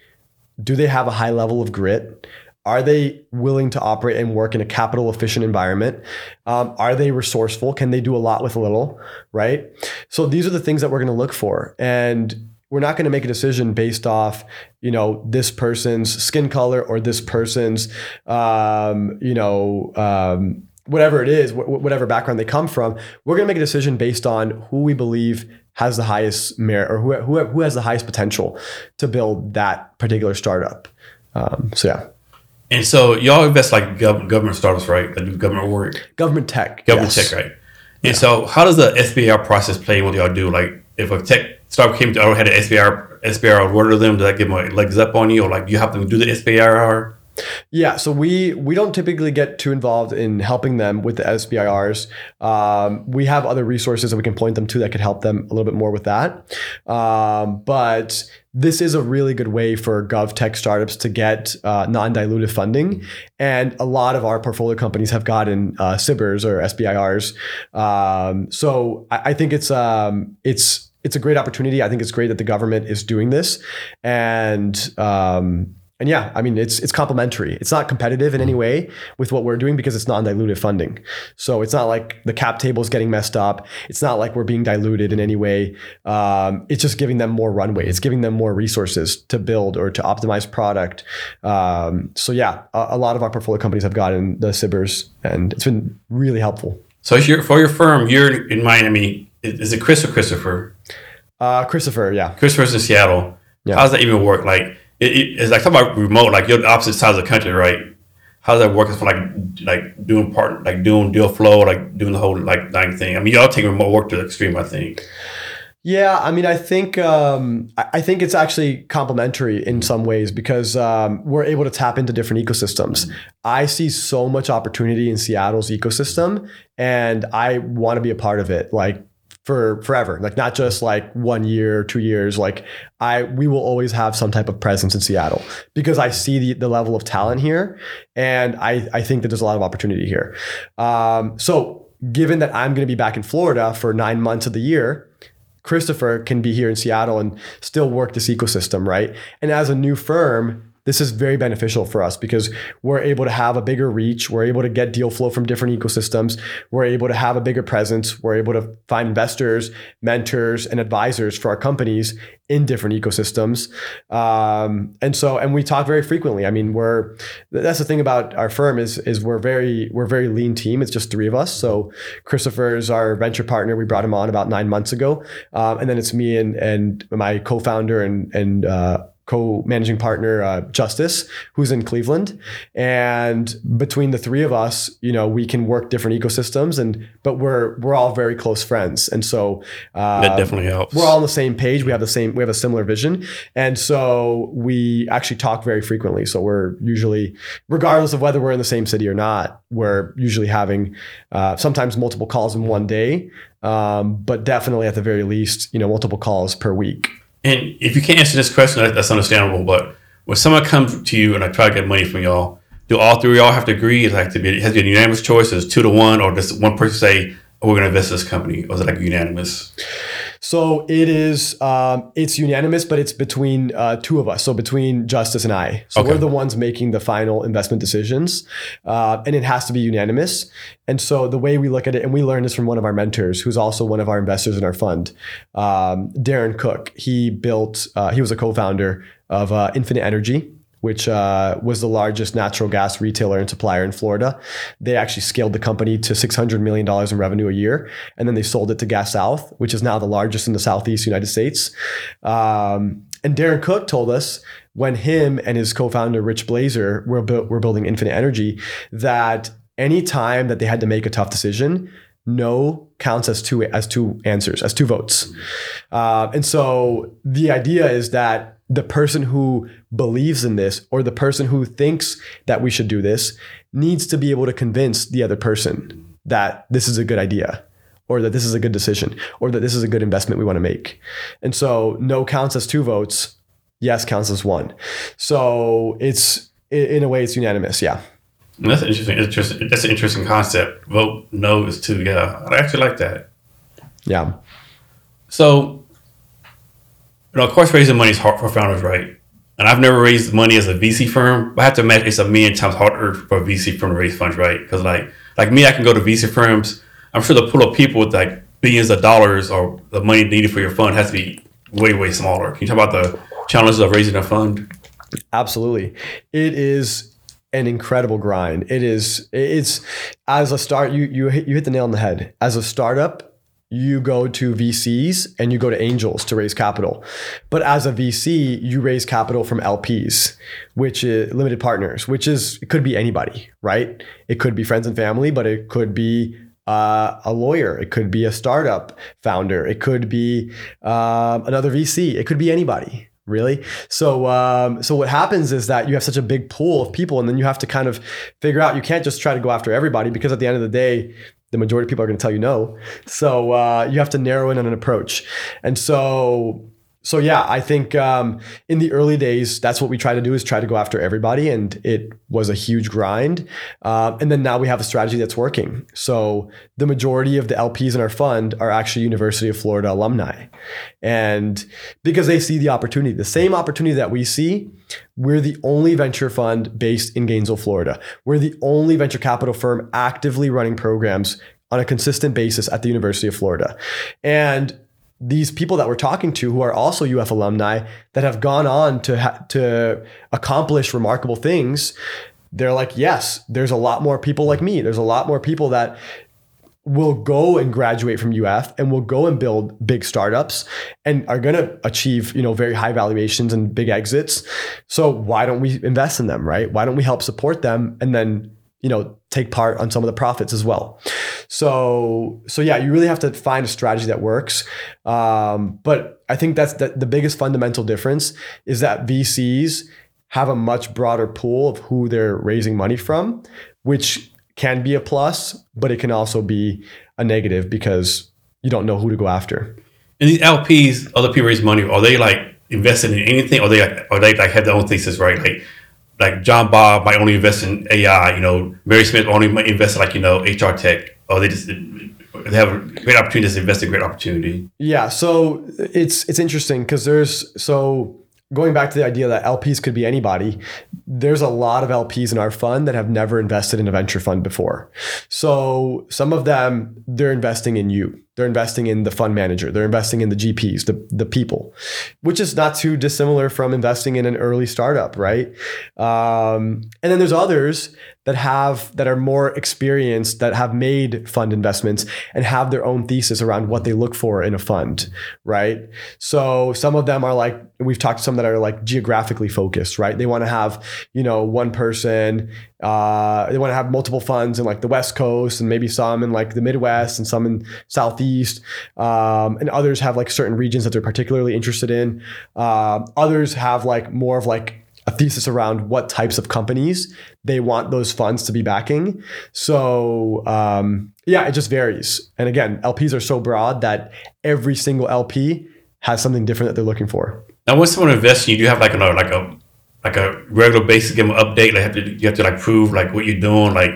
Do they have a high level of grit? Are they willing to operate and work in a capital efficient environment? Um, are they resourceful? Can they do a lot with a little? Right. So these are the things that we're going to look for. And we're not going to make a decision based off you know this person's skin color or this person's um, you know um, whatever it is wh- whatever background they come from we're going to make a decision based on who we believe has the highest merit or who, who, who has the highest potential to build that particular startup um, so yeah And so y'all invest like gov- government startups, right? That do government work, government tech government yes. tech, right? And so how does the SBIR process play what y'all do? Like if a tech startup came to or had an SBIR SBIR order to them, does that give them a legs up on you, or like you have to do the SBIR? Yeah, so we we don't typically get too involved in helping them with the SBIRs. Um, we have other resources that we can point them to that could help them a little bit more with that. Um, but this is a really good way for gov tech startups to get uh, non-dilutive funding, and a lot of our portfolio companies have gotten uh, SBIRs or SBIRs. Um, so I, I think it's um, it's it's a great opportunity. I think it's great that the government is doing this, and um, and yeah, I mean it's it's complementary. It's not competitive in any way with what we're doing because it's non-dilutive funding. So it's not like the cap table is getting messed up. It's not like we're being diluted in any way. Um, it's just giving them more runway. It's giving them more resources to build or to optimize product. Um, so yeah, a, a lot of our portfolio companies have gotten the SBIRs, and it's been really helpful. So for your firm, you're in Miami. Is is it Chris or Christopher? Uh, Christopher, yeah, Christopher's in Seattle. Yeah. How does that even work? Like it, it, it's like talking about remote, like you're the opposite sides of the country, right? How does that work? It's for like like doing part, like doing deal flow, like doing the whole like nine thing. I mean, y'all take remote work to the extreme, I think. Yeah, I mean, I think um, I I think it's actually complementary in some ways because um, we're able to tap into different ecosystems. I see so much opportunity in Seattle's ecosystem, and I want to be a part of it. Like for forever like not just like one year two years like i we will always have some type of presence in seattle because i see the, the level of talent here and i i think that there's a lot of opportunity here um, so given that i'm going to be back in florida for nine months of the year Christopher can be here in Seattle and still work this ecosystem, right? And as a new firm, this is very beneficial for us because we're able to have a bigger reach. We're able to get deal flow from different ecosystems. We're able to have a bigger presence. We're able to find investors, mentors, and advisors for our companies in different ecosystems. Um, and so, and we talk very frequently. I mean, we're that's the thing about our firm is is we're very we're very lean team. It's just three of us. So Christopher is our venture partner. We brought him on about nine months ago, um, and then it's me and and my co-founder and and uh, co-managing partner uh, Justice, who's in Cleveland, and between the three of us, you know, we can work different ecosystems, and but we're we're all very close friends, and so uh, That definitely helps. we're all on the same page. We have the same we have a similar vision, and so we actually talk very frequently. So we're usually, regardless of whether we're in the same city or not, we're usually having uh, sometimes multiple calls in one day, um, but definitely at the very least, you know, multiple calls per week. And if you can't answer this question, that's understandable. But when someone comes to you and I try to get money from y'all, do all three of y'all have to agree? It like to be it has to be a unanimous choice? Is two to one, or does one person say, oh, "We're going to invest in this company"? Or is it like unanimous? So it is, um, it's unanimous, but it's between uh, two of us. So between Justice and I. So Okay. we're the ones making the final investment decisions, uh, and it has to be unanimous. And so the way we look at it, and we learned this from one of our mentors, who's also one of our investors in our fund, um, Darin Cook. He built, uh, he was a co-founder of uh, Infinite Energy. Which uh, was the largest natural gas retailer and supplier in Florida. They actually scaled the company to $600 million in revenue a year. And then they sold it to Gas South, which is now the largest in the Southeast United States. Um, and Darin Cook told us when him and his co-founder Rich Blaser were, bu- were building Infinite Energy that any time that they had to make a tough decision, no counts as two as two answers, as two votes. Uh, and so the idea is that the person who believes in this or the person who thinks that we should do this needs to be able to convince the other person that this is a good idea or that this is a good decision or that this is a good investment we want to make. And so no counts as two votes, yes counts as one. So it's in a way it's unanimous, yeah. That's interesting. Interesting. That's an interesting concept. Vote no is two. Yeah, I actually like that. Yeah. So, you know, of course, raising money is hard for founders, right? And I've never raised money as a VC firm, I have to imagine it's a million times harder for a VC firm to raise funds, right? Because like, like me, I can go to VC firms. I'm sure the pool of people with like billions of dollars or the money needed for your fund has to be way, way smaller. Can you talk about the challenges of raising a fund? Absolutely. It is an incredible grind. It is it's as a start you you hit, you hit the nail on the head. As a startup, you go to VCs and you go to angels to raise capital. But as a VC, you raise capital from LPs, which is limited partners, which is it could be anybody, right? It could be friends and family, but it could be uh, a lawyer. It could be a startup founder. It could be um, another VC. It could be anybody, really. So, um, so what happens is that you have such a big pool of people, and then you have to kind of figure out. You can't just try to go after everybody because at the end of the day, the majority of people are going to tell you no. So uh, you have to narrow in on an approach, and so so yeah, I think um, in the early days, that's what we try to do is try to go after everybody, and it was a huge grind. Uh, and then now we have a strategy that's working. So the majority of the LPs in our fund are actually University of Florida alumni, and because they see the opportunity, the same opportunity that we see, we're the only venture fund based in Gainesville, Florida. We're the only venture capital firm actively running programs on a consistent basis at the University of Florida, and these people that we're talking to who are also UF alumni that have gone on to ha- to accomplish remarkable things they're like yes there's a lot more people like me there's a lot more people that will go and graduate from UF and will go and build big startups and are going to achieve, you know, very high valuations and big exits. So why don't we invest in them, right? Why don't we help support them and then, you know, take part on some of the profits as well. So, so yeah, you really have to find a strategy that works. Um, but I think that's the, the biggest fundamental difference is that VCs have a much broader pool of who they're raising money from, which can be a plus, but it can also be a negative because you don't know who to go after. And these LPs, other people raise money, are they like invested in anything? Or they like, or they like have their own thesis, right? Like, like John Bob might only invest in AI. You know, Mary Smith only might invest in like you know HR tech. Or they just they have a great opportunity to invest in great opportunity. Yeah, so it's it's interesting because there's so going back to the idea that LPs could be anybody, there's a lot of LPs in our fund that have never invested in a venture fund before. So some of them, they're investing in you. They're investing in the fund manager. They're investing in the GPs, the, the people, which is not too dissimilar from investing in an early startup, right? Um, and then there's others that have that are more experienced that have made fund investments and have their own thesis around what they look for in a fund right so some of them are like we've talked to some that are like geographically focused right they want to have you know one person uh, they want to have multiple funds in like the west coast and maybe some in like the midwest and some in southeast um, and others have like certain regions that they're particularly interested in uh, others have like more of like a thesis around what types of companies they want those funds to be backing. So um, yeah, it just varies. And again, LPs are so broad that every single LP has something different that they're looking for. Now, when someone invests you, do have like a like a like a regular basis, give them an update. Like have to, you have to like prove like what you're doing. Like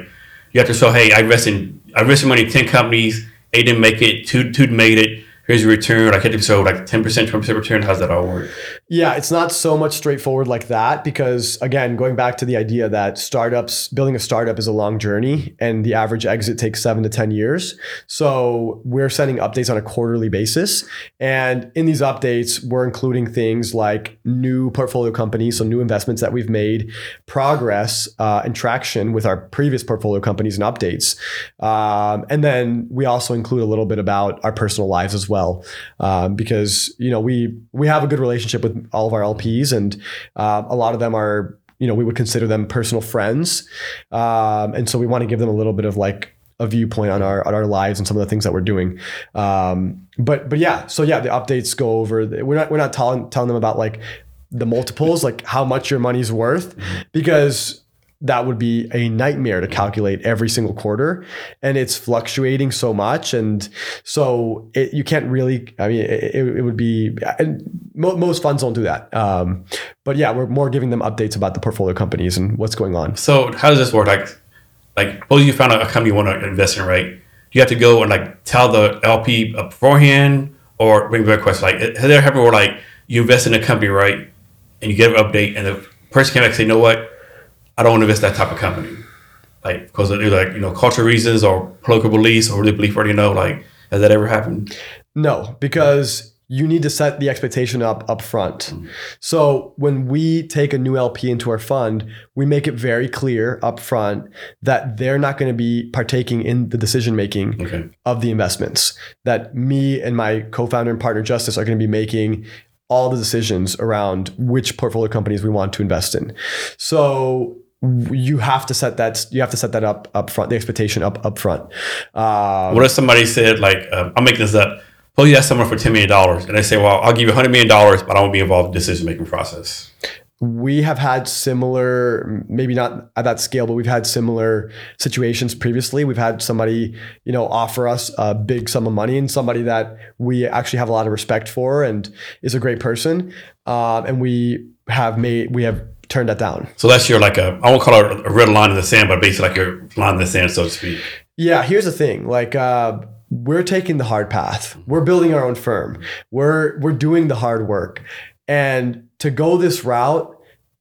you have to show, hey, I invested in I invested money in ten companies. Eight didn't make it. Two two made it here's your return. Like, so like 10%, 20% return. How's that all work? Yeah, it's not so much straightforward like that because, again, going back to the idea that startups, building a startup is a long journey and the average exit takes seven to 10 years. So we're sending updates on a quarterly basis. And in these updates, we're including things like new portfolio companies, so new investments that we've made, progress uh, and traction with our previous portfolio companies and updates. Um, and then we also include a little bit about our personal lives as well um, because you know we we have a good relationship with all of our LPs and uh, a lot of them are you know we would consider them personal friends um, and so we want to give them a little bit of like a viewpoint on our on our lives and some of the things that we're doing. Um, but but yeah, so yeah, the updates go over. We're not we're not telling telling them about like the multiples, like how much your money's worth, because that would be a nightmare to calculate every single quarter. And it's fluctuating so much. And so it, you can't really i mean it, it would be and most funds don't do that. Um, but yeah we're more giving them updates about the portfolio companies and what's going on. So how does this work? Like like suppose you found a company you want to invest in right? You have to go and like tell the LP beforehand, or maybe a question like, has there happened where like you invest in a company, right, and you get an update, and the person came back and say, you know what, I don't want to invest that type of company, like because of like you know cultural reasons or political beliefs or the belief, you know, like has that ever happened? No, because you need to set the expectation up up front. Mm-hmm. So when we take a new LP into our fund, we make it very clear up front that they're not going to be partaking in the decision making Okay. of the investments. That me and my co-founder and partner Justice are going to be making all the decisions around which portfolio companies we want to invest in. So you have to set that you have to set that up up front the expectation up up front uh, What if somebody said like, um, I'm making this up. Well, you ask someone for ten million dollars, and they say, "Well, I'll give you hundred million dollars, but I won't be involved in the decision making process." we have had similar maybe not at that scale but we've had similar situations previously we've had somebody you know offer us a big sum of money and somebody that we actually have a lot of respect for and is a great person um, and we have made we have turned that down So that's your like a I won't call it a red line in the sand, but basically like your line in the sand, so to speak. Yeah, here's the thing. Like uh we're taking the hard path. We're building our own firm. We're we're doing the hard work. And to go this route,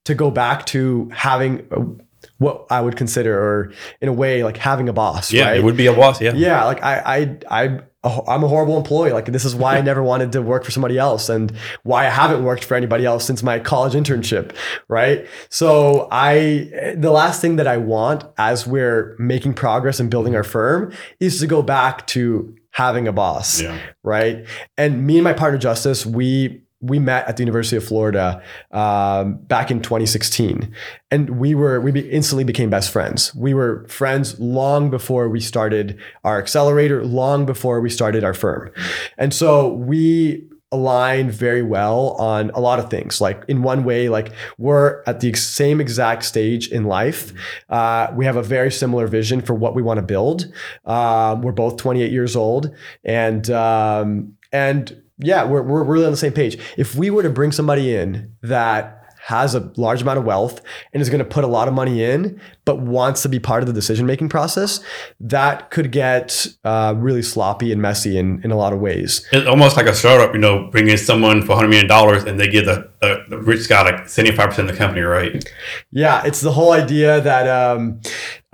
to go back to having what I would consider or in a way like having a boss, Yeah, right? it would be a boss. Yeah. yeah, like I I I I'm a horrible employee. Like this is why I never wanted to work for somebody else and why I haven't worked for anybody else since my college internship, right? So I the last thing that I want as we're making progress and building our firm is to go back to having a boss, Yeah. right? And me and my partner Justice, we we met at the University of Florida um, back in 2016, and we were we be, instantly became best friends. We were friends long before we started our accelerator, long before we started our firm, and so we aligned very well on a lot of things. Like in one way, like we're at the same exact stage in life. Uh, we have a very similar vision for what we want to build. Um, we're both 28 years old, and um, and yeah, we're, we're really on the same page. If we were to bring somebody in that has a large amount of wealth and is going to put a lot of money in, but wants to be part of the decision making process, that could get uh, really sloppy and messy in, in a lot of ways. It's almost like a startup, you know, bringing in someone for hundred million dollars, and they give the, the, the rich guy like seventy five percent of the company, right? Yeah, it's the whole idea that um,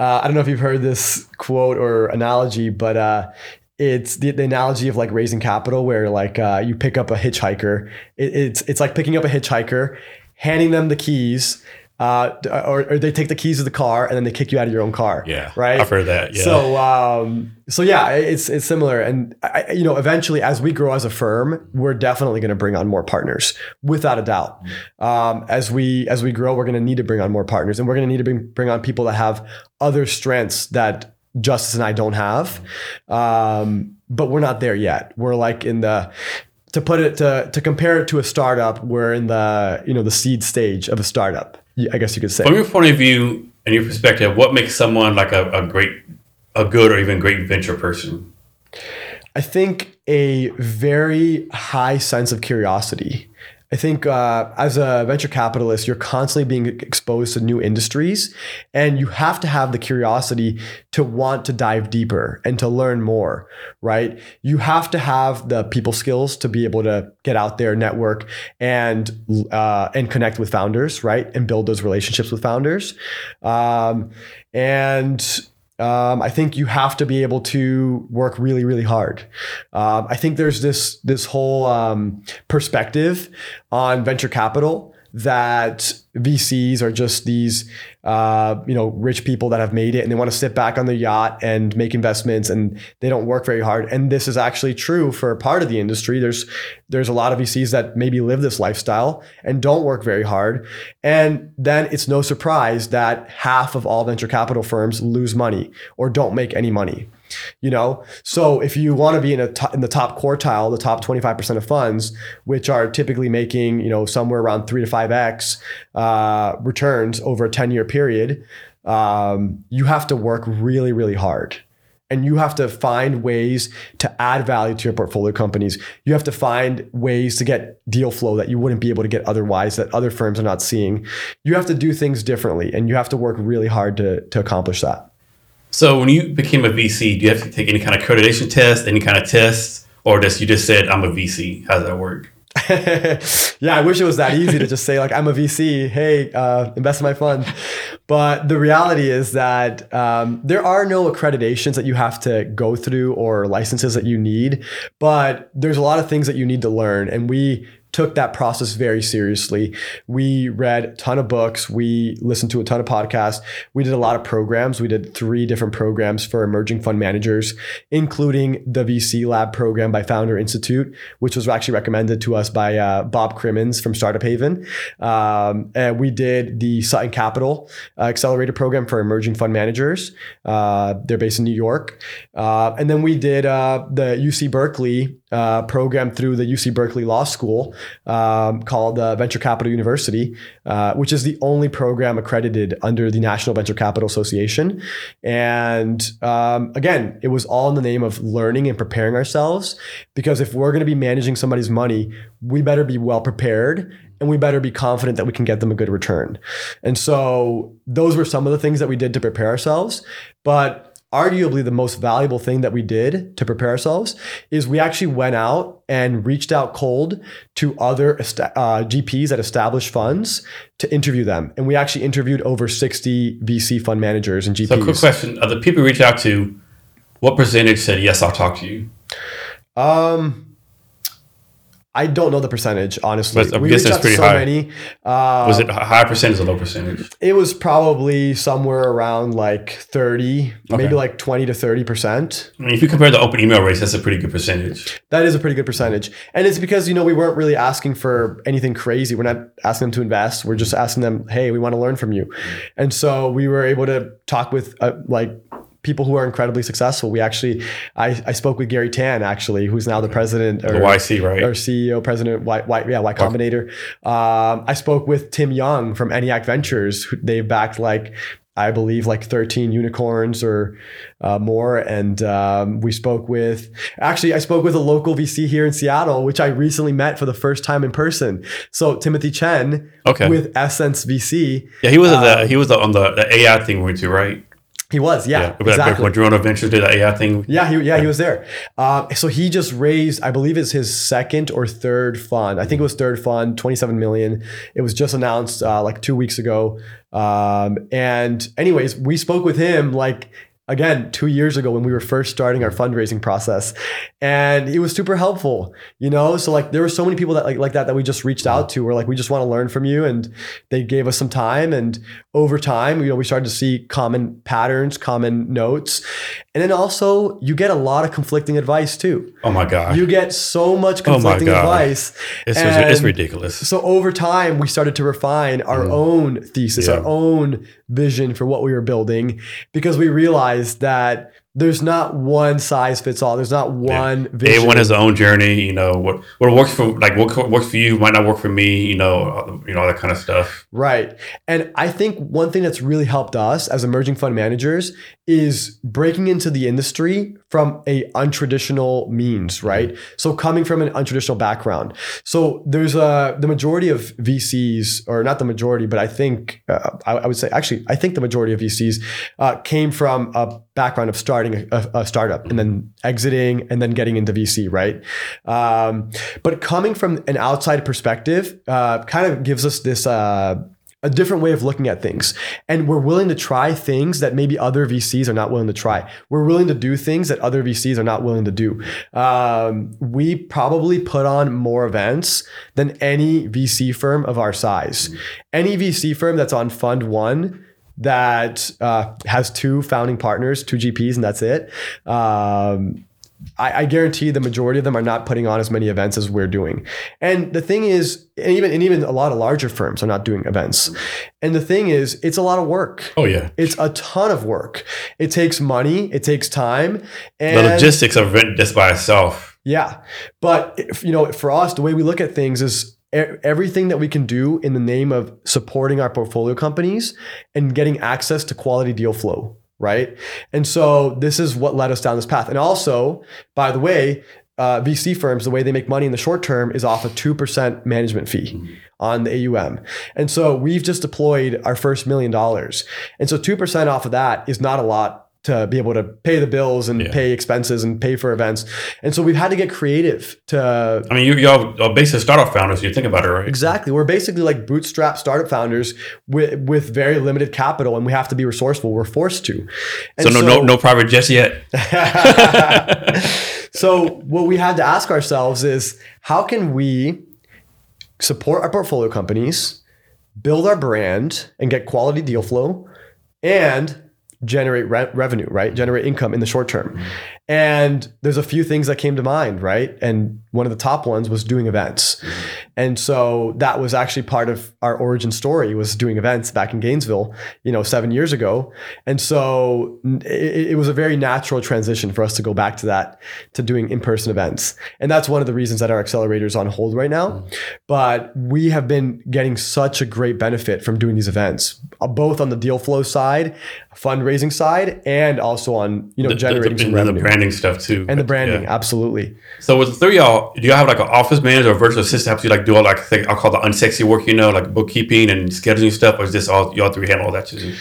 uh, I don't know if you've heard this quote or analogy, but uh, it's the, the analogy of like raising capital, where like uh, you pick up a hitchhiker. It, it's it's like picking up a hitchhiker, handing them the keys. Uh, or, or they take the keys of the car and then they kick you out of your own car. Yeah, Right. I've heard that. Yeah. So, um, so yeah, it's it's similar, and I, you know, eventually, as we grow as a firm, we're definitely going to bring on more partners, without a doubt. Um, as we as we grow, we're going to need to bring on more partners, and we're going to need to bring bring on people that have other strengths that Justice and I don't have. Um, but we're not there yet. We're like in the to put it to to compare it to a startup, we're in the you know the seed stage of a startup. I guess you could say. From your point of view and your perspective, what makes someone like a, a great, a good or even great venture person? I think a very high sense of curiosity. I think uh, as a venture capitalist, you're constantly being exposed to new industries, and you have to have the curiosity to want to dive deeper and to learn more, right? You have to have the people skills to be able to get out there, network, and uh, and connect with founders, right, and build those relationships with founders, um, and um, I think you have to be able to work really, really hard. Um, I think there's this this whole um, perspective on venture capital that VCs are just these uh, you know rich people that have made it and they want to sit back on the yacht and make investments and they don't work very hard. And this is actually true for part of the industry. There's there's a lot of VCs that maybe live this lifestyle and don't work very hard. And then it's no surprise that half of all venture capital firms lose money or don't make any money. You know, so if you want to be in a in the top quartile, the top 25% of funds, which are typically making, you know, somewhere around three to five X uh, returns over a 10 year period, um, you have to work really, really hard and you have to find ways to add value to your portfolio companies. You have to find ways to get deal flow that you wouldn't be able to get otherwise that other firms are not seeing. You have to do things differently and you have to work really hard to, to accomplish that. So when you became a VC, do you have to take any kind of accreditation test, any kind of tests, or just you just said I'm a VC? How does that work? [LAUGHS] yeah, I wish it was that easy to just say like I'm a VC. Hey, uh, invest in my fund. But the reality is that um, there are no accreditations that you have to go through or licenses that you need. But there's a lot of things that you need to learn, and we took that process very seriously. We read a ton of books. We listened to a ton of podcasts. We did a lot of programs. We did three different programs for emerging fund managers, including the VC Lab program by Founder Institute, which was actually recommended to us by uh, Bob Crimmins from Startup Haven. Um, and we did the Sutton Capital uh, Accelerator program for emerging fund managers. Uh, they're based in New York. Uh, and then we did uh, the UC Berkeley uh, program through the UC Berkeley Law School um, called uh, Venture Capital University, uh, which is the only program accredited under the National Venture Capital Association. And um, again, it was all in the name of learning and preparing ourselves. Because if we're going to be managing somebody's money, we better be well prepared and we better be confident that we can get them a good return. And so those were some of the things that we did to prepare ourselves. But arguably the most valuable thing that we did to prepare ourselves is we actually went out and reached out cold to other uh, GPs at established funds to interview them. And we actually interviewed over 60 VC fund managers and GPs. So, quick question: Of the people you reached out to, what percentage said yes, I'll talk to you? Um, I don't know the percentage, honestly. But we reached out to so high. many. Uh, Was it a high percentage or low percentage? It was probably somewhere around like 30, Okay. maybe like 20 to 30%. I mean, if you compare the open email rates, that's a pretty good percentage. That is a pretty good percentage. And it's because, you know, we weren't really asking for anything crazy. We're not asking them to invest. We're just asking them, hey, we want to learn from you. And so we were able to talk with uh, like people who are incredibly successful. We actually, I, I spoke with Garry Tan, actually, who's now the president. The YC, right? Or CEO, president, Y, y, yeah, Y Combinator. Um, I spoke with Tim Young from ENIAC Ventures. who- They've backed like, I believe like 13 unicorns or uh, more. And um, we spoke with, actually, I spoke with a local VC here in Seattle, which I recently met for the first time in person. So Timothy Chen Okay. with Essence VC. Yeah, he was at Uh, the he was on the, the AI thing we went to, right? He was, yeah, When exactly. Madrona Ventures did the AI thing. Yeah, he, yeah, he was there. Um, so he just raised, I believe it's his second or third fund. I think it was third fund, 27 million. It was just announced uh, like two weeks ago. Um, and anyways, we spoke with him like again two years ago when we were first starting our fundraising process and it was super helpful you know so like there were so many people that like, like that that we just reached out to we're like we just want to learn from you and they gave us some time and over time you know we started to see common patterns common notes and then also you get a lot of conflicting advice too Oh my god, you get so much Oh my conflicting God. advice it's, it's ridiculous. so over time, we started to refine our mm. own thesis. Yeah. our own vision for what we were building, because we realized that there's not one size fits all. There's not one vision. Everyone has their own journey. You know what what works for like what works for you might not work for me. You know, uh, you know all that kind of stuff. Right. And I think one thing that's really helped us as emerging fund managers is breaking into the industry from a untraditional means, right? So coming from an untraditional background. So there's a the majority of VCs, or not the majority, but I think uh, I, I would say actually I think the majority of VCs uh, came from a background of starting a, a startup and then exiting and then getting into VC, right? Um, but coming from an outside perspective, uh, kind of gives us this. Uh, a different way of looking at things. And we're willing to try things that maybe other VCs are not willing to try. We're willing to do things that other VCs are not willing to do. Um, we probably put on more events than any VC firm of our size. Any VC firm that's on Fund One that uh, has two founding partners, two GPs, and that's it. Um, I, I guarantee the majority of them are not putting on as many events as we're doing. And the thing is, and even and even a lot of larger firms are not doing events. And the thing is, it's a lot of work. Oh yeah, It's a ton of work. It takes money. It takes time. And the logistics of event just by itself. yeah. But if, you know, for us, the way we look at things is everything that we can do in the name of supporting our portfolio companies and getting access to quality deal flow, right? And so this is what led us down this path. And also, by the way, uh, VC firms, the way they make money in the short term is off a 2% management fee on the AUM. And so we've just deployed our first million dollars. And so 2% off of that is not a lot to be able to pay the bills and Yeah. pay expenses and pay for events. And so we've had to get creative to I mean, you, y'all are basically startup founders. You think about it, right? Exactly. We're basically like bootstrap startup founders with, with very limited capital, and we have to be resourceful. We're forced to. So And no, no, no private jets yet. [LAUGHS] so what we had to ask ourselves is how can we support our portfolio companies, build our brand, and get quality deal flow, and generate re- revenue, right? Generate income in the short term. And there's a few things that came to mind, right? And one of the top ones was doing events. And so that was actually part of our origin story was doing events back in Gainesville, you know, 7 years ago. And so it, it was a very natural transition for us to go back to that to doing in-person events. And that's one of the reasons that our accelerator is on hold right now. But we have been getting such a great benefit from doing these events, uh, both on the deal flow side, fundraising side, and also on, you know, The- the- generating the, some and the revenue. branding stuff too. and the branding, Yeah. absolutely. So with the three of y'all, do y'all have like an office manager or virtual assistant helps you like do all like thing I'll call the unsexy work, you know, like bookkeeping and scheduling stuff, or is this all y'all three handle all that too?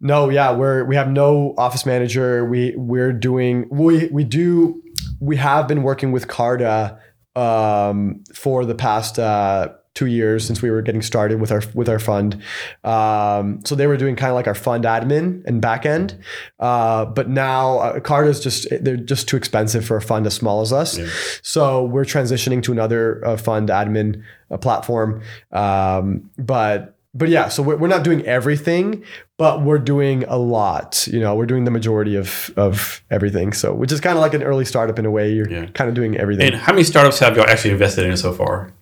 No, yeah, we're we have no office manager. We we're doing we we do we have been working with Carta um, for the past uh, two years since we were getting started with our with our fund. Um, so they were doing kind of like our fund admin and back end, uh, but now uh, Carta's just they're just too expensive for a fund as small as us. So we're transitioning to another uh, fund admin uh, platform, um, but but yeah, so we're, we're not doing everything, but we're doing a lot. You know, we're doing the majority of of everything. So which is kind of like an early startup in a way. You're Yeah. kind of doing everything. And how many startups have y'all actually invested in so far?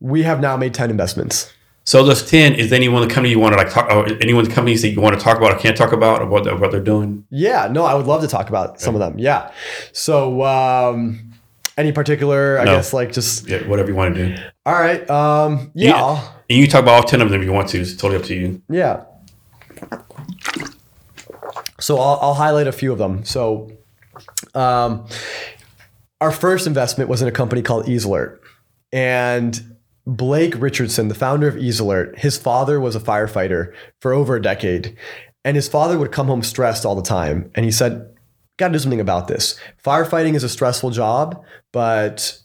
We have now made ten investments. So those ten, is there any one company you want to like talk or anyone the companies that you want to talk about or can't talk about or what they're, what they're doing? Yeah, no, I would love to talk about some of them. Yeah. So um, any particular, I No. guess, like just Yeah, whatever you want to do. all right. Um, yeah, Yeah. And you can talk about all ten of them if you want to. It's totally up to you. Yeah. So I'll, I'll highlight a few of them. So, um, our first investment was in a company called EaseAlert, and Blake Richardson, the founder of EaseAlert, his father was a firefighter for over a decade, and his father would come home stressed all the time, and he said, "Got to do something about this. Firefighting is a stressful job, but."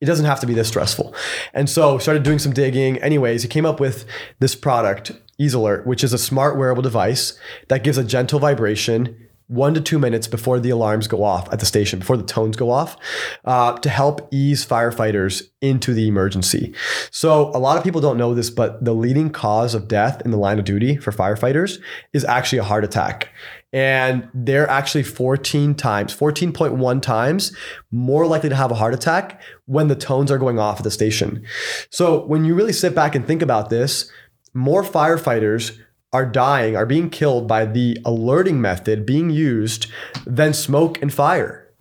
it doesn't have to be this stressful. And so started doing some digging. Anyways, he came up with this product, Ease Alert, which is a smart wearable device that gives a gentle vibration one to two minutes before the alarms go off at the station, before the tones go off, uh, to help ease firefighters into the emergency. So a lot of people don't know this, but the leading cause of death in the line of duty for firefighters is actually a heart attack. And they're actually 14 times, 14.1 times more likely to have a heart attack when the tones are going off at the station. So when you really sit back and think about this, more firefighters are dying, are being killed by the alerting method being used than smoke and fire.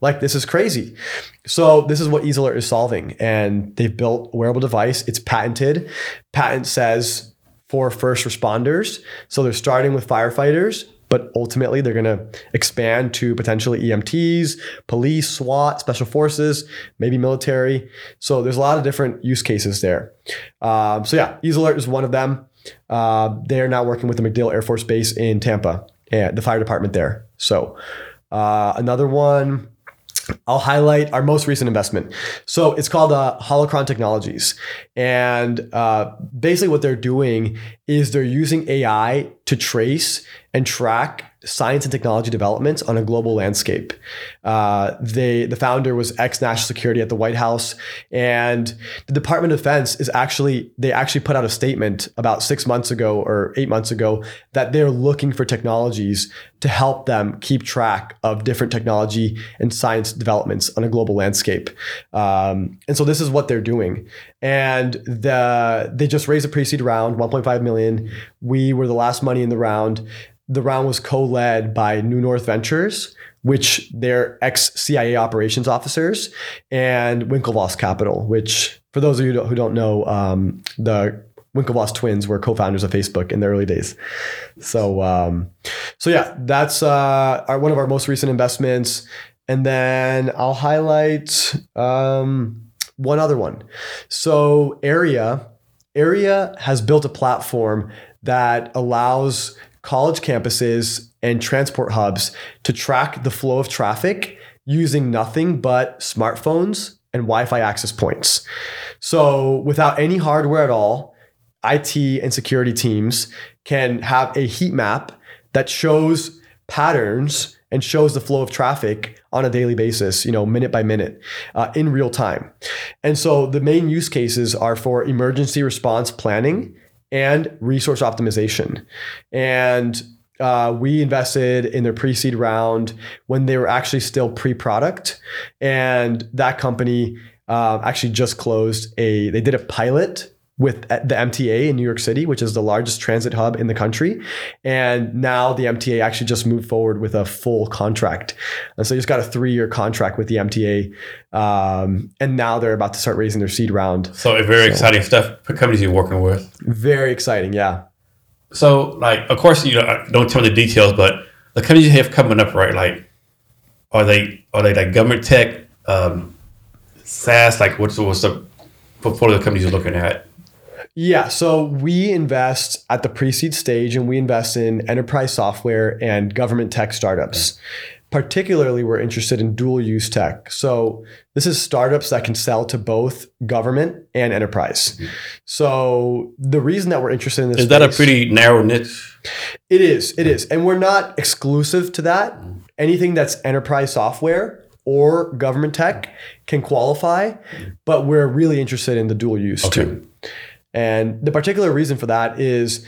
Like this is crazy. So this is what EaseAlert is solving, and they've built a wearable device. It's patented. Patent says for first responders. So they're starting with firefighters, but ultimately they're going to expand to potentially EMTs, police, SWAT, special forces, maybe military. So there's a lot of different use cases there. Um, so yeah, EaseAlert is one of them. Uh, they're now working with the MacDill Air Force Base in Tampa and the fire department there. So uh, another one. I'll highlight our most recent investment. So it's called uh, Holocron Technologies. And uh, basically, what they're doing is they're using AI to trace and track science and technology developments on a global landscape. Uh, they, the founder was ex national security at the White House, and the Department of Defense is actually they actually put out a statement about six months ago or eight months ago that they're looking for technologies to help them keep track of different technology and science developments on a global landscape. Um, and so this is what they're doing. And the they just raised a pre-seed round, 1.5 million. We were the last money in the round. The round was co-led by New North Ventures, which they're ex-CIA operations officers, and Winklevoss Capital, which for those of you who don't know, um, the Winklevoss twins were co-founders of Facebook in the early days. So, um, so yeah, that's uh, our, one of our most recent investments. And then I'll highlight um, one other one. So, Area Area has built a platform that allows college campuses and transport hubs to track the flow of traffic using nothing but smartphones and Wi-Fi access points. So without any hardware at all, IT and security teams can have a heat map that shows patterns and shows the flow of traffic on a daily basis, you know, minute by minute, uh, in real time. And so the main use cases are for emergency response planning and resource optimization. And uh, we invested in their pre-seed round when they were actually still pre-product, and that company uh, actually just closed a. They did a pilot with the MTA in New York City, which is the largest transit hub in the country. And now the MTA actually just moved forward with a full contract. And so they just got a three year contract with the MTA. Um, and now they're about to start raising their seed round. So very so, exciting stuff for companies you're working with. Very exciting, yeah. So, like, of course, you know, don't tell me the details, but the companies you have coming up, right? Like, are they are they like government tech, um, SaaS? Like, what's what's the portfolio of companies you're looking at? Yeah, so we invest at the pre-seed stage, and we invest in enterprise software and government tech startups. Okay. Particularly, we're interested in dual use tech. So, this is startups that can sell to both government and enterprise. Mm-hmm. So, the reason that we're interested in this is space, that a pretty narrow niche? It is. It is. And we're not exclusive to that. Mm-hmm. Anything that's enterprise software or government tech can qualify, but we're really interested in the dual use okay. too. And the particular reason for that is,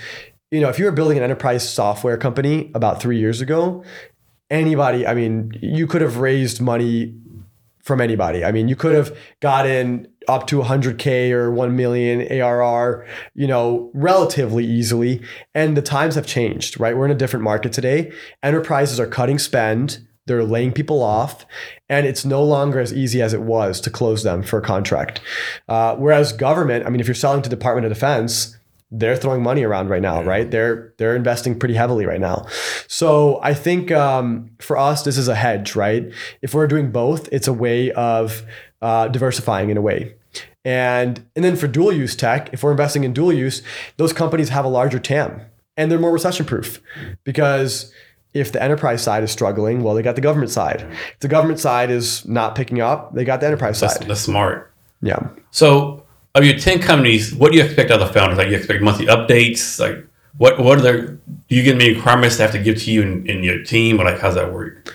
you know, if you were building an enterprise software company about three years ago, anybody, I mean, you could have raised money from anybody. I mean, you could have gotten up to 100K or 1 million ARR, you know, relatively easily. And the times have changed, right? We're in a different market today. Enterprises are cutting spend, they're laying people off, and it's no longer as easy as it was to close them for a contract. Uh, whereas government, I mean, if you're selling to Department of Defense, they're throwing money around right now, right? They're they're investing pretty heavily right now. So I think um, for us, this is a hedge, right? If we're doing both, it's a way of uh, diversifying in a way. And and then for dual use tech, if we're investing in dual use, those companies have a larger TAM and they're more recession proof because if the enterprise side is struggling, well, they got the government side. If the government side is not picking up, they got the enterprise that's, side. That's smart. Yeah. So of your 10 companies, what do you expect out of the founders? Like you expect monthly updates? Like what what are their do you get any requirements they have to give to you in, in your team or like how's that work?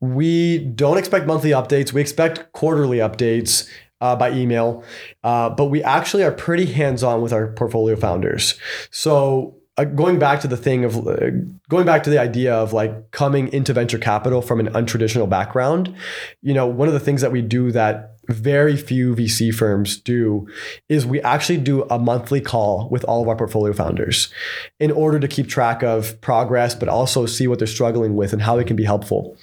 We don't expect monthly updates. We expect quarterly updates uh, by email, uh, but we actually are pretty hands on with our portfolio founders. So uh, going back to the thing of uh, going back to the idea of like coming into venture capital from an untraditional background, you know, one of the things that we do that very few VC firms do is we actually do a monthly call with all of our portfolio founders in order to keep track of progress, but also see what they're struggling with and how they can be helpful.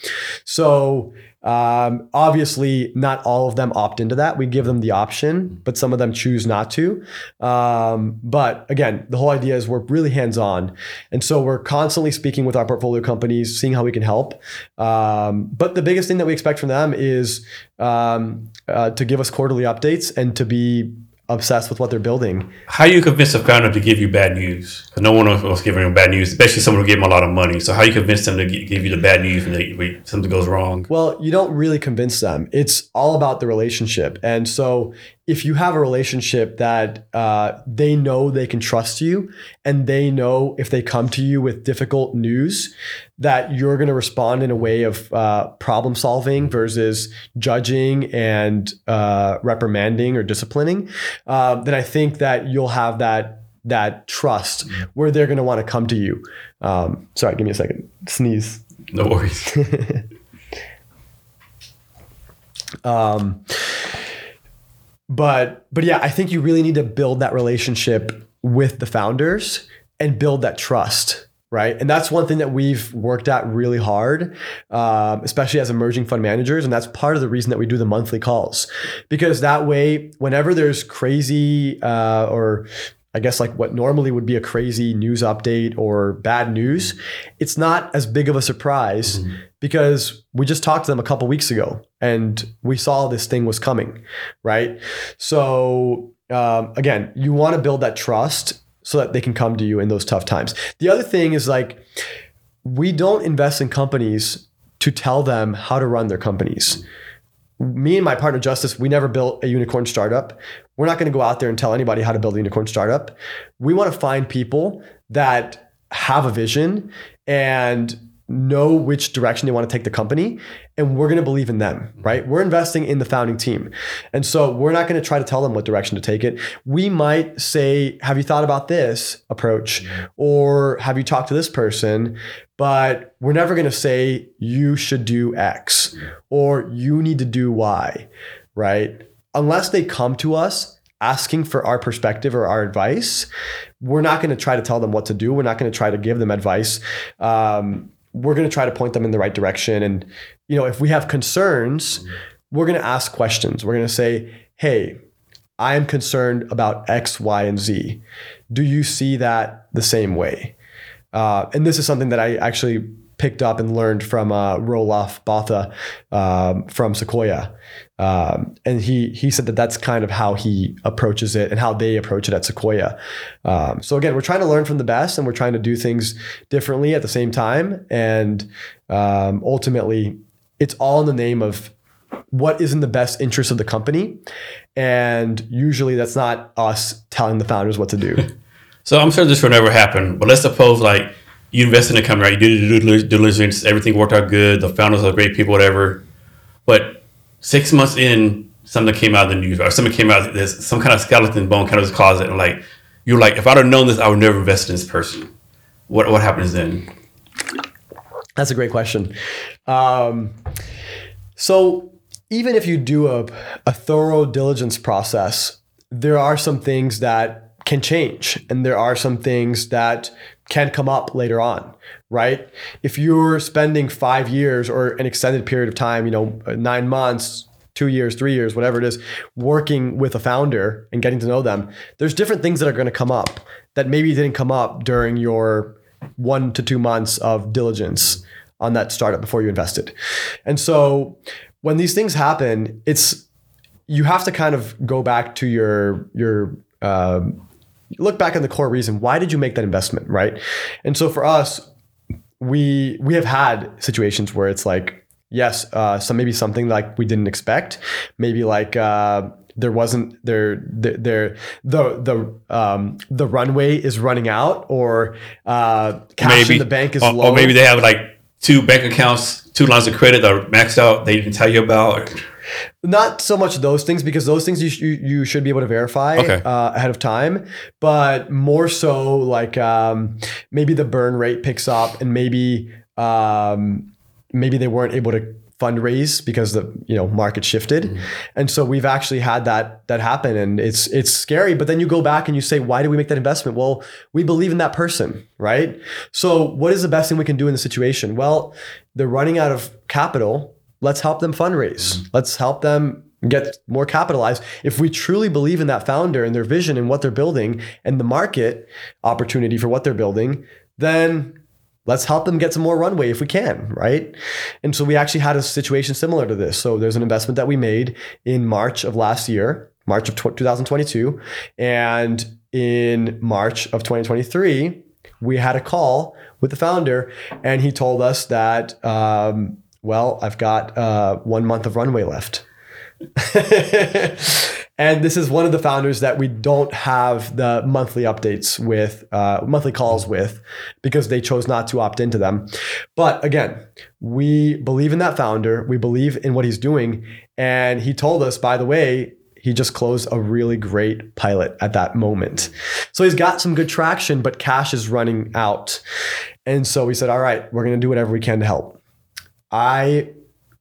So um, obviously, not all of them opt into that. We give them the option, but some of them choose not to. Um, but again, the whole idea is we're really hands on. And so we're constantly speaking with our portfolio companies, seeing how we can help. Um, but the biggest thing that we expect from them is um, uh, to give us quarterly updates and to be obsessed with what they're building. How you convince a founder to give you bad news? Because no one wants to give them bad news, especially someone who gave them a lot of money. So how you convince them to give you the bad news when, they, when something goes wrong? Well, you don't really convince them. It's all about the relationship. And so if you have a relationship that uh, they know they can trust you and they know if they come to you with difficult news that you're going to respond in a way of uh, problem solving versus judging and uh, reprimanding or disciplining uh, then i think that you'll have that that trust where they're going to want to come to you. Um, sorry give me a second. Sneeze. No worries. [LAUGHS] Um, but but yeah, I think you really need to build that relationship with the founders and build that trust right? And that's one thing that we've worked at really hard, um, especially as emerging fund managers. And that's part of the reason that we do the monthly calls, because that way, whenever there's crazy uh, or I guess like what normally would be a crazy news update or bad news, it's not as big of a surprise mm-hmm. Because we just talked to them a couple weeks ago and we saw this thing was coming, right? So um, again, you want to build that trust so that they can come to you in those tough times. The other thing is like we don't invest in companies to tell them how to run their companies. Me and my partner Justice, we never built a unicorn startup. We're not going to go out there and tell anybody how to build a unicorn startup. We want to find people that have a vision and know which direction they want to take the company and we're going to believe in them right? We're investing in the founding team. And so we're not going to try to tell them what direction to take it. We might say have you thought about this approach? Or have you talked to this person? But we're never going to say you should do x or you need to do y right? Unless they come to us asking for our perspective or our advice we're not going to try to tell them what to do. We're not going to try to give them advice. Um, we're going to try to point them in the right direction. And, you know, if we have concerns, we're going to ask questions. We're going to say, hey, I am concerned about X, Y, and Z. Do you see that the same way? Uh, and this is something that I actually picked up and learned from uh, Roelof Botha um, from Sequoia. Um, and he he said that that's kind of how he approaches it and how they approach it at Sequoia. Um, so again, we're trying to learn from the best and we're trying to do things differently at the same time. And um, ultimately, it's all in the name of what is in the best interest of the company. And usually that's not us telling the founders what to do. [LAUGHS] So I'm sure this will never happen, but let's suppose like you invest in a company, right? You do the due diligence, everything worked out good, the founders are great people, whatever. But six months in, something came out of the news, or something came out, there's some kind of skeleton bone kind of closet, and like you're like, if I'd have known this, I would never invest in this person. What what happens then? That's a great question. Um, so even if you do a, a thorough diligence process, there are some things that can change and there are some things that can come up later on right? If you're spending five years or an extended period of time you know nine months two years three years whatever it is working with a founder and getting to know them there's different things that are going to come up that maybe didn't come up during your one to two months of diligence on that startup before you invested. And so when these things happen it's you have to kind of go back to your your um, look back on the core reason why did you make that investment right? And so for us we we have had situations where it's like yes uh some maybe something like we didn't expect maybe like uh there wasn't there there the the um the runway is running out or uh cash maybe in the bank is or, low or maybe they have like two bank accounts, two lines of credit that are maxed out. They didn't tell you about. Not so much those things because those things you, sh- you, you should be able to verify Okay. uh, ahead of time but more so like um, maybe the burn rate picks up and maybe um, maybe they weren't able to fundraise because the you know market shifted. And so we've actually had that that happen and it's it's scary but then you go back and you say why did we make that investment? Well we believe in that person right? So what is the best thing we can do in the situation? Well they're running out of capital let's help them fundraise let's help them get more capitalized if we truly believe in that founder and their vision and what they're building and the market opportunity for what they're building then let's help them get some more runway if we can, right? And so we actually had a situation similar to this. So there's an investment that we made in March of last year, March of 2022, and in March of 2023, we had a call with the founder, and he told us that, um, well, I've got uh, one month of runway left. [LAUGHS] and this is one of the founders that we don't have the monthly updates with, uh, monthly calls with, because they chose not to opt into them. But again, we believe in that founder. We believe in what he's doing. And he told us, by the way, he just closed a really great pilot at that moment. So he's got some good traction, but cash is running out. And so we said, all right, we're going to do whatever we can to help. I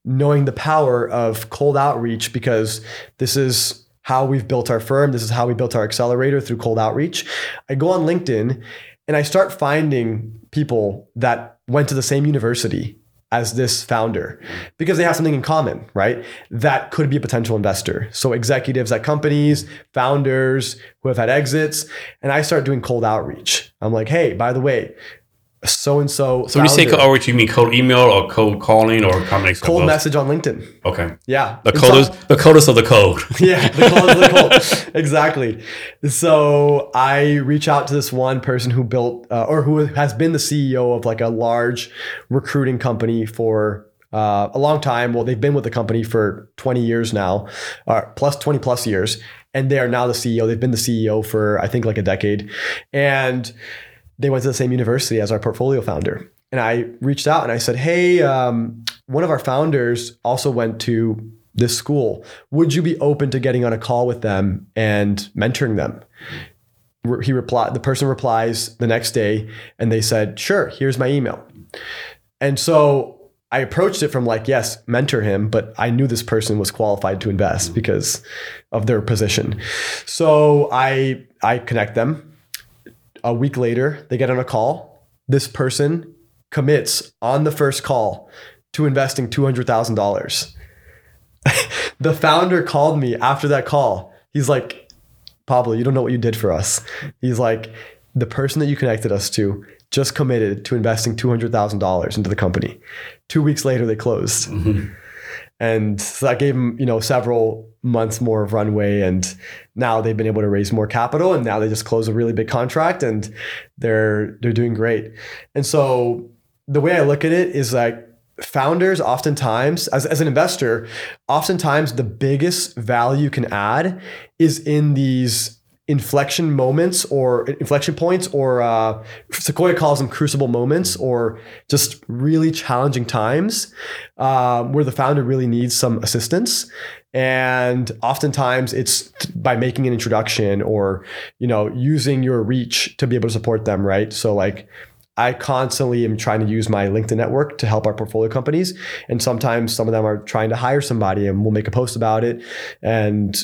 knowing the power of cold outreach because this is how we've built our firm. This is how we built our accelerator through cold outreach. I go on LinkedIn and I start finding people that went to the same university as this founder because they have something in common, right? That could be a potential investor. So executives at companies, founders who have had exits, and I start doing cold outreach. I'm like, "Hey, by the way, so and so. So when you say cold outreach, you mean cold email or cold calling or combination? cold message on LinkedIn. Okay. Yeah, The coldest, some- the coldest of the cold. [LAUGHS] yeah, the cold of the cold. [LAUGHS] exactly. So I reach out to this one person who built uh, or who has been the CEO of like a large recruiting company for uh, a long time. Well, they've been with the company for 20 years now, uh, plus 20 plus years, and they are now the CEO. They've been the CEO for I think like a decade, and they went to the same university as our portfolio founder. And I reached out and I said, Hey, um, one of our founders also went to this school. Would you be open to getting on a call with them and mentoring them? He replied, the person replies the next day and they said, Sure, here's my email. And so I approached it from like, yes, mentor him, but I knew this person was qualified to invest because of their position. So I I connect them a week later, they get on a call. This person commits on the first call to investing $200,000. [LAUGHS] the founder called me after that call. He's like, Pablo, you don't know what you did for us. He's like, the person that you connected us to just committed to investing $200,000 into the company. Two weeks later, they closed. Mm-hmm. And so that gave them, you know, several months more of runway. And now they've been able to raise more capital. And now they just closed a really big contract and they're they're doing great. And so the way I look at it is like founders oftentimes, as, as an investor, oftentimes the biggest value you can add is in these inflection moments or inflection points or uh, sequoia calls them crucible moments or just really challenging times um, where the founder really needs some assistance. And oftentimes it's by making an introduction or you know using your reach to be able to support them right? So like I constantly am trying to use my LinkedIn network to help our portfolio companies. And sometimes some of them are trying to hire somebody and we'll make a post about it. And,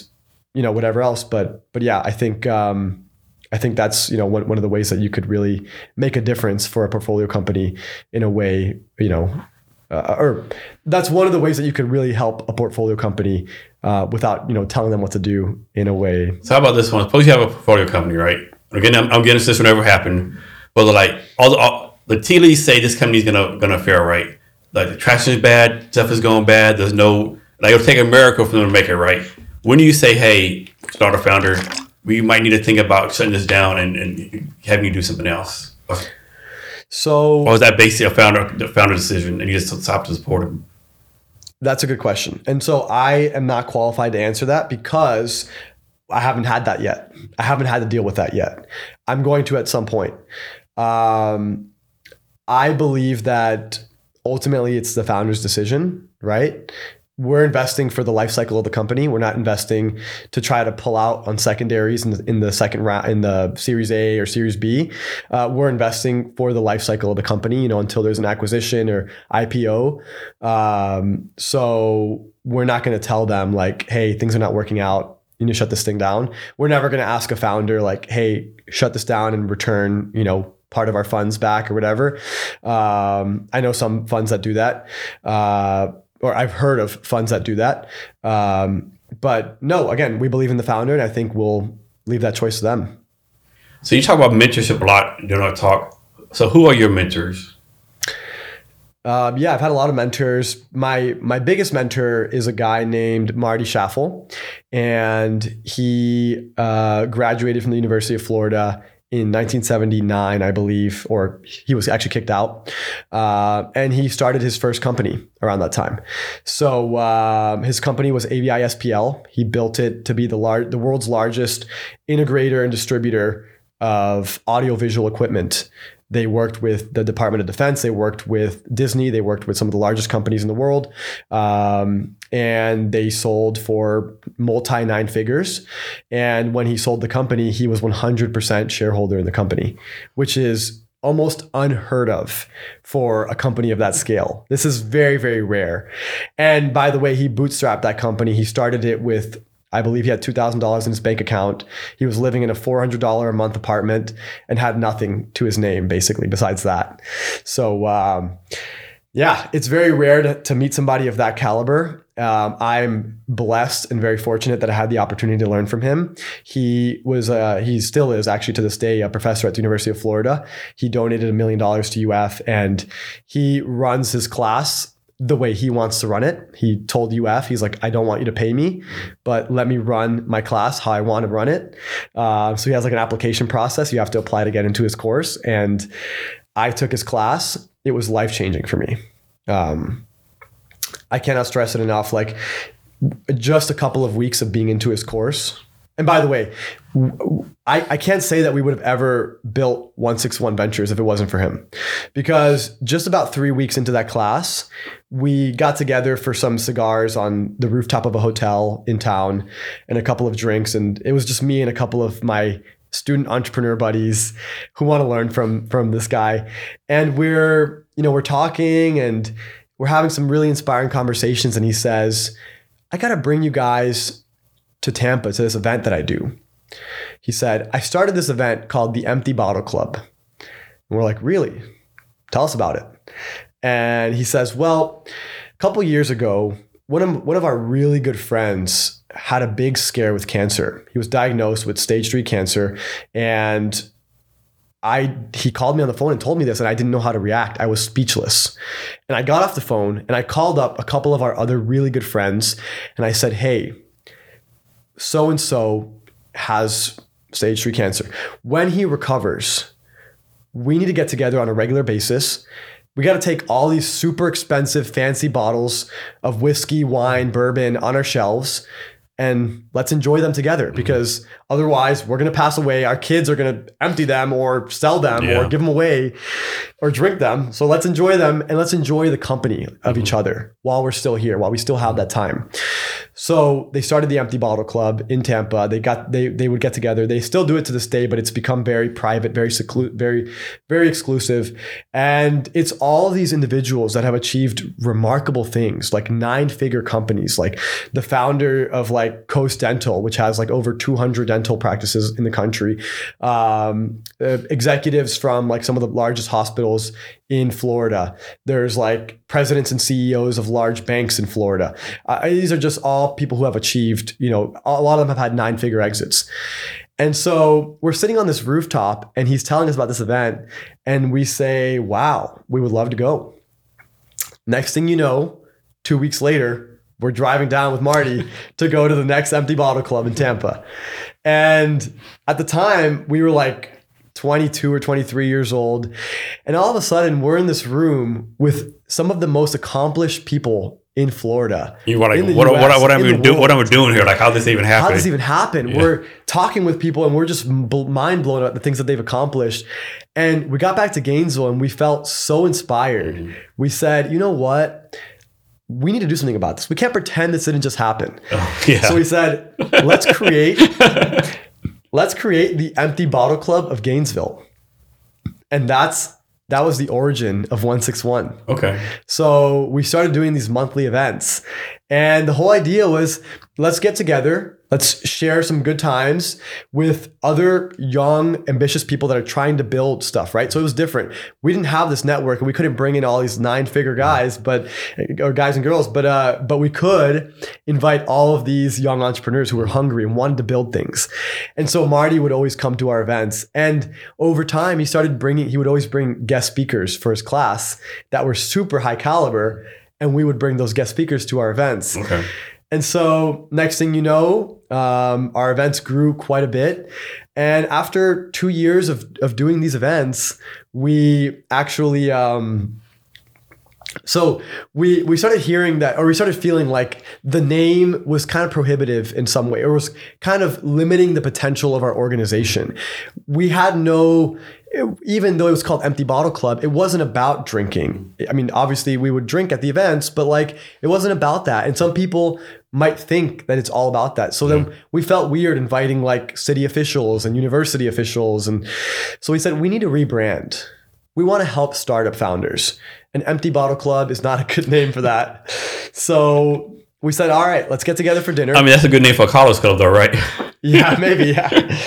you know, whatever else. But, but yeah, I think, um, I think that's, you know, one, one of the ways that you could really make a difference for a portfolio company in a way, you know, uh, or that's one of the ways that you could really help a portfolio company uh, without, you know, telling them what to do in a way. So how about this one? Suppose you have a portfolio company, right? Again, I'm, I'm getting this will never happen. But like all the, all, the tea leaves say this company's gonna gonna fare right. Like the traction is bad, stuff is going bad. There's no like it'll take a miracle for them to make it right. When do you say, hey, starter founder, we might need to think about shutting this down and, and having you do something else? So or is that basically a founder the founder decision and you just stop to support them? That's a good question. And so I am not qualified to answer that because I haven't had that yet. I haven't had to deal with that yet. I'm going to at some point. Um, I believe that ultimately it's the founder's decision, right? We're investing for the life cycle of the company. We're not investing to try to pull out on secondaries in the, in the second round, in the Series A or Series B. Uh, we're investing for the life cycle of the company, you know, until there's an acquisition or IPO. Um, so we're not going to tell them like, hey, things are not working out. You need to shut this thing down. We're never going to ask a founder like, hey, shut this down and return, you know, part of our funds back or whatever. Um, I know some funds that do that, uh, or I've heard of funds that do that. Um, but no, again, we believe in the founder, and I think we'll leave that choice to them. So you talk about mentorship a lot during our talk. So who are your mentors? Um, yeah, I've had a lot of mentors. My my biggest mentor is a guy named Marty Schaffel, and he uh, graduated from the University of Florida in 1979, I believe, or he was actually kicked out, uh, and he started his first company around that time. So um, his company was AVI SPL. He built it to be the lar- the world's largest integrator and distributor of audiovisual equipment. They worked with the Department of Defense. They worked with Disney. They worked with some of the largest companies in the world. Um, and they sold for multi nine figures. And when he sold the company, he was 100% shareholder in the company, which is almost unheard of for a company of that scale. This is very, very rare. And by the way, he bootstrapped that company. He started it with I believe he had $2,000 in his bank account. He was living in a $400 a month apartment and had nothing to his name, basically, besides that. So, um, yeah, it's very rare to, to meet somebody of that caliber. Um, I'm blessed and very fortunate that I had the opportunity to learn from him. He was, uh, he still is actually to this day a professor at the University of Florida. He donated a million dollars to UF and he runs his class the way he wants to run it. He told UF, he's like, I don't want you to pay me, but let me run my class how I want to run it. Uh, so he has like an application process. You have to apply to get into his course. And I took his class. It was life changing for me. Um, I cannot stress it enough. Like just a couple of weeks of being into his course. And by the way, I, I can't say that we would have ever built 161 Ventures if it wasn't for him. Because just about three weeks into that class, we got together for some cigars on the rooftop of a hotel in town and a couple of drinks. And it was just me and a couple of my student entrepreneur buddies who want to learn from from this guy. And we're, you know, we're talking and we're having some really inspiring conversations. And he says, I got to bring you guys to Tampa to this event that I do. He said, I started this event called the Empty Bottle Club. And we're like, really? Tell us about it. And he says, well, a couple years ago, one of, one of our really good friends had a big scare with cancer. He was diagnosed with stage three cancer. And I he called me on the phone and told me this, and I didn't know how to react. I was speechless. And I got off the phone and I called up a couple of our other really good friends and I said, Hey, so and so has stage three cancer. When he recovers, we need to get together on a regular basis. We got to take all these super expensive, fancy bottles of whiskey, wine, bourbon on our shelves and let's enjoy them together Mm-hmm. because otherwise we're going to pass away. Our kids are going to empty them or sell them Yeah. or give them away or drink them. So let's enjoy them and let's enjoy the company of Mm-hmm. each other while we're still here, while we still have that time. So they started the Empty Bottle Club in Tampa. They got they they would get together. They still do it to this day, but it's become very private, very seclu- very very exclusive. And it's all these individuals that have achieved remarkable things, like nine-figure companies, like the founder of like Coast Dental, which has like over 200 dental practices in the country. Um, uh, executives from like some of the largest hospitals in Florida. There's like presidents and CEOs of large banks in Florida. Uh, these are just all people who have achieved, you know, a lot of them have had nine figure exits. And so we're sitting on this rooftop and he's telling us about this event. And we say, wow, we would love to go. Next thing you know, two weeks later, we're driving down with Marty [LAUGHS] to go to the next empty bottle club in Tampa. And at the time, we were like 22 or 23 years old. And all of a sudden, we're in this room with some of the most accomplished people in Florida. You like, in what, what, US, what, am in I the do, what I doing here? Like, how this even happened? how does this even happen? We're talking with people and we're just mind blown at the things that they've accomplished. And we got back to Gainesville and we felt so inspired. Mm-hmm. We said, you know what? We need to do something about this. We can't pretend this didn't just happen. [LAUGHS] yeah. So we said, let's create, [LAUGHS] let's create the empty bottle club of Gainesville. And that's that was the origin of 161. okay. So we started doing these monthly events. And the whole idea was let's get together, let's share some good times with other young, ambitious people that are trying to build stuff, right? So it was different. We didn't have this network and we couldn't bring in all these nine-figure guys, but or guys and girls, but uh, but we could invite all of these young entrepreneurs who were hungry and wanted to build things. And so Marty would always come to our events. And over time, he started bringing, he would always bring guest speakers for his class that were super high caliber. And we would bring those guest speakers to our events. Okay. And so, next thing you know, um, our events grew quite a bit. And after two years of, of doing these events, we actually, um, so we we started hearing that, or we started feeling like the name was kind of prohibitive in some way, or was kind of limiting the potential of our organization. We had no, even though it was called Empty Bottle Club, it wasn't about drinking. I mean, obviously we would drink at the events, but like it wasn't about that. And some people might think that it's all about that. So then we felt weird inviting like city officials and university officials, and so we said we need to rebrand. We want to help startup founders. An empty bottle club is not a good name for that. So we said, all right, let's get together for dinner. I mean, that's a good name for a college club, though, right? [LAUGHS] yeah, maybe, yeah.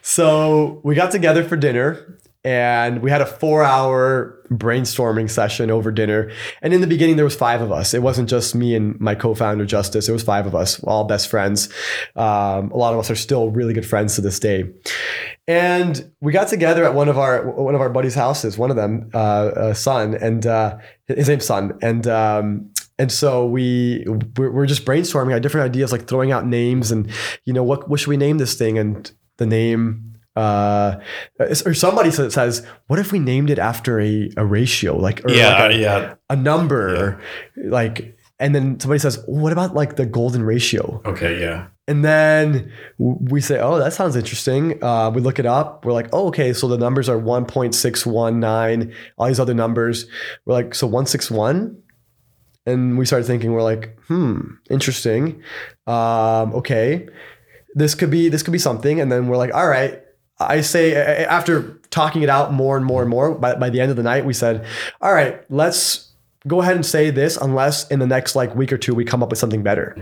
So we got together for dinner and we had a four hour brainstorming session over dinner. And in the beginning, there was five of us. It wasn't just me and my co-founder Justice. It was five of us, all best friends. Um, a lot of us are still really good friends to this day. And we got together at one of our one of our buddies' houses. One of them, uh, uh, Son, and uh, his name's Son, and. Um, and so we we're, just brainstorming our different ideas, like throwing out names, and you know what what should we name this thing? And the name uh, or somebody says, "What if we named it after a, a ratio, like or yeah, like a, yeah. a number, like?" And then somebody says, "What about like the golden ratio?" Okay, yeah. And then we say, "Oh, that sounds interesting." Uh, we look it up. We're like, "Oh, okay." So the numbers are one point six one nine. All these other numbers. We're like, "So one six one." And we started thinking, we're like, "Hmm, interesting. Um, okay, this could be this could be something." And then we're like, "All right." I say after talking it out more and more and more. By, by the end of the night, we said, "All right, let's go ahead and say this, unless in the next like week or two we come up with something better."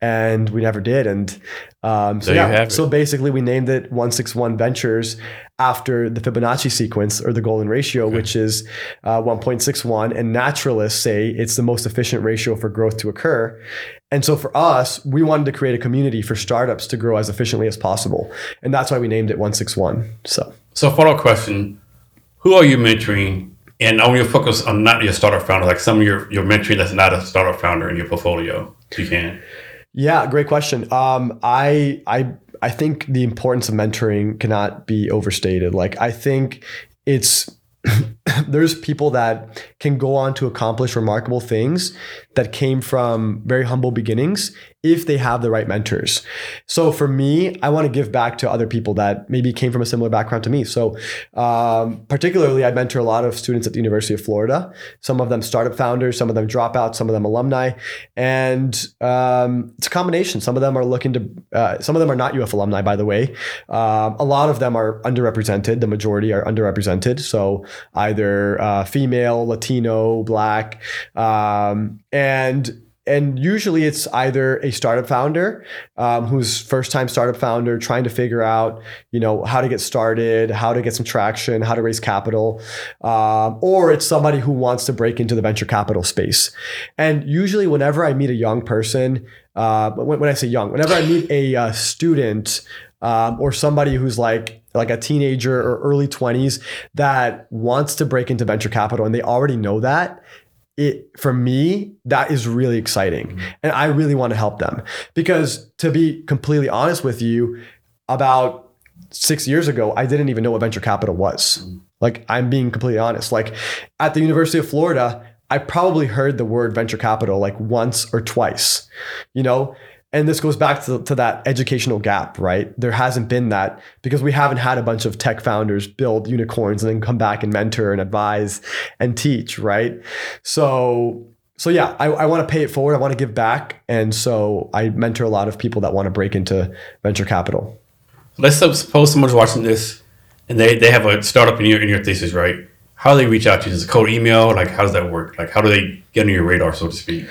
And we never did. And um, so There yeah, so basically we named it 161 Ventures after the Fibonacci sequence or the golden ratio, which is uh, 1.61. And naturalists say it's the most efficient ratio for growth to occur. And so for us, we wanted to create a community for startups to grow as efficiently as possible. And that's why we named it 161. So So, follow up question: Who are you mentoring? And I want you to focus on not your startup founder, like some of your your mentoring that's not a startup founder in your portfolio. If you can. Yeah, great question. Um, I I I think the importance of mentoring cannot be overstated. Like I think it's [LAUGHS] there's people that can go on to accomplish remarkable things that came from very humble beginnings if they have the right mentors. So for me, I want to give back to other people that maybe came from a similar background to me. So um, particularly, I mentor a lot of students at the University of Florida. Some of them startup founders, some of them dropouts, some of them alumni, and um, it's a combination. Some of them are looking to, uh, some of them are not UF alumni, by the way. Um, a lot of them are underrepresented. The majority are underrepresented. So either uh, female, Latino, Black, um, and and usually it's either a startup founder um, who's first time startup founder trying to figure out you know how to get started how to get some traction how to raise capital um, or it's somebody who wants to break into the venture capital space. And usually whenever i meet a young person uh, when, when i say young whenever i meet a uh, student um, or somebody who's like like a teenager or early 20s that wants to break into venture capital and they already know that it for me that is really exciting. Mm-hmm. And i really want to help them. Because to be completely honest with you about six years ago i didn't even know what venture capital was. Mm-hmm. Like i'm being completely honest. Like at the university of florida i probably heard the word venture capital like once or twice you know and this goes back to, to that educational gap right there hasn't been that because we haven't had a bunch of tech founders build unicorns and then come back and mentor and advise and teach right so so yeah i, I want to pay it forward i want to give back and so i mentor a lot of people that want to break into venture capital Let's suppose someone's watching this and they, they have a startup in your in your thesis, right? How do they reach out to you? Is it cold email? Like, how does that work? Like, how do they get on your radar, so to speak?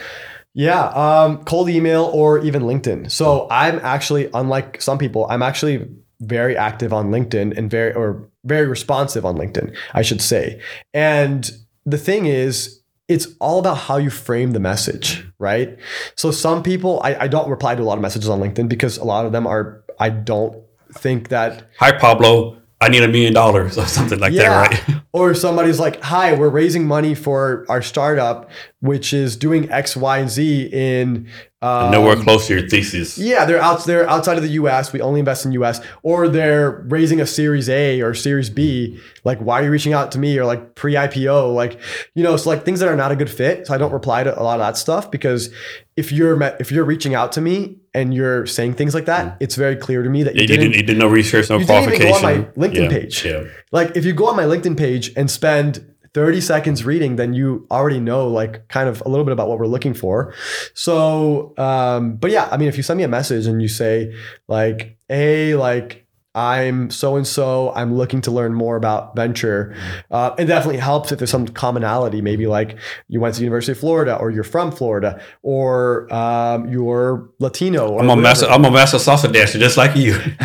Yeah, um, cold email or even LinkedIn. So I'm actually, unlike some people, I'm actually very active on LinkedIn and very or very responsive on LinkedIn, I should say. And the thing is, it's all about how you frame the message, right? So some people, I, I don't reply to a lot of messages on LinkedIn because a lot of them are, I don't think that Hi, Pablo. I need a million dollars [LAUGHS] or something like that, right? [LAUGHS] or somebody's like, "Hi, we're raising money for our startup, which is doing X, Y, and Z in um, Nowhere close to your thesis. yeah, they're out they're outside of the US. We only invest in US. Or they're raising a series A or series B. Like, why are you reaching out to me? Or like pre-IPO. Like, you know, it's like things that are not a good fit. So I don't reply to a lot of that stuff because if you're if you're reaching out to me and you're saying things like that, it's very clear to me that you, You, didn't, you, didn't, you did no research, no you didn't even go on my LinkedIn Yeah, page. Yeah. Like if you go on my LinkedIn page and spend 30 seconds reading, then you already know like kind of a little bit about what we're looking for. So, um, but yeah, I mean, if you send me a message and you say like, hey, like, I'm so and so. I'm looking to learn more about venture. Uh, it definitely helps if there's some commonality. Maybe like you went to the University of Florida, or you're from Florida, or um, you're Latino. Or I'm a master. I'm a master salsa dancer, just like you. [LAUGHS]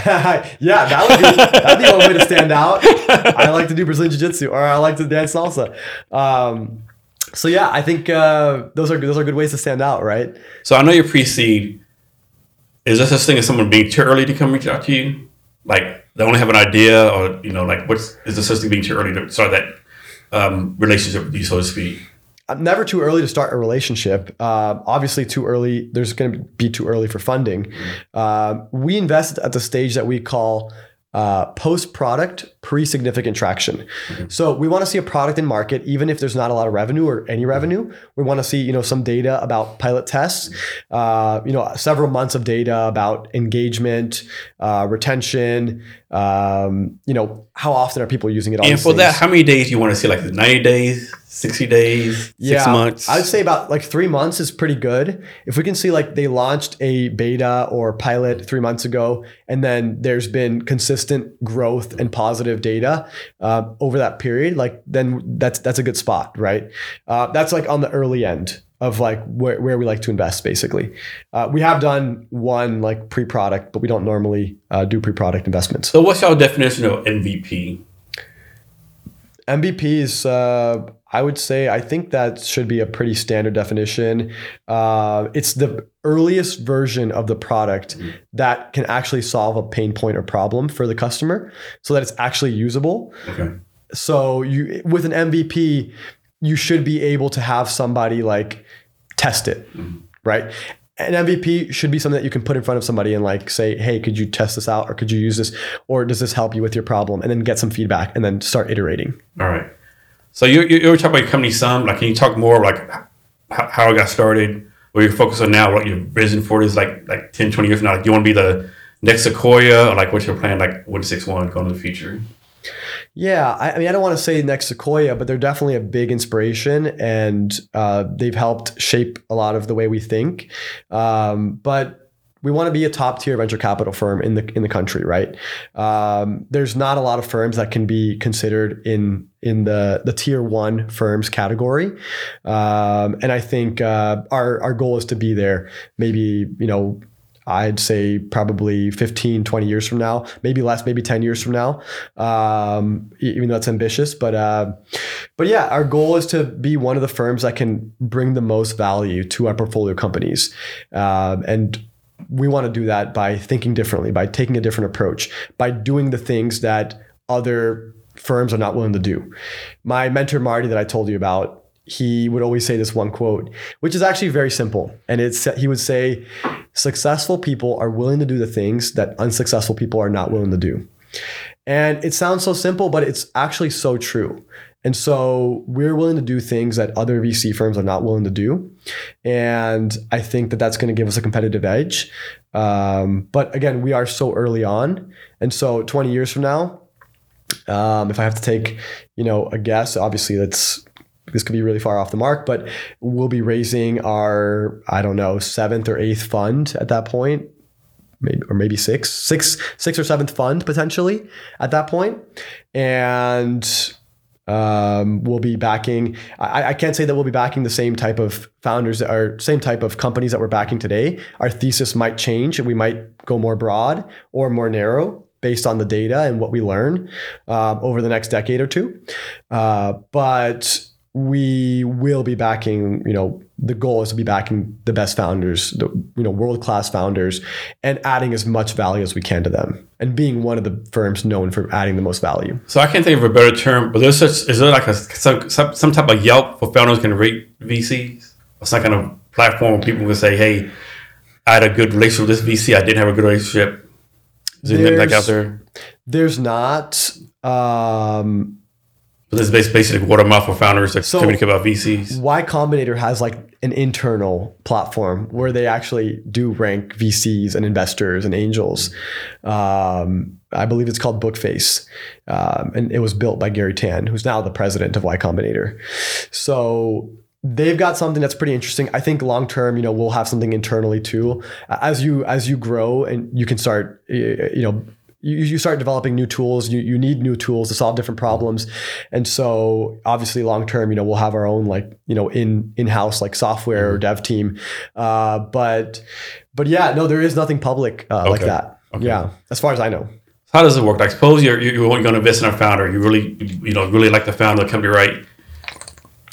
yeah, that would be that'd be one way to stand out. I like to do Brazilian Jiu Jitsu, or I like to dance salsa. Um, so yeah, I think uh, those are those are good ways to stand out, right? So I know you're pre-seed. Is there such a thing as someone being too early to come reach out to you? Like they only have an idea, or you know, like what's is such thing being too early to start that um, relationship with you, so to speak? I'm never too early to start a relationship. Uh, obviously, too early. There's going to be too early for funding. Uh, we invest at the stage that we call uh, post product, pre significant traction. So we want to see a product in market, even if there's not a lot of revenue or any revenue. We want to see you know some data about pilot tests, uh, you know several months of data about engagement, uh, retention. Um, you know how often are people using it? And for that, how many days do you want to see? Like the 90 days, 60 days, six months? I'd say about like three months is pretty good. If we can see like they launched a beta or pilot three months ago, and then there's been consistent growth and positive data uh, over that period, like then that's that's a good spot, right? Uh, that's like on the early end of like where, where we like to invest basically uh, we have done one like pre-product but we don't normally uh, do pre-product investments so what's your definition of MVP? MVP is, uh, I would say, I think that should be a pretty standard definition. Uh, it's the earliest version of the product that can actually solve a pain point or problem for the customer so that it's actually usable. Okay. So you with an MVP, you should be able to have somebody like test it, right? An MVP should be something that you can put in front of somebody and like say, "Hey, could you test this out, or could you use this, or does this help you with your problem?" And then get some feedback, and then start iterating. All right. So you you you were talking about your company some. Like, can you talk more like how, how it got started? Where you're focused on now? What your vision for it is like like 10, 20 years from now? Like, you want to be the next Sequoia, or like what's your plan? Like, one six one going in the future? Yeah, I, I mean, I don't want to say next Sequoia, but they're definitely a big inspiration, and uh, they've helped shape a lot of the way we think. Um, but we want to be a top tier venture capital firm in the in the country, right? Um, there's not a lot of firms that can be considered in in the the tier one firms category, um, and I think uh, our our goal is to be there. Maybe you know I'd say probably 15, 20 years from now, maybe less, maybe 10 years from now. Um, even though that's ambitious, but, uh, but yeah, our goal is to be one of the firms that can bring the most value to our portfolio companies. Um, and we want to do that by thinking differently, by taking a different approach, by doing the things that other firms are not willing to do. My mentor, Marty, that I told you about, he would always say this one quote, which is actually very simple. And it's he would say, successful people are willing to do the things that unsuccessful people are not willing to do. And it sounds so simple, but it's actually so true. And so we're willing to do things that other VC firms are not willing to do. And I think that that's going to give us a competitive edge. Um, but again, we are so early on. And so 20 years from now, um, if I have to take, you know, a guess, obviously that's this could be really far off the mark, but we'll be raising our, I don't know, seventh or eighth fund at that point, maybe or maybe six, six, six or seventh fund potentially at that point, and um, we'll be backing. I, I can't say that we'll be backing the same type of founders are same type of companies that we're backing today. Our thesis might change, and we might go more broad or more narrow based on the data and what we learn um, over the next decade or two. Uh, but we will be backing, you know, the goal is to be backing the best founders, the you know, world-class founders, and adding as much value as we can to them, and being one of the firms known for adding the most value. So I can't think of a better term, but there's such is there like a some some, some type of Yelp for founders can rate VCs? Or some kind of platform where people can say, "Hey, I had a good relationship with this VC. I didn't have a good relationship." Is there anything like out there? There's not. Um, But this is bas- basically of mouth for founders that So- communicate about VCs. Y Combinator has like an internal platform where they actually do rank VCs and investors and angels. Um, I believe it's called Bookface, um, and it was built by Garry Tan, who's now the president of Y Combinator. So they've got something that's pretty interesting. I think long term, you know, we'll have something internally too. As you as you grow and you can start, you know you, you start developing new tools. You, you need new tools to solve different problems, and so obviously long term, you know, we'll have our own like you know in in house like software or dev team. Uh, but but yeah, no, there is nothing public uh, like that. Okay. Yeah, as far as I know. How does it work? Like, suppose you're you're going to invest in a founder. You really you know really like the founder, of the company, right?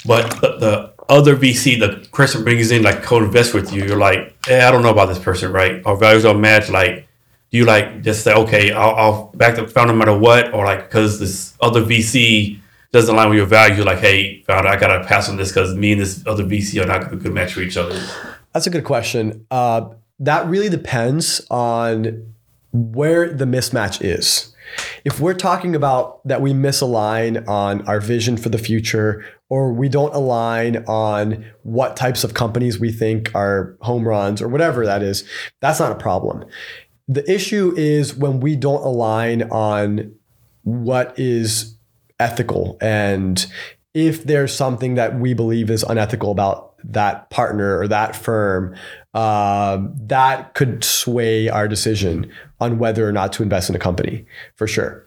But the, the other VC, the person brings in like co-invest with you. You're like, eh, I don't know about this person, right? Our values don't match. Like, you like just say, okay, I'll, I'll back the founder no matter what, or like because this other VC doesn't align with your value, like, hey, founder, I gotta pass on this because me and this other VC are not a good match for each other. That's a good question. Uh, that really depends on where the mismatch is. If we're talking about that we misalign on our vision for the future, or we don't align on what types of companies we think are home runs, or whatever that is, that's not a problem. The issue is when we don't align on what is ethical and if there's something that we believe is unethical about that partner or that firm, um, that could sway our decision on whether or not to invest in a company for sure.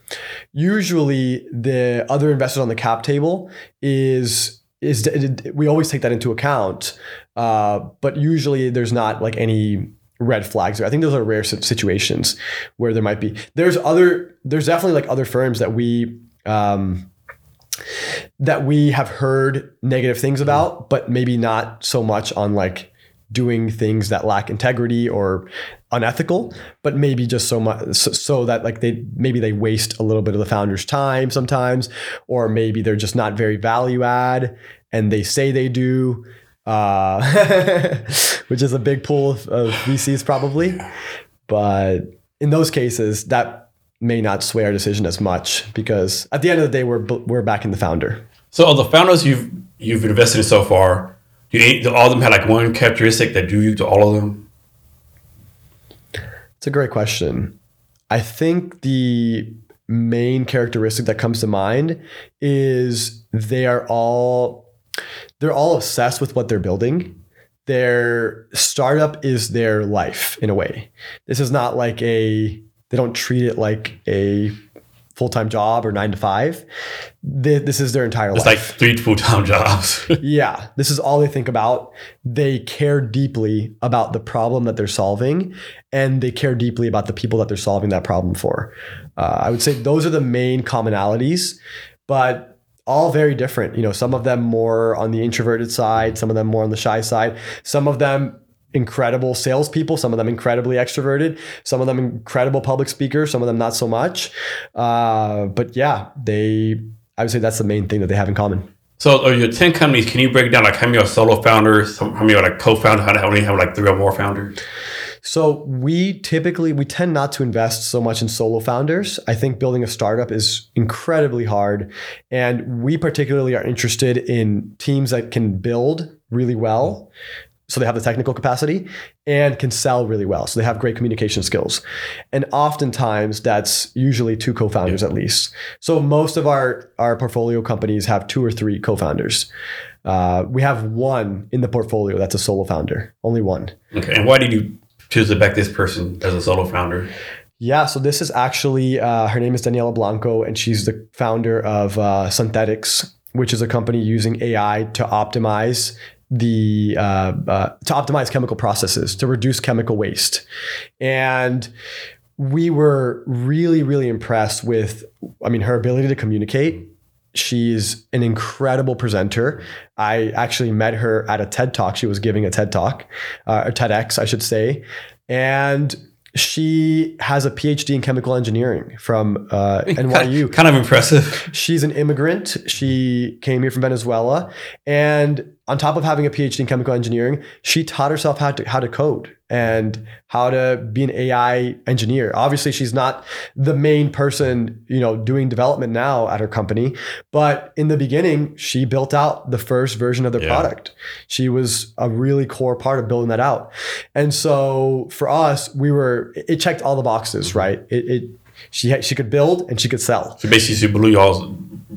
Usually, the other investors on the cap table is is we always take that into account, uh, but usually there's not like any red flags. I think those are rare situations where there might be. There's other. There's definitely like other firms that we. Um, that we have heard negative things about, but maybe not so much on like doing things that lack integrity or unethical, but maybe just so much so, so that like they maybe they waste a little bit of the founder's time sometimes, or maybe they're just not very value add and they say they do. Uh, [LAUGHS] which is a big pool of, of VCs probably, but in those cases, that may not sway our decision as much because at the end of the day, we're we're backing the founder. So, of the founders you've you've invested in so far, do, you, do all of them have like one characteristic that drew you to all of them? It's a great question. I think the main characteristic that comes to mind is they are all they're all obsessed with what they're building. Their startup is their life in a way. This is not like a they don't treat it like a full-time job or 9 to 5. This is their entire It's life. It's like three full time jobs. [LAUGHS] [LAUGHS] Yeah, this is all they think about. They care deeply about the problem that they're solving, and they care deeply about the people that they're solving that problem for. Uh, I would say those are the main commonalities, but all very different. You know, some of them more on the introverted side, some of them more on the shy side, some of them incredible salespeople, some of them incredibly extroverted, some of them incredible public speakers, some of them not so much. Uh, but yeah, they. I would say that's the main thing that they have in common. so, are your 10 companies, can you break down like how many are solo founders, how many are like co founders, how many have like three or more founders? So we typically we tend not to invest so much in solo founders. I think building a startup is incredibly hard and we particularly are interested in teams that can build really well so they have the technical capacity and can sell really well. So they have great communication skills. And oftentimes that's usually two co-founders at least. So most of our our portfolio companies have two or three co-founders. Uh, we have one in the portfolio that's a solo founder, only one. Okay. And why did you to back this person as a solo founder? Yeah, so this is actually uh, her name is Daniela Blanco, and she's the founder of uh, Sunthetics, which is a company using AI to optimize the uh, uh, to optimize chemical processes to reduce chemical waste, and we were really really impressed with, I mean, her ability to communicate. She's an incredible presenter. I actually met her at a TED talk. She was giving a TED talk, uh, or TEDx, I should say, and she has a PhD in chemical engineering from uh, [LAUGHS] NYU. Kind of impressive. She's an immigrant. She came here from Venezuela, and on top of having a PhD in chemical engineering, she taught herself how to how to code and how to be an AI engineer. Obviously, she's not the main person, you know, doing development now at her company, but in the beginning, she built out the first version of the Yeah. product. She was a really core part of building that out. And so for us, we were it checked all the boxes, right? It, it she she could build and she could sell. So basically, she blew y'all,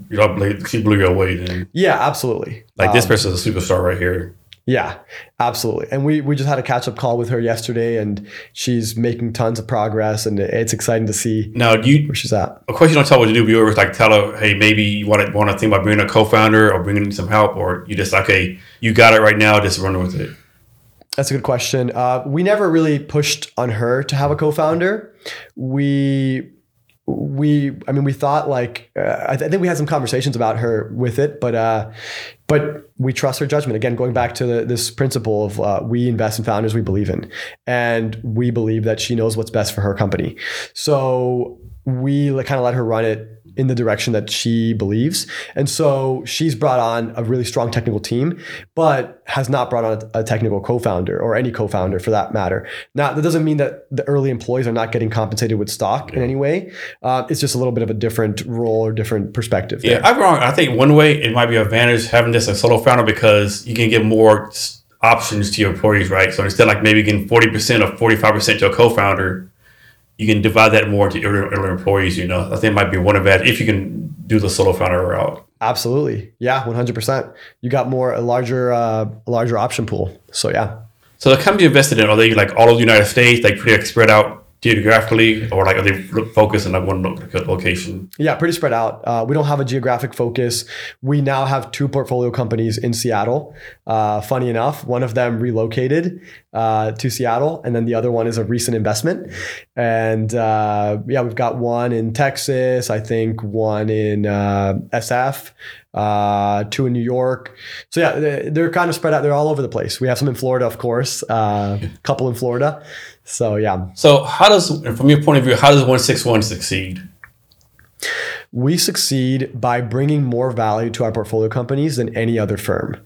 y'all blew- she blew you away. Then, Yeah, absolutely. like this Um, person's a superstar right here. Yeah, absolutely. And we we just had a catch up call with her yesterday, and she's making tons of progress, and it's exciting to see Now, do you where she's at. of course you don't tell what to do. You always like tell her, hey, maybe you want to want to think about bringing a co-founder or bringing in some help, or you just like, hey, you got it right now, just run with it. That's a good question. Uh, we never really pushed on her to have a co-founder. We we I mean we thought like uh, I, th- I think we had some conversations about her with it, but uh, but we trust her judgment. Again, going back to the, this principle of uh, we invest in founders we believe in, and we believe that she knows what's best for her company. So we kind of let her run it in the direction that she believes. And so she's brought on a really strong technical team, but has not brought on a, technical co-founder or any co-founder for that matter. Now, that doesn't mean that the early employees are not getting compensated with stock in any way. Uh, it's just a little bit of a different role or different perspective. Yeah, there. I'm wrong. I think one way it might be an advantage having this a solo founder because you can give more options to your employees, right? So instead, of like maybe getting forty percent or forty five percent to a co-founder, you can divide that more to your, your employees. You know, I think it might be one advantage if you can do the solo founder route. Absolutely. Yeah, 100%. You got more, a larger, uh, a larger option pool. So yeah. So the company invested in are they like all of the United States, like pretty like spread out geographically, or like are they focused in like one location? Yeah, pretty spread out. Uh, we don't have a geographic focus. We now have two portfolio companies in Seattle. Uh, funny enough, one of them relocated uh, to Seattle, and then the other one is a recent investment. And uh, yeah, we've got one in Texas, I think one in uh, SF, uh, two in New York. So yeah, they're, they're kind of spread out. They're all over the place. We have some in Florida, of course, a [LAUGHS] couple in Florida. So yeah, So how does, from your point of view, how does one six one succeed? we succeed by bringing more value to our portfolio companies than any other firm.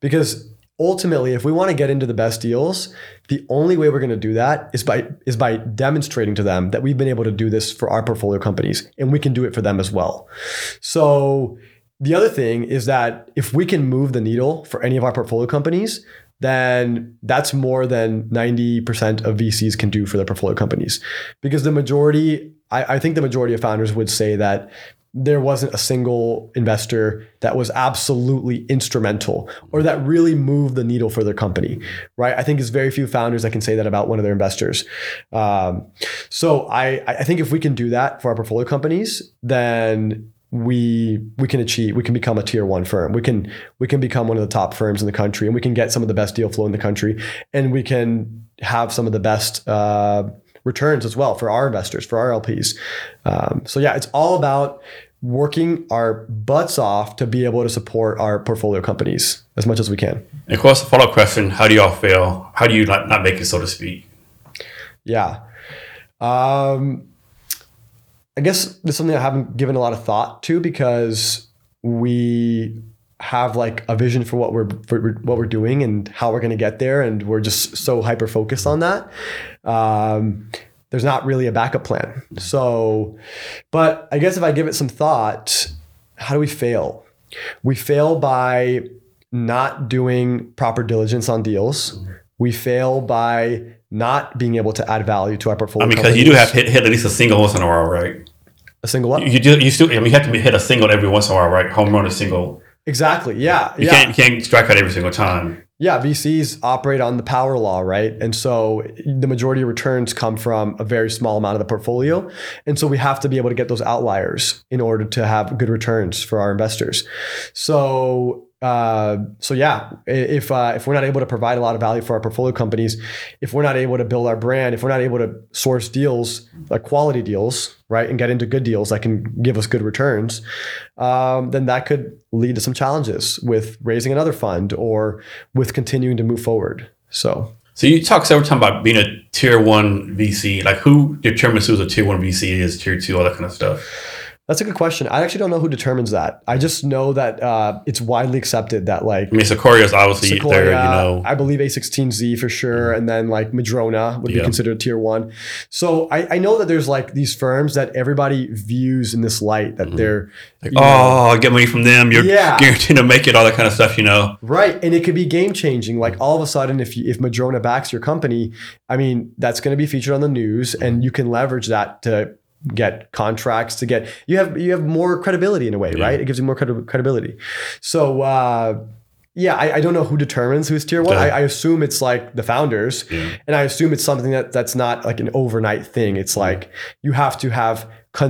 Because ultimately, if we want to get into the best deals, the only way we're going to do that is by is by demonstrating to them that we've been able to do this for our portfolio companies and we can do it for them as well. So the other thing is that if we can move the needle for any of our portfolio companies, then that's more than 90% of VCs can do for their portfolio companies. Because the majority, I, I think the majority of founders would say that there wasn't a single investor that was absolutely instrumental or that really moved the needle for their company, right? I think there's very few founders that can say that about one of their investors. Um, so I, I think if we can do that for our portfolio companies, then we we can achieve we can become a tier one firm. We can we can become one of the top firms in the country and we can get some of the best deal flow in the country and we can have some of the best uh, returns as well for our investors for our lps um, so yeah it's all about working our butts off to be able to support our portfolio companies as much as we can. And of course, the follow up question: How do y'all feel? How do you not, not make it, so to speak? Yeah. Um, I guess this is something I haven't given a lot of thought to because we have like a vision for what we're for what we're doing and how we're going to get there, and we're just so hyper focused on that. Um, there's not really a backup plan. So, but I guess if I give it some thought, how do we fail? We fail by not doing proper diligence on deals. We fail by not being able to add value to our portfolio. I mean, because you do have hit, hit at least a single once in a while, right? A single one. You do. You still. I mean, you have to hit a single every once in a while, right? Home run a single. Exactly. Yeah. You yeah. can't. You can't strike out every single time. Yeah, VCs operate on the power law, right? And so the majority of returns come from a very small amount of the portfolio. And so we have to be able to get those outliers in order to have good returns for our investors. So uh, so yeah, if uh, if we're not able to provide a lot of value for our portfolio companies, if we're not able to build our brand, if we're not able to source deals like quality deals, right, and get into good deals that can give us good returns, um, then that could lead to some challenges with raising another fund or with continuing to move forward. So So you talk several times about being a tier one VC. Like who determines who's a tier one VC is, tier two, all that kind of stuff. That's a good question. I actually don't know who determines that. I just know that uh, it's widely accepted that like I mean, Sequoia is obviously Sequoia, there. You know, I believe A16Z for sure, mm-hmm. and then like Madrona would be considered tier one. So I, I know that there's like these firms that everybody views in this light that mm-hmm. they're like, you know, oh, get money from them. You're Yeah. guaranteed to make it. All that kind of stuff. You know. Right. And it could be game changing. Like all of a sudden, if you, if Madrona backs your company, I mean, that's going to be featured on the news mm-hmm. and you can leverage that to get contracts to get you have you have more credibility in a way Yeah. right it gives you more credi- credibility so uh Yeah, I, I don't know who determines who's tier one. Okay. I, I assume it's like the founders, Yeah. and I assume it's something that that's not like an overnight thing. It's like you have to have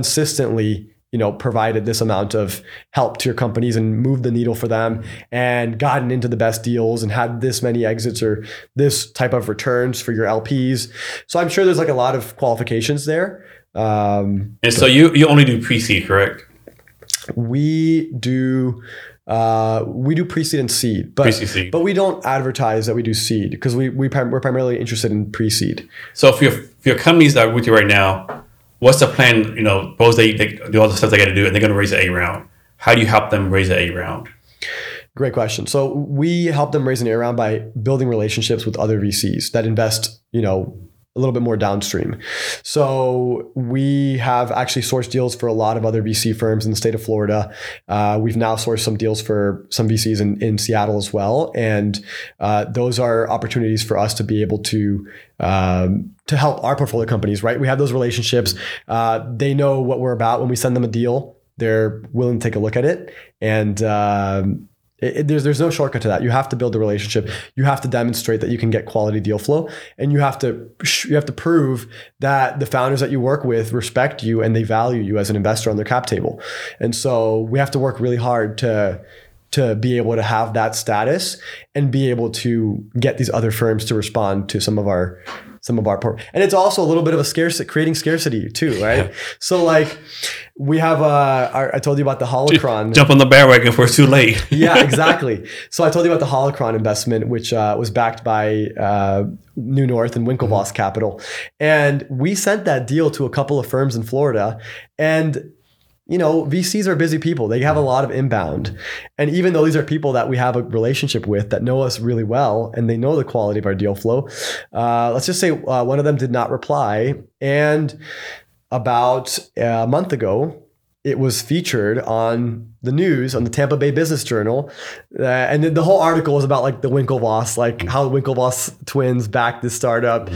consistently, you know, provided this amount of help to your companies and moved the needle for them, and gotten into the best deals and had this many exits or this type of returns for your LPs. So I'm sure there's like a lot of qualifications there. Um, And so you you only do pre-seed, correct? we do uh, we do pre-seed and seed, but Pre-seed. but we don't advertise that we do seed because we we prim- we're primarily interested in pre-seed. So for your for your companies that are with you right now, what's the plan? You know, suppose they, they do all the stuff they got to do, and they're going to raise an A round. How do you help them raise an A round? Great question. So we help them raise an A round by building relationships with other VCs that invest, you know, a little bit more downstream. So we have actually sourced deals for a lot of other VC firms in the state of Florida. Uh, we've now sourced some deals for some VCs in, in Seattle as well, and uh, those are opportunities for us to be able to um, to help our portfolio companies. Right, we have those relationships. Uh, they know what we're about when we send them a deal. They're willing to take a look at it, and um, it, it- there's there's no shortcut to that. You have to build a relationship. You have to demonstrate that you can get quality deal flow, and you have to you have to prove that the founders that you work with respect you and they value you as an investor on their cap table. And so we have to work really hard to to be able to have that status and be able to get these other firms to respond to some of our some of our port. And it's also a little bit of a scarcity, creating scarcity too, right? So like we have uh, our, I told you about the holocron. Jump on the bandwagon before it's too late. [LAUGHS] yeah, exactly. [LAUGHS] So I told you about the Holocron investment, which uh, was backed by uh, New North and Winklevoss Capital, and we sent that deal to a couple of firms in Florida, and you know VCs are busy people; they have a lot of inbound, and even though these are people that we have a relationship with that know us really well and they know the quality of our deal flow, uh, let's just say uh, one of them did not reply, and about a month ago, it was featured on the news on the Tampa Bay Business Journal, uh, and the whole article was about like the Winklevoss, like how the Winklevoss twins backed this startup.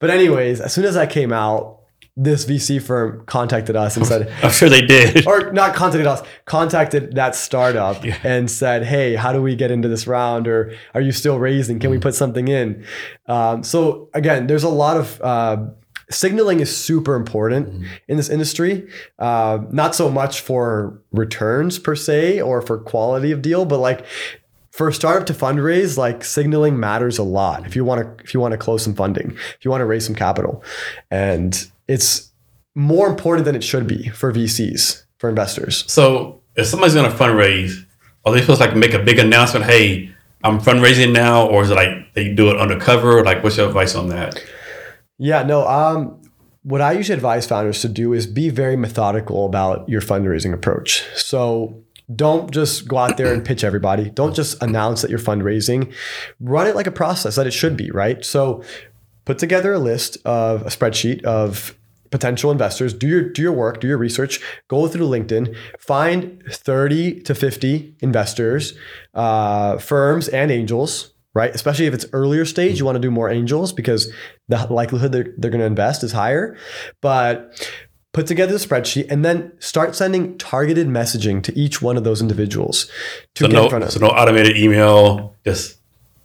But anyways, as soon as that came out, this VC firm contacted us and said, [LAUGHS] I'm sure they did. [LAUGHS] or not contacted us, contacted that startup and said, "Hey, how do we get into this round? Or are you still raising? Can we put something in?" Um, so again, there's a lot of uh, signaling is super important in this industry. Uh, not so much for returns per se or for quality of deal, but like for a startup to fundraise, like signaling matters a lot. If you want to, if you want to close some funding, if you want to raise some capital, and it's more important than it should be for VCs, for investors. So if somebody's going to fundraise, are they supposed to like make a big announcement? Hey, I'm fundraising now, or is it like they do it undercover? Like, what's your advice on that? Yeah, no. Um, what I usually advise founders to do is be very methodical about your fundraising approach. So don't just go out there and pitch everybody. Don't just announce that you're fundraising. Run it like a process that it should be, right? So put together a list of a spreadsheet of potential investors do your do your work do your research go through linkedin find 30 to 50 investors uh, firms and angels right especially if it's earlier stage you want to do more angels because the likelihood they're, they're going to invest is higher but put together the spreadsheet and then start sending targeted messaging to each one of those individuals to So get in front no, of so no automated email. Just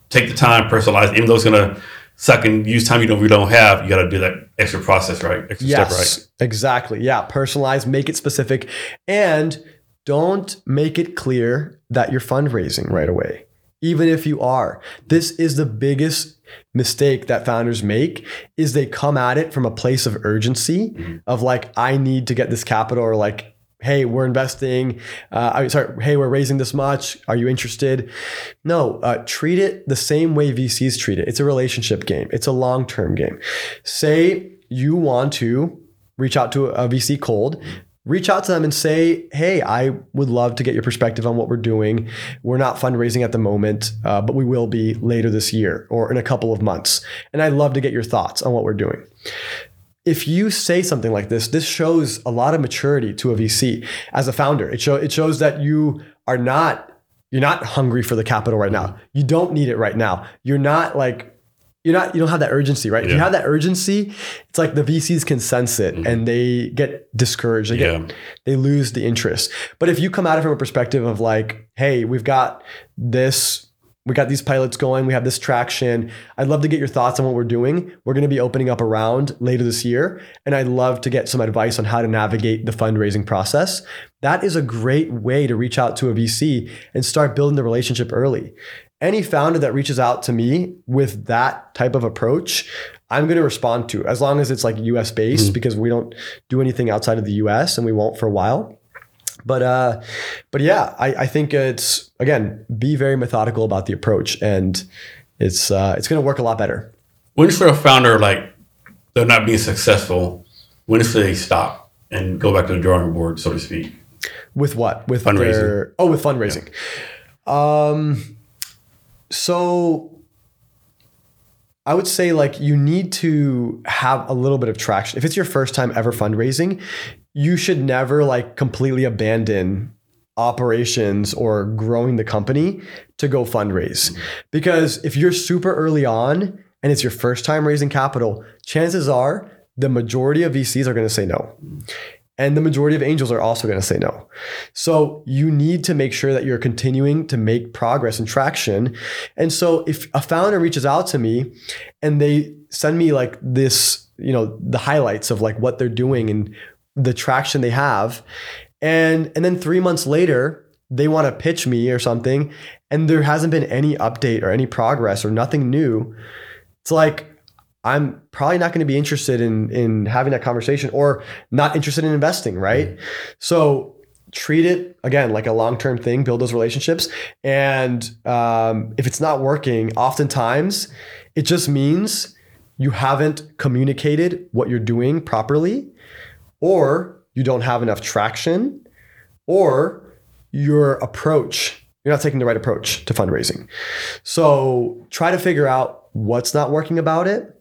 take the time, personalize. Even though it's going to suck and use time you don't you don't have, you got to do that extra process, right? Extra Yes, step, right? exactly. Yeah, personalize, make it specific, and don't make it clear that you're fundraising right away. Even if you are, this is the biggest mistake that founders make is they come at it from a place of urgency mm-hmm. of like I need to get this capital or like hey we're investing uh, I mean, sorry hey we're raising this much are you interested no uh, treat it the same way VCs treat it it's a relationship game it's a long-term game say you want to reach out to a VC cold, reach out to them and say, hey, I would love to get your perspective on what we're doing. We're not fundraising at the moment, uh, but we will be later this year or in a couple of months. And I'd love to get your thoughts on what we're doing. If you say something like this, this shows a lot of maturity to a VC as a founder. It, show, it shows that you are not you're not hungry for the capital right now. You don't need it right now. You're not like you're not you don't have that urgency, right? If you have that urgency, it's like the VCs can sense it mm-hmm. and they get discouraged. They Yeah. get they lose the interest. But if you come at it from a perspective of like, hey, we've got this we got these pilots going. We have this traction. I'd love to get your thoughts on what we're doing. We're going to be opening up a round later this year, and I'd love to get some advice on how to navigate the fundraising process. That is a great way to reach out to a VC and start building the relationship early. Any founder that reaches out to me with that type of approach, I'm going to respond to as long as it's like US based mm-hmm. because we don't do anything outside of the US and we won't for a while. But uh, but yeah, I, I think it's again be very methodical about the approach, and it's uh, it's going to work a lot better. When for a founder like they're not being successful, when should they stop and go back to the drawing board, so to speak? With what? With fundraising? Their, oh, with fundraising. Yeah. Um, so I would say like you need to have a little bit of traction. If it's your first time ever fundraising, you should never like completely abandon operations or growing the company to go fundraise. Mm-hmm. Because if you're super early on and it's your first time raising capital, chances are the majority of VCs are going to say no. Mm-hmm. And the majority of angels are also going to say no. So you need to make sure that you're continuing to make progress and traction. And so if a founder reaches out to me and they send me like this, you know, the highlights of like what they're doing and the traction they have, and and then 3 months later they want to pitch me or something and there hasn't been any update or any progress or nothing new. It's like I'm probably not going to be interested in in having that conversation or not interested in investing, right? Mm-hmm. So treat it again like a long term thing. Build those relationships, and um, if it's not working, oftentimes it just means you haven't communicated what you're doing properly, or you don't have enough traction, or your approach you're not taking the right approach to fundraising. So try to figure out what's not working about it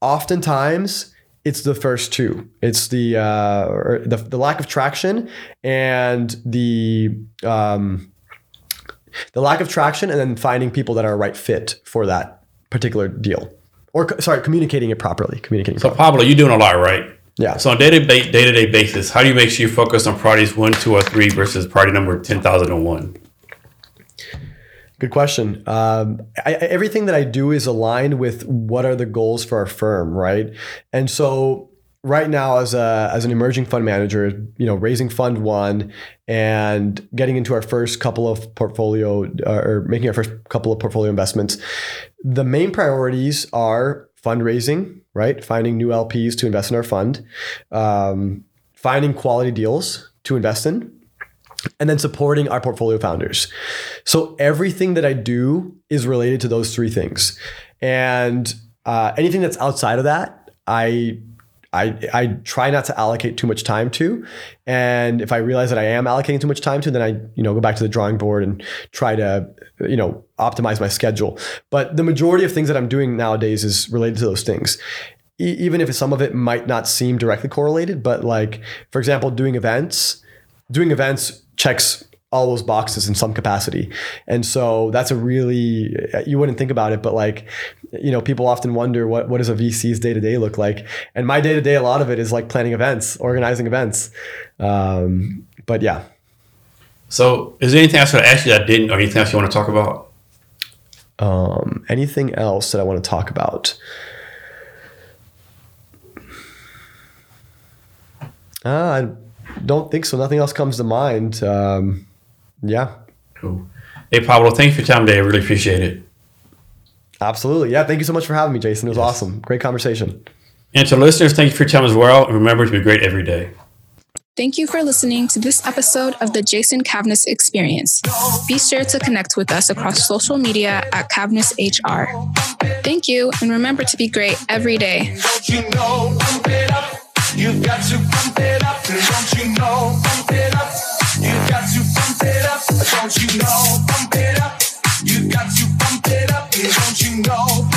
Oftentimes, it's the first two. It's the uh, the, the lack of traction and the um, the lack of traction, and then finding people that are a right fit for that particular deal, or sorry, communicating it properly. Communicating. So properly. Pablo, you're doing a lot, right? Yeah. So on day to day day to day basis, how do you make sure you focus on priorities one, two, or three versus priority number ten thousand and one? Good question. Um, I, everything that I do is aligned with what are the goals for our firm, right? And so right now as a as an emerging fund manager you know raising fund one and getting into our first couple of portfolio uh, or making our first couple of portfolio investments the main priorities are fundraising right finding new lps to invest in our fund um, finding quality deals to invest in and then supporting our portfolio founders. So everything that I do is related to those three things, and uh, anything that's outside of that, I. I, I try not to allocate too much time to. And if I realize that I am allocating too much time to, then I, you know, go back to the drawing board and try to, you know, optimize my schedule. But the majority of things that I'm doing nowadays is related to those things even if some of it might not seem directly correlated, but like, for example, doing events, doing events checks all those boxes in some capacity. And so that's a really you wouldn't think about it, but like, you know, people often wonder what what does a VC's day to day look like? And my day to day, a lot of it is like planning events, organizing events. Um, but yeah. So, is there anything else that I ask you that I didn't, or anything else you want to talk about? Um, anything else that I want to talk about? Uh, don't think so. Nothing else comes to mind. Um, yeah. Cool. Hey, Pablo, thanks for your time today. I really appreciate it. Absolutely. Yeah. Thank you so much for having me, Jason. It was yes. awesome. Great conversation. And to listeners, thank you for your time as well. And remember to be great every day. Thank you for listening to this episode of the Jason Cavness Experience. Be sure to connect with us across social media at Cavness HR. Thank you, and remember to be great every day. Don't you know, pump it up. You've got to pump it up. Don't you know, pump it up. You've got to pump it up. Don't you know, pump it up. You've got to pump it up. Don't you know